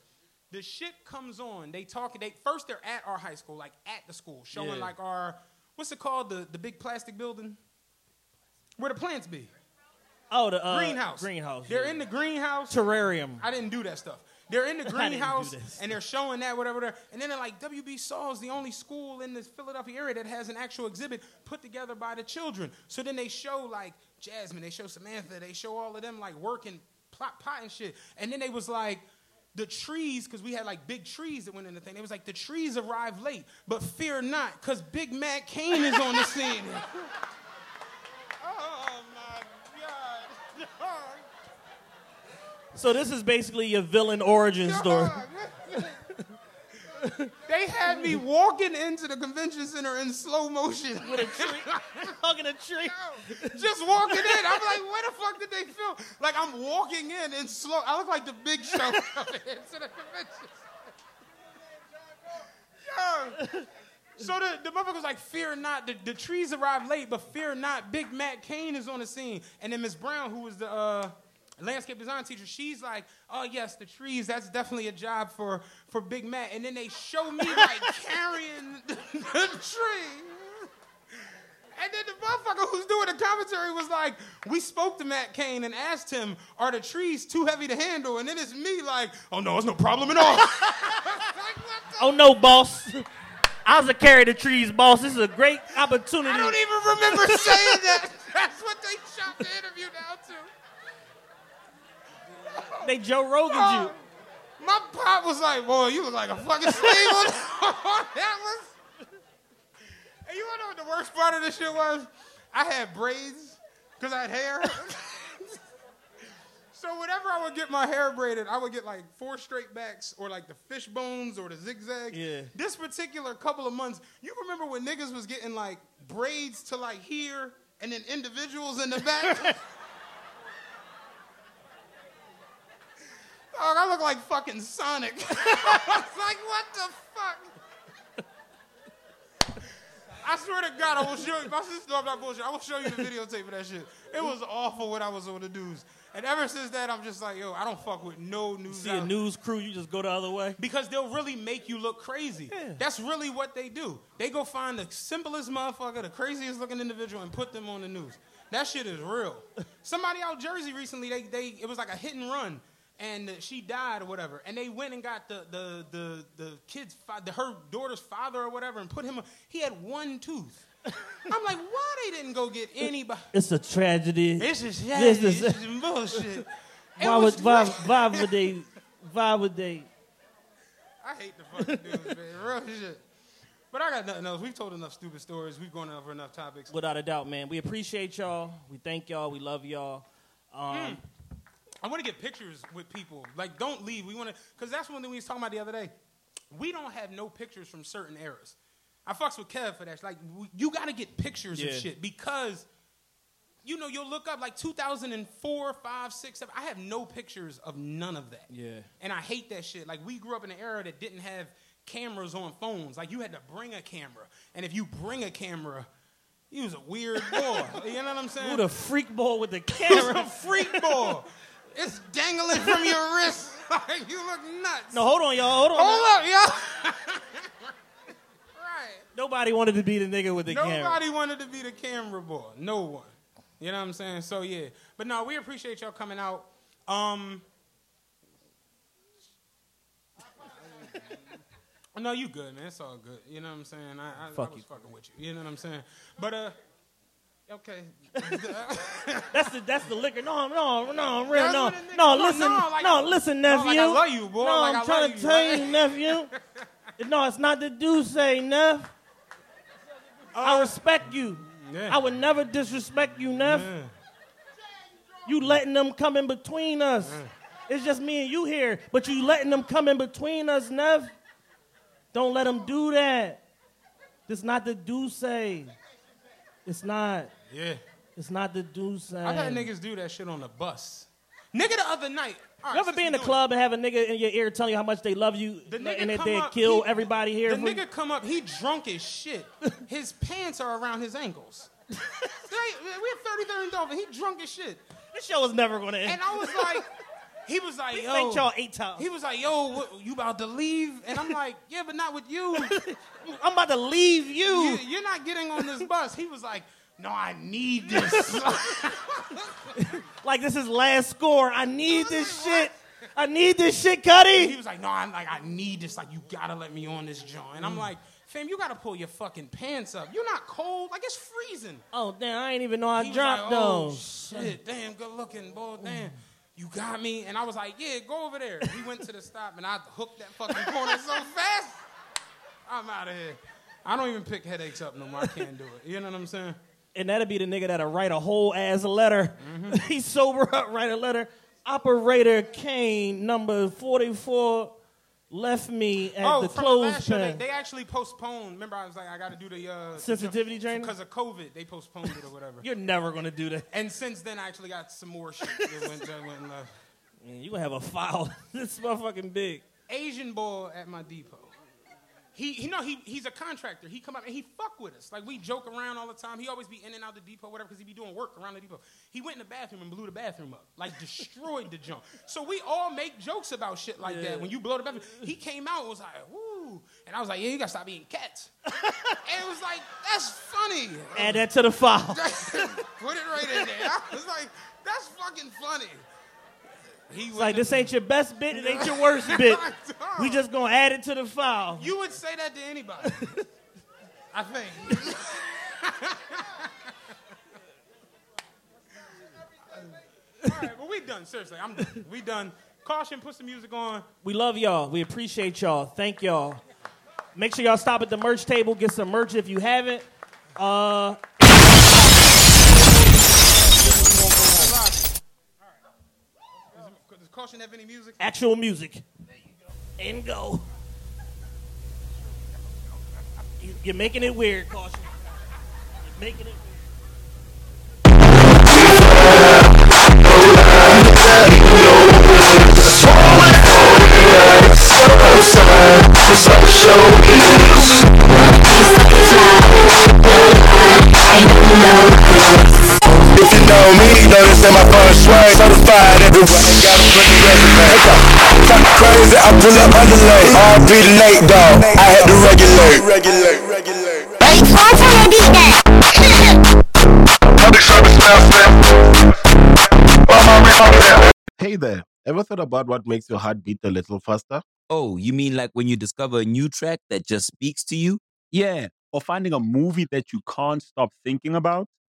[SPEAKER 4] The shit comes on. They talk. They first they're at our high school, like at the school, showing
[SPEAKER 3] Yeah.
[SPEAKER 4] like our what's it called, the the big plastic building where the plants be.
[SPEAKER 3] Oh, the uh,
[SPEAKER 4] greenhouse.
[SPEAKER 3] Greenhouse.
[SPEAKER 4] They're
[SPEAKER 3] yeah.
[SPEAKER 4] in the greenhouse.
[SPEAKER 3] terrarium.
[SPEAKER 4] I didn't do that stuff. They're in the greenhouse and they're showing that whatever. whatever. And then they're like, WB Saul is the only school in this Philadelphia area that has an actual exhibit put together by the children. So then they show like Jasmine, they show Samantha, they show all of them like working plot pot and shit. And then they was like. The trees, because we had like big trees that went in the thing. It was like the trees arrived late, but fear not, because Big Matt Kane is on the scene. oh my god!
[SPEAKER 3] Oh, So this is basically your villain origin story.
[SPEAKER 4] They had me walking into the convention center in slow motion.
[SPEAKER 3] With a tree, hugging a tree.
[SPEAKER 4] Just walking in. I'm like, where the fuck did they film? Like, I'm walking in in slow. I look like the big show into the convention. Yo. So the, the motherfucker was like, fear not. The, the trees arrived late, but fear not. Big Matt Kane is on the scene. And then Miss Brown, who was the uh, landscape design teacher, she's like, oh, yes, the trees, that's definitely a job for, for Big Matt. And then they show me like carrying the, the tree. And then the motherfucker who's doing the commentary was like, we spoke to Matt Kane and asked him, are the trees too heavy to handle? And then it's me like, oh no, it's no problem at all.
[SPEAKER 3] Oh no, boss. I was a carry the trees, boss. This is a great opportunity.
[SPEAKER 4] I don't even remember saying that. That's what they shot the interview down to.
[SPEAKER 3] They Joe Rogan
[SPEAKER 4] Oh,
[SPEAKER 3] you.
[SPEAKER 4] my pop was like, boy, you look like a fucking slave on that was. And you wanna know what the worst part of this shit was? I had braids because I had hair. so whenever I would get my hair braided, I would get like four straight backs or like the fish bones or the zigzag.
[SPEAKER 3] Yeah.
[SPEAKER 4] This particular couple of months, you remember when niggas was getting like braids to like here and then individuals in the back? Dog, I look like fucking Sonic. I was like, what the fuck? I swear to God, I will show you. My sister loved that bullshit. I will show you the videotape of that shit. It was awful when I was on the news. And ever since that, I'm just like, yo, I don't fuck with no news.
[SPEAKER 3] See a news crew, you just go the other way.
[SPEAKER 4] Because they'll really make you look crazy. That's really what they do. They go find the simplest motherfucker, the craziest looking individual, and put them on the news. That shit is real. Somebody out Jersey recently, they, they it was like a hit and run, and she died or whatever. And they went and got the the the the kid's the, her daughter's father or whatever, and put him. He had one tooth. I'm like, why they didn't go get anybody?
[SPEAKER 3] It's a tragedy.
[SPEAKER 4] This is yeah,
[SPEAKER 3] This
[SPEAKER 4] this
[SPEAKER 3] is-
[SPEAKER 4] is bullshit.
[SPEAKER 3] Why
[SPEAKER 4] was
[SPEAKER 3] would why, why would they why would they
[SPEAKER 4] I hate the fucking news, man. Real shit. But I got nothing else. We've told enough stupid stories. We've gone over enough topics.
[SPEAKER 3] without a doubt, man. We appreciate y'all. We thank y'all. We love y'all. Um,
[SPEAKER 4] I want to get pictures with people. Like, don't leave. We want to, because that's one thing we was talking about the other day. We don't have no pictures from certain eras. I fucks with Kev for that. Like, we, you got to get pictures
[SPEAKER 3] Yeah.
[SPEAKER 4] of shit because, you know, you'll look up like 2004, 5, 6, 7. I have no pictures of none of that.
[SPEAKER 3] Yeah.
[SPEAKER 4] And I hate that shit. Like, we grew up in an era that didn't have cameras on phones. Like, you had to bring a camera. And if you bring a camera, you was a weird boy. you know what I'm saying?
[SPEAKER 3] who the freak ball with the camera?
[SPEAKER 4] freak ball. It's dangling from your wrist. Like, you look nuts.
[SPEAKER 3] no, hold on, y'all. Hold on.
[SPEAKER 4] Hold up, y'all. right.
[SPEAKER 3] Nobody wanted to be the nigga with the camera.
[SPEAKER 4] Nobody wanted to be the camera boy. No one. You know what I'm saying? So yeah. But no, we appreciate y'all coming out. Um No, you good, man. It's all good. You know what I'm saying? I, I,
[SPEAKER 3] Fuck
[SPEAKER 4] I was
[SPEAKER 3] you.
[SPEAKER 4] fucking with you. You know what I'm saying? But uh Okay.
[SPEAKER 3] That's the that's the liquor. No, no, no, real, no,
[SPEAKER 4] what a nigga-
[SPEAKER 3] no.
[SPEAKER 4] no,
[SPEAKER 3] Listen,
[SPEAKER 4] no, like-
[SPEAKER 3] no, listen,
[SPEAKER 4] no,
[SPEAKER 3] nephew.
[SPEAKER 4] like I love you, boy.
[SPEAKER 3] No,
[SPEAKER 4] Like
[SPEAKER 3] I'm trying to
[SPEAKER 4] you,
[SPEAKER 3] tell
[SPEAKER 4] right?
[SPEAKER 3] you, nephew. no, it's not the do say, Neff. I uh, respect you.
[SPEAKER 4] Yeah.
[SPEAKER 3] I would never disrespect you, Neff. You letting them come in between us. It's just me and you here, but you letting them come in between us, Neff. Don't let them do that. It's not the do say. It's not.
[SPEAKER 4] Yeah.
[SPEAKER 3] It's not the do say.
[SPEAKER 4] I had niggas do that shit on the bus. Nigga, the other night. right,
[SPEAKER 3] You ever be in the club and have a nigga in your ear telling you how much they love you
[SPEAKER 4] The nigga
[SPEAKER 3] and that they
[SPEAKER 4] up,
[SPEAKER 3] kill
[SPEAKER 4] he-
[SPEAKER 3] everybody here?
[SPEAKER 4] The nigga come up, he drunk as shit. His pants are around his ankles. Right, we have 33rd and over. He drunk as shit.
[SPEAKER 3] This show is never gonna end.
[SPEAKER 4] And I was like, he was like, yo.
[SPEAKER 3] y'all eight times.
[SPEAKER 4] He was like, yo, what, you about to leave? And I'm like, yeah, but not with you.
[SPEAKER 3] I'm about to leave you.
[SPEAKER 4] you. You're not getting on this bus. He was like, no, I need this.
[SPEAKER 3] Like this is last score. I need this shit. I need this shit,
[SPEAKER 4] Cutty.
[SPEAKER 3] he
[SPEAKER 4] was like, no, I'm like, I need this. Like, you gotta let me on this joint. And
[SPEAKER 3] Mm.
[SPEAKER 4] I'm like, fam, you gotta pull your fucking pants up. You're not cold. Like, it's freezing.
[SPEAKER 3] Oh damn, I ain't even know I
[SPEAKER 4] He was
[SPEAKER 3] dropped
[SPEAKER 4] like, oh,
[SPEAKER 3] those.
[SPEAKER 4] shit, damn, good looking, boy, damn. You got me. And I was like, yeah, go over there. He went to the stop and I hooked that fucking corner so fast. I'm out of here. I don't even pick headaches up no more. I can't do it. You know what I'm saying?
[SPEAKER 3] And that'd be the nigga that'll write a whole ass letter.
[SPEAKER 4] Mm-hmm.
[SPEAKER 3] he sober up, write a letter. Operator Kane, number 44, left me at
[SPEAKER 4] oh,
[SPEAKER 3] the
[SPEAKER 4] show, they, they actually postponed. Remember, I was like, I got to do the uh,
[SPEAKER 3] Sensitivity training?
[SPEAKER 4] because of COVID. They postponed it or whatever.
[SPEAKER 3] You're never gonna do that.
[SPEAKER 4] and since then, I actually got some more shit that went, that went left.
[SPEAKER 3] Man, you gonna have a file this motherfucking big.
[SPEAKER 4] Asian boy at my depot. He, he know he, he's a contractor. He come up and he fuck with us. Like we joke around all the time. He always be in and out the depot, whatever, because he be doing work around the depot. He went in the bathroom and blew the bathroom up, like destroyed the junk. So we all make jokes about shit like that. When you blow the bathroom, he came out and was like, "Woo!" And I was like, "Yeah, you gotta stop eating cats." and it was like, "That's funny."
[SPEAKER 3] Add that to the file.
[SPEAKER 4] Put it right in there. I was like, "That's fucking funny." He
[SPEAKER 3] like this ain't your best bit, it ain't your worst bit. We just gonna add it to the file.
[SPEAKER 4] You would say that to anybody. I think. All right, well, we done. Seriously, I'm done. We done. Caution, put some music on.
[SPEAKER 3] We love y'all. We appreciate y'all. Thank y'all. Make sure y'all stop at the merch table, get some merch if you haven't. Uh,
[SPEAKER 4] Caution have any music?
[SPEAKER 3] actual music. And go. You- You're making it weird, caution. You're making it weird.
[SPEAKER 7] If you know me, know this in my fun sway. Certified everywhere, ain't got a pretty resume. Talk crazy, I pull up underlay. RP the Nate Dogg, I had to regulate. Regulate, regulate. Public service announcement. On my remote.
[SPEAKER 6] Hey there, ever thought about what makes your heart beat a little faster?
[SPEAKER 8] Oh, you mean like when you discover a new track that just speaks to you?
[SPEAKER 9] Yeah. Or finding a movie that you can't stop thinking about.